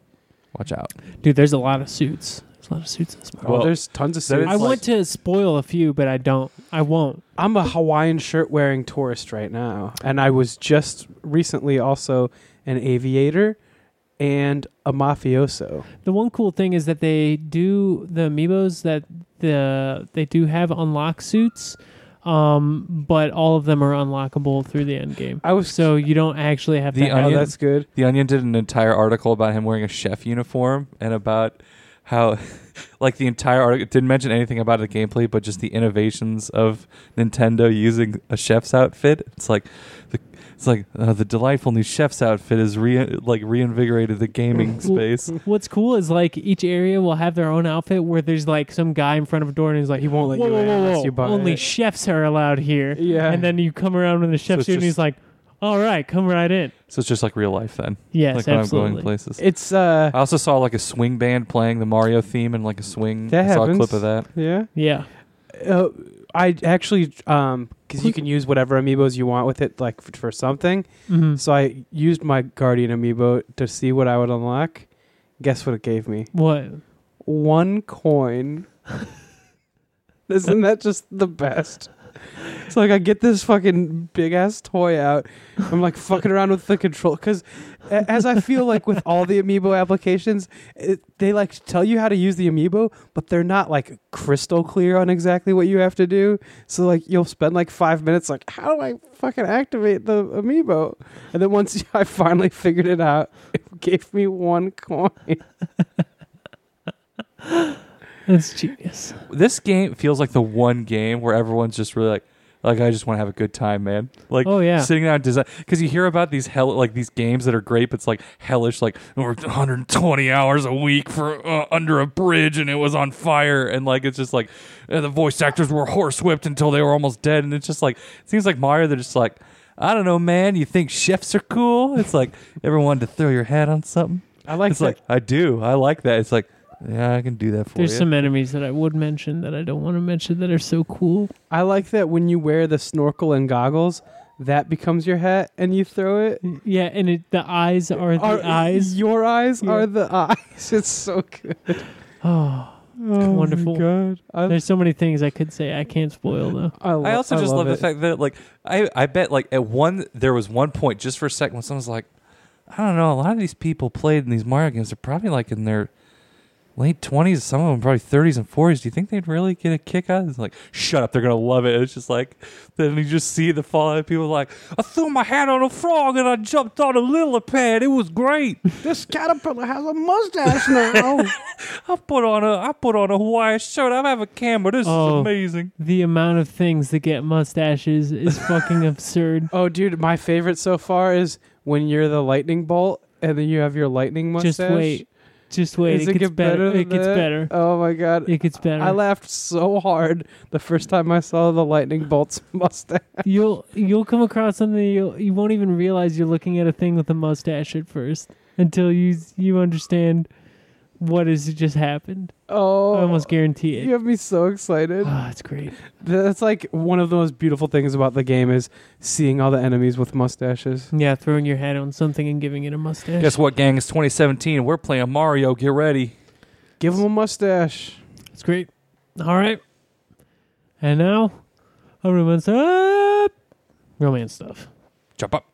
Watch out. Dude, there's a lot of suits. There's a lot of suits in this movie. Oh, Well, there's tons of suits. I want to spoil a few, but I don't. I won't. I'm a Hawaiian shirt wearing tourist right now, and I was just recently also an aviator and a mafioso. The one cool thing is that they do the amiibos that the they do have unlock suits, um, but all of them are unlockable through the end game. I was So you don't actually have The to. Oh, have- Onion- that's good. The Onion did an entire article about him wearing a chef uniform and about how, like, the entire article didn't mention anything about the gameplay, but just the innovations of Nintendo using a chef's outfit. It's like, the, it's like uh, the delightful new chef's outfit has re like reinvigorated the gaming space. What's cool is like each area will have their own outfit where there's like some guy in front of a door and he's like, He won't let whoa, you whoa, in whoa, unless whoa. you buy Only it. chefs are allowed here. Yeah. And then you come around in the chef it's suit and he's like, all right, come right in. So it's just like real life then. Yes, like when absolutely. I'm going places. it's uh I also saw like a swing band playing the Mario theme and like a swing. That I saw a clip of that. yeah. Yeah. Uh, I actually um because you can use whatever amiibos you want with it, like f- for something. hmm So I used my Guardian amiibo to see what I would unlock. Guess what it gave me? What? One coin. Isn't that just the best? It's like I get this fucking big ass toy out. I'm like fucking around with the control because, as I feel like with all the amiibo applications, it, they like tell you how to use the amiibo, but they're not like crystal clear on exactly what you have to do. So like you'll spend like five minutes like, how do I fucking activate the amiibo? And then once I finally figured it out, it gave me one coin. That's genius. This game feels like the one game where everyone's just really like, like I just want to have a good time, man. Like, Oh, yeah. sitting down design because you hear about these hell like these games that are great, but it's like hellish, like over 120 hours a week for uh, under a bridge and it was on fire, and like it's just like uh, the voice actors were horsewhipped until they were almost dead, and it's just like it seems like Mario. They're just like, I don't know, man. You think chefs are cool? It's like everyone to throw your hat on something. I like it's that. like I do. I like that. It's like yeah, I can do that for you. There's you. some enemies that I would mention that I don't want to mention that are so cool. I like that when you wear the snorkel and goggles, that becomes your hat and you throw it. Yeah, and it, the eyes are the Are- eyes. Your eyes Yeah. are the eyes. It's so good. Oh, oh wonderful. God. I, there's so many things I could say. I can't spoil though. I, lo- I also just love, it. the fact that like I I bet like at one there was one point just for a second when someone's like, I don't know, a lot of these people played in these Mario games. They're probably like in their late twenties, some of them probably thirties and forties. Do you think they'd really get a kick out? of it? It's like, shut up, they're gonna love it. It's just like then you just see the fallout. People like, I threw my hat on a frog and I jumped on a lily pad. It was great. This caterpillar has a mustache now. I put on a I put on a Hawaiian shirt. I have a camera. This Oh. is amazing. The amount of things that get mustaches is fucking absurd. oh, dude, my favorite so far is when you're the lightning bolt and then you have your lightning mustache. Just wait. Just wait. Does it it gets get better. better It gets that? better. Oh my god. It gets better. I laughed so hard the first time I saw the lightning bolt's mustache. you'll you'll come across something you'll, you won't even realize you're looking at a thing with a mustache at first until you you understand what has just happened. Oh, I almost guarantee it. You have me so excited. Ah, it's great. That's like one of the most beautiful things about the game is seeing all the enemies with mustaches. Yeah, throwing your head on something and giving it a mustache. Guess what, gang? It's 2017. We're playing Mario. Get ready. Give them a mustache. It's great. All right. And now, a romance up. Romance stuff. Jump up.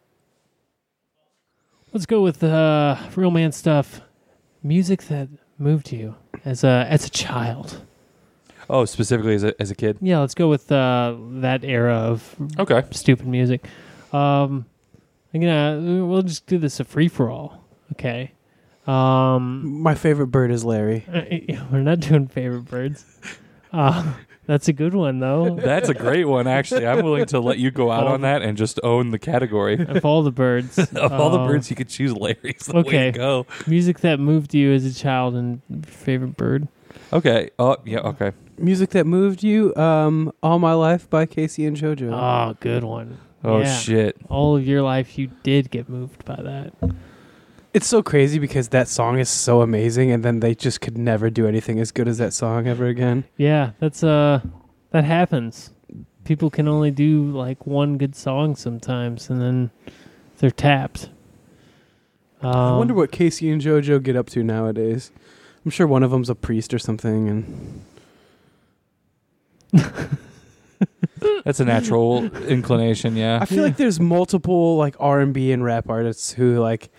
Let's go with uh, romance stuff. Music that moved you as a as a child. Oh, specifically as a as a kid. Yeah, let's go with uh, that era of Okay. stupid music. Um, I'm gonna we'll just do this a free for all. Okay. Um, My favorite bird is Larry. uh, we're not doing favorite birds. Uh, that's a good one though. That's a great one, actually. I'm willing to let you go out All on that and just own the category. of all the birds, of all the uh, birds, you could choose Larry's the way okay. to go. music that moved you as a child and favorite bird. Okay. Oh, yeah. Okay. Music that moved you, um, All My Life by K-Ci and JoJo. Oh, good one. Oh Yeah. shit. All of your life, you did get moved by that. It's so crazy because that song is so amazing, and then they just could never do anything as good as that song ever again. Yeah, that's uh, that happens. People can only do like one good song sometimes, and then they're tapped. Um, I wonder what K-Ci and JoJo get up to nowadays. I'm sure one of them's a priest or something, and That's a natural inclination. Yeah. I feel like there's multiple like R and B and rap artists who like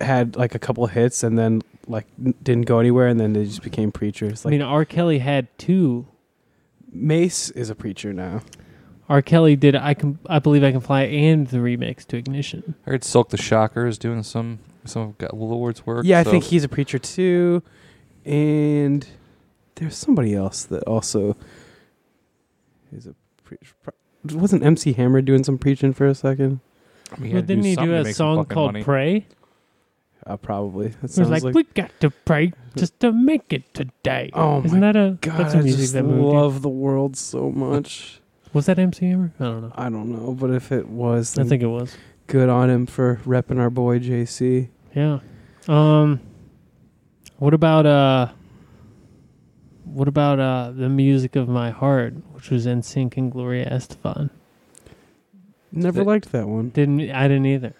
had like a couple hits and then like n- didn't go anywhere, and then they just became preachers. I Like mean, R. Kelly had two. Mase is a preacher now. R. Kelly did I can I believe I can fly and the remix to Ignition. I heard Silk the Shocker is doing some some of Will Lord's work. Yeah, I so- think he's a preacher too, and there's somebody else that also is a preacher. Wasn't MC Hammer doing some preaching for a second? I mean, Well, had to didn't he something do to a make some song fucking called money. "Pray"? Uh, probably. That sounds like, like, "We got to pray just to make it today." Oh Isn't my that a God, that's a I music just that moved you? love the world so much. Was that MC Hammer? I don't know. I don't know, but if it was, I think it was. good on him for repping our boy JC. Yeah. Um. What about uh? What about uh the music of my heart, which was NSYNC and Gloria Estefan? Never That- liked that one. Didn't I? Didn't either.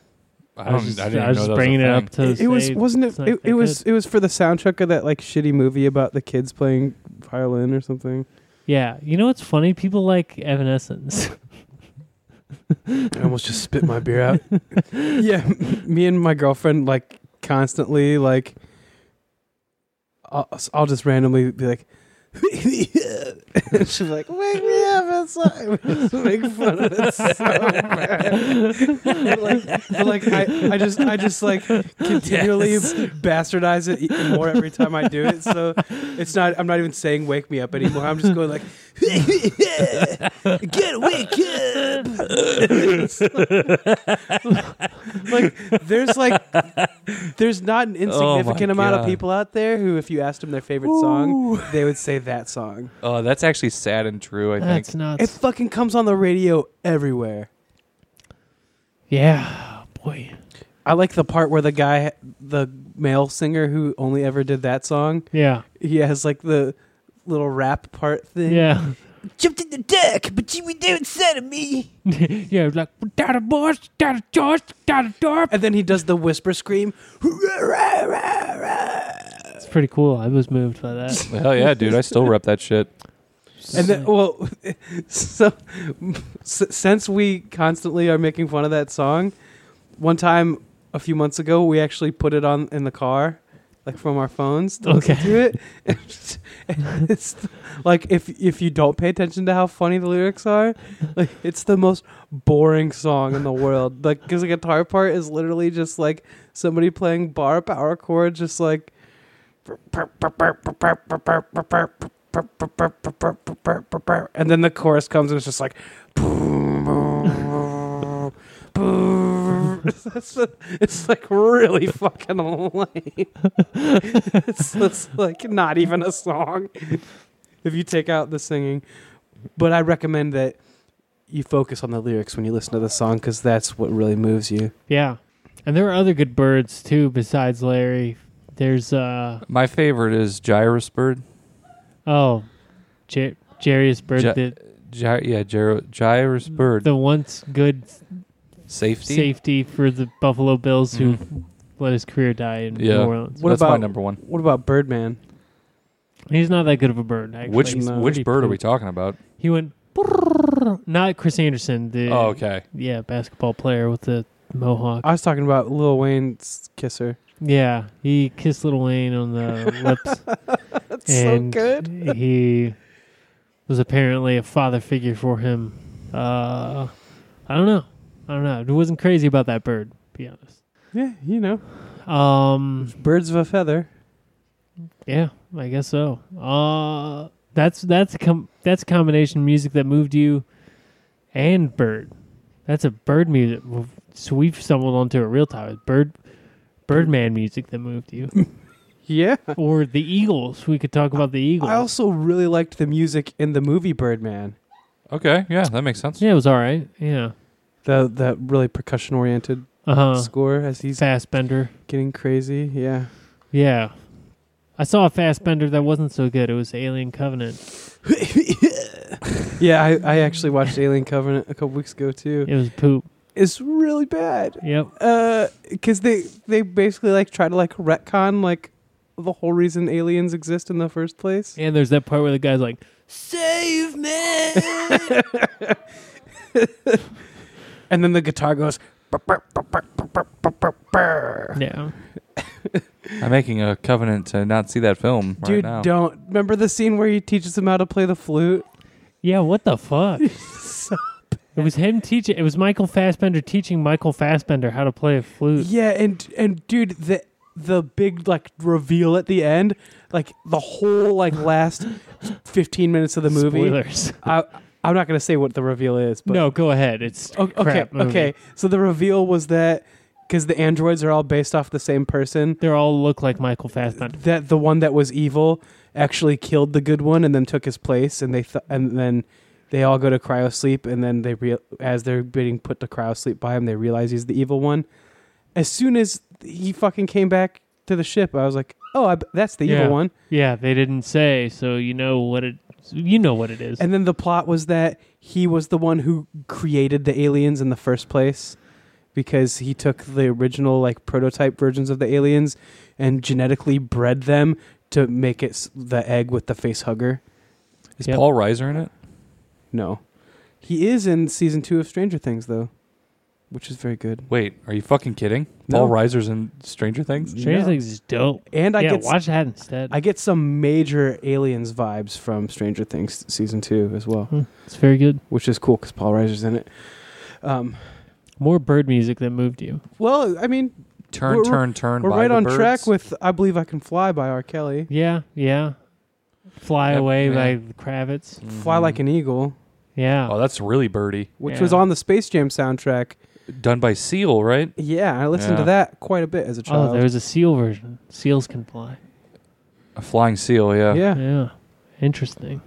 I, was just, I didn't I was know just that bringing it up to It, it was say wasn't it? It, it was it was for the soundtrack of that like shitty movie about the kids playing violin or something. Yeah. You know what's funny? People like Evanescence. I almost just spit my beer out. yeah, m- me and my girlfriend like constantly like. I'll, I'll just randomly be like, and she's like, "Wake me up!" It's like, make fun of it so bad. but like, but like I, I just, I just like continually bastardize it e- more every time I do it. So it's not, I'm not even saying "wake me up" anymore. I'm just going like, "Get wake up!" like there's like there's not an oh insignificant amount of God. people out there who if you asked them their favorite song they would say that song Oh, that's actually sad and true. I think. That's nuts. it fucking comes on the radio everywhere yeah, boy. i like the part where the guy the male singer who only ever did that song Yeah. he has like the little rap part thing Yeah. jumped in the deck but you were there inside of me yeah. Like without a boss, without a choice, without a door. and then he does the whisper scream It's pretty cool. I was moved by that. Hell yeah, dude! I still rep that shit. And then, well, so s- since we constantly are making fun of that song, one time a few months ago, we actually put it on in the car, like from our phones to listen to it. And it's like if if you don't pay attention to how funny the lyrics are, like it's the most boring song in the world. Like because the guitar part is literally just like somebody playing bar power chord, just like. And then the chorus comes and it's just like. it's, like really fucking lame. it's, it's like not even a song if you take out the singing. But I recommend that you focus on the lyrics when you listen to the song because that's what really moves you. Yeah. And there are other good birds too besides Larry. There's uh My favorite is Jairus Byrd. oh J- Jairus Byrd Ja- the Gy- yeah, Gyro- Jairus Byrd. the once good Safety. safety for the Buffalo Bills who Mhm. let his career die in Yeah. New Orleans. What That's my about- number one. What about Birdman? He's not that good of a bird actually. Which He's No. which pretty bird are we talking about? He went brrrr. not Chris Anderson, the Oh, okay. yeah, basketball player with the mohawk. I was talking about Lil Wayne's kisser. Yeah, he kissed Little Wayne on the lips. That's and so good. he was apparently a father figure for him. Uh, I don't know. I don't know. It wasn't crazy about that bird, to be honest. Yeah, you know, Um, birds of a feather. yeah, I guess so. Uh, that's that's a com- that's a combination of music that moved you, and bird. That's a bird music. So we've stumbled onto a real topic. Bird, Birdman music that moved you, Yeah. or the Eagles. We could talk about the Eagles. I also really liked the music in the movie Birdman. Okay, yeah, that makes sense. yeah, it was all right. Yeah. The that really percussion oriented. Uh huh. score as he's Fassbender. getting crazy. Yeah. Yeah. I saw a Fassbender that wasn't so good. It was Alien Covenant. yeah, I, I actually watched Alien Covenant a couple weeks ago too. It was poop. It's really bad. Yep. Uh, because they they basically like try to like retcon like the whole reason aliens exist in the first place. And there's that part where the guy's like, "Save me!" And then the guitar goes. yeah. I'm making a covenant to not see that film right Dude, now. don't remember the scene where he teaches him how to play the flute. Yeah. What the fuck? So- It was him teaching. It was Michael Fassbender teaching Michael Fassbender how to play a flute. yeah, and and dude, the the big like reveal at the end, like the whole like last fifteen minutes of the movie. Spoilers. I, I'm not gonna say what the reveal is, but no, go ahead. It's O- okay, crap movie. okay. So the reveal was that because the androids are all based off the same person, They all look like Michael Fassbender. that the one that was evil actually killed the good one and then took his place, and they th- and then they all go to cryo sleep, and then they real as they're being put to cryo sleep by him, they realize he's the evil one. As soon as he fucking came back to the ship, I was like, oh, I, b- that's the Yeah. evil one. Yeah, they didn't say, so you know what it. You know what it is. And then the plot was that he was the one who created the aliens in the first place because he took the original like prototype versions of the aliens and genetically bred them to make it the egg with the face hugger. Is Yep. Paul Reiser in it? No. He is in season 2 of Stranger Things though, which is very good. Wait, are you fucking kidding? No. Paul Reiser's in Stranger Things? Stranger No. Things is dope. And I yeah, get s- watch that instead. I get some major aliens vibes from Stranger Things season 2 as well, it's very good. which is cool cuz Paul Reiser's in it. Um More bird music that moved you. well, I mean, Turn, We're- turn, turn. we're by right the on birds. track with I Believe I Can Fly by R. Kelly. Yeah, yeah. Fly Yep, away yeah. by Kravitz. Fly Mhm. Like an Eagle, Yeah. Oh, that's really birdie. which Yeah. was on the Space Jam soundtrack. Done by Seal, right? Yeah, I listened to that quite a bit as a child. oh, there's a seal version. Seals can fly. A flying seal, yeah. yeah. Yeah. Interesting.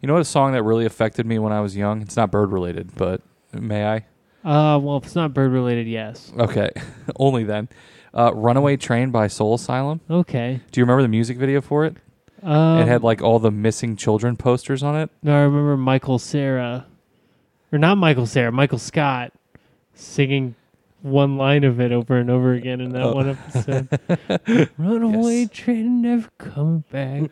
You know what a song that really affected me when I was young? It's not bird related, but may I? Uh, well, if it's not bird related, yes. Okay, only then. Uh, Runaway Train by Soul Asylum. Okay. Do you remember the music video for it? Um, it had like all the missing children posters on it. No, I remember Michael Cera, or not Michael Cera, Michael Scott, singing one line of it over and over again in that Oh. one episode. Runaway Yes. train, never coming back.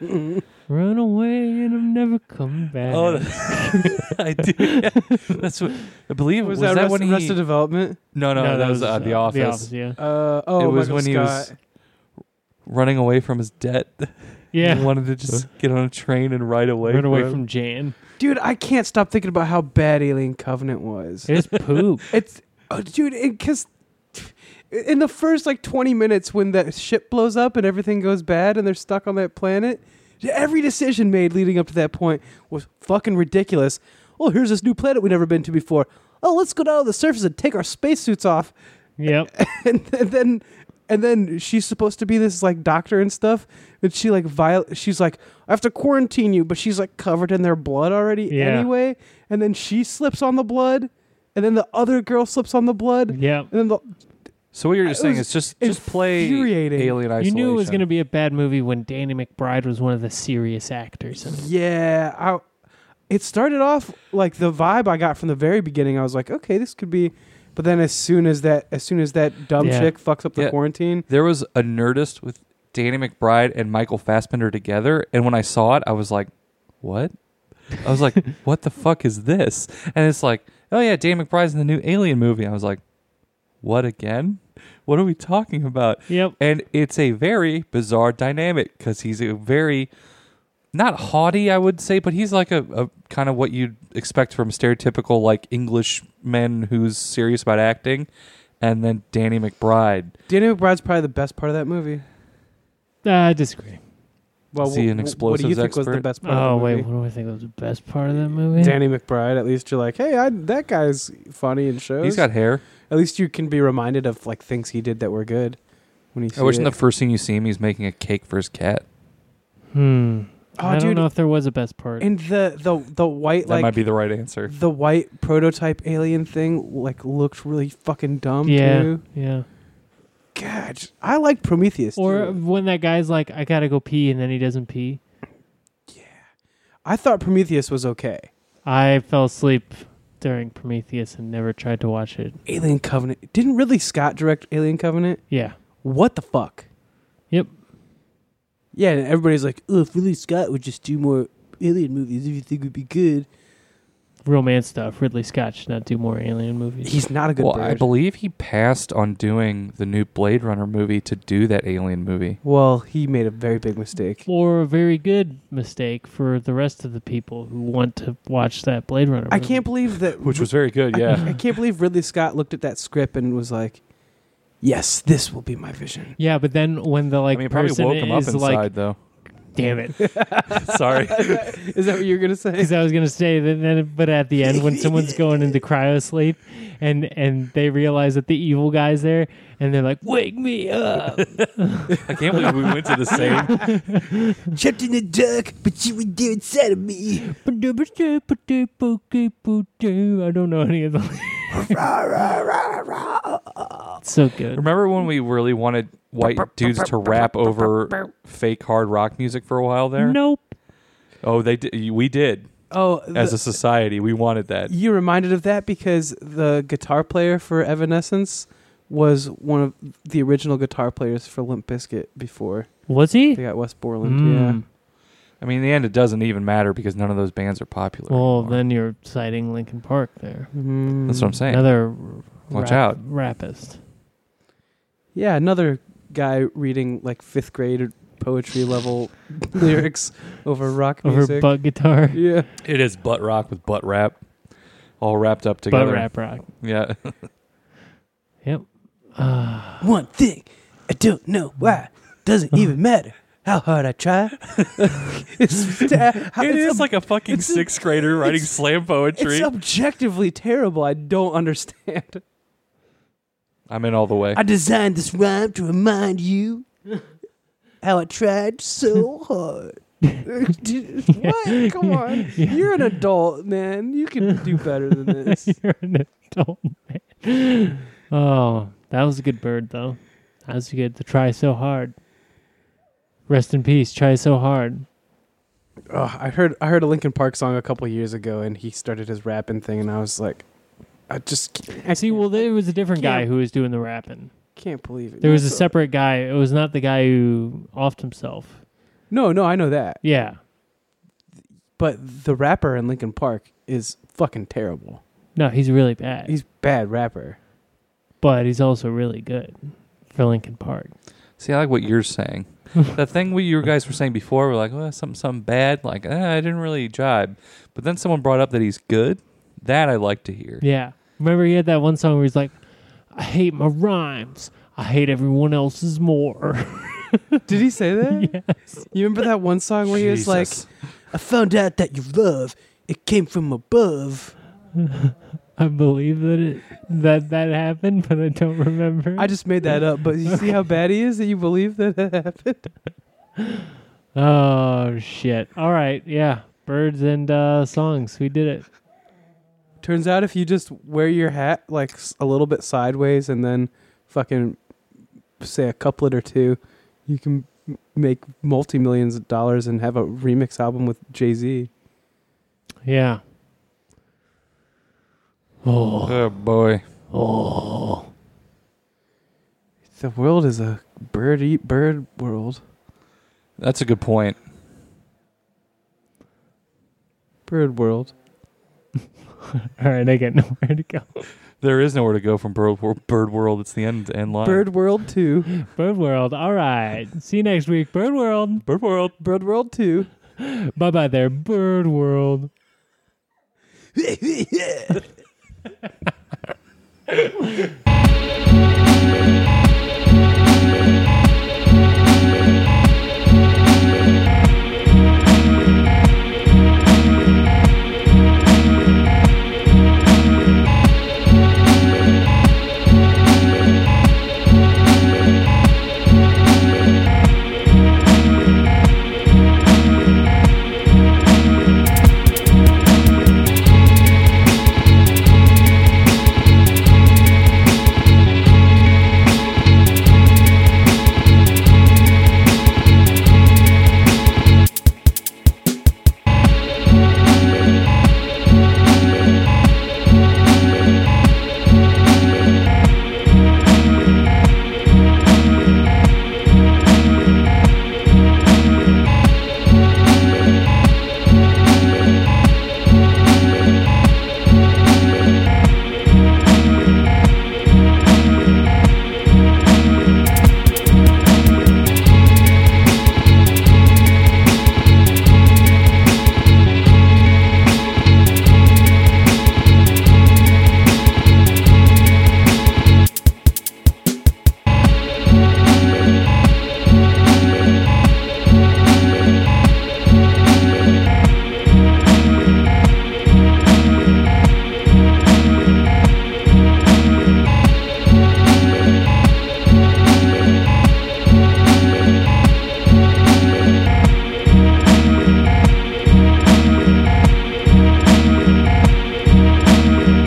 Run away and I'm never coming back. Oh, I do. yeah. That's what I believe. was, Was, that, that, Rest, when he? Arrested Development? no, no, no that, was, uh, The uh, Office. yeah. Uh, oh, It was Michael when he was- Running away from his debt. Yeah. he wanted to just get on a train and ride away. Run away from from Jan. Dude, I can't stop thinking about how bad Alien Covenant was. It is poop. It's, oh, dude, because in the first like 20 minutes when that ship blows up and everything goes bad and they're stuck on that planet, every decision made leading up to that point was fucking ridiculous. Oh, here's this new planet we've never been to before. Oh, let's go down to the surface and take our spacesuits off. yep. and, and then and then she's supposed to be this like doctor and stuff and she like viol- she's like i have to quarantine you but she's like covered in their blood already Yeah. anyway and then she slips on the blood and then the other girl slips on the blood yeah and then the So what you're just saying is just just play infuriating. Alien You knew it was going to be a bad movie when Danny McBride was one of the serious actors. in it. yeah I, it started off like the vibe i got from the very beginning i was like okay this could be but then as soon as that as soon as that dumb Yeah. chick fucks up the Yeah. quarantine There was a Nerdist with Danny McBride and Michael Fassbender together, and when I saw it, I was like, "What?" I was like, "What the fuck is this?" And it's like, "Oh yeah, Danny McBride's in the new Alien movie." I was like, "What again? What are we talking about?" Yep. And it's a very bizarre dynamic because he's a very not haughty, I would say, but he's like a, a kind of what you'd expect from stereotypical like English men who's serious about acting. And then Danny McBride. danny mcbride's probably the best part of that movie Uh, I disagree. Well, Is he an wh- wh- what do you explosives think was the expert? best part Oh of the wait, movie? what do I think was the best part of that movie? Danny McBride. At least you're like, hey, I, that guy's funny in shows. He's got hair. At least you can be reminded of like things he did that were good. When he, I wish in it. the first scene you see him, he's making a cake for his cat. Hmm. Oh, I don't dude, know if there was a best part. and the the the white That like might be the right answer. the white prototype alien thing like looked really fucking dumb yeah, too. yeah. God, I like Prometheus. Or too. when that guy's like, "I gotta go pee," and then he doesn't pee. Yeah, I thought Prometheus was okay. I fell asleep during Prometheus and never tried to watch it. Alien Covenant didn't Ridley Scott direct Alien Covenant? Yeah. What the fuck? Yep. Yeah, and everybody's like, "Oh, if Ridley Scott would just do more Alien movies, everything would be good." Real man stuff. Ridley Scott should not do more alien movies. He's not a good Well, bird. I believe he passed on doing the new Blade Runner movie to do that Alien movie. well, he made a very big mistake. or a very good mistake for the rest of the people who want to watch that Blade Runner. I can't believe that. Which was very good, yeah. I, I can't believe Ridley Scott looked at that script and was like, "Yes, this will be my vision." Yeah, but then when the I like mean, it probably person woke him up is inside, like, though. "Damn it," Sorry. Is that what you're gonna say? because I was gonna say that. Then, but at the end, when someone's going into cryo sleep, and and they realize that the evil guy's there, and they're like, "Wake me up!" I can't believe we went to the same. Trapped in the dark, but you were there inside of me. I don't know any of them. so good. Remember when we really wanted white dudes to rap over fake hard rock music for a while there? Nope. Oh, they did. We did Oh, as the- a society. We wanted that. you reminded of that because the guitar player for Evanescence was one of the original guitar players for Limp Bizkit before Was he? they got Wes Borland. Mm. I mean, in the end, it doesn't even matter because none of those bands are popular. Well, anymore. then you're citing Linkin Park there. Mm. that's what I'm saying. Another Watch rap- out. rapist. Yeah, another guy reading like fifth grade poetry level lyrics over rock Over music. butt guitar. yeah, It is butt rock with butt rap, all wrapped up together. Butt rap rock. Yeah. Yep. Uh, one thing I don't know why doesn't even matter how hard I try. it's, it it's ob- like a fucking it's a- sixth grader writing slam poetry. it's objectively terrible. I don't understand. I'm in all the way. I designed this rhyme to remind you how I tried so hard. what? Come on. You're an adult, man. You can do better than this. you're an adult man. Oh, that was a good bird, though. That was good. To try so hard. Rest in peace. Try so hard. Oh, I heard I heard a Linkin Park song a couple years ago, and he started his rapping thing, and I was like, I just I See, well, there was a different guy who was doing the rapping. can't believe it. There was a So- separate guy. It was not the guy who offed himself. No, no, I know that, Yeah. but the rapper in Linkin Park is fucking terrible. No, he's really bad. He's bad rapper. But he's also really good for Linkin Park. See, I like what you're saying. the thing we you guys were saying before, we're like, well, something, something bad. Like, eh, I didn't really jibe. But then someone brought up that he's good. That I like to hear. Yeah. Remember he had that one song where he's like, I hate my rhymes. I hate everyone else's more. Did he say that? yes. You remember that one song where he was like, Jesus. "I found out that your love it came from above." I believe that it that that happened, but I don't remember. I just made that up, but you see how bad he is that you believe that it happened. oh shit. All right, yeah. Birds and uh songs. We did it. Turns out if you just wear your hat like a little bit sideways and then fucking say a couplet or two, you can make multi millions of dollars and have a remix album with Jay Z. Yeah. Oh. Oh boy. Oh. The world is a bird eat bird world. That's a good point. Bird world. All right, I got nowhere to go. There is nowhere to go from Bird, Wor- bird World. It's the end end line. Bird world two. Bird World. All right. See you next week. Bird World. Bird World. Bird world two. Bye bye there. Bird World. Thank you.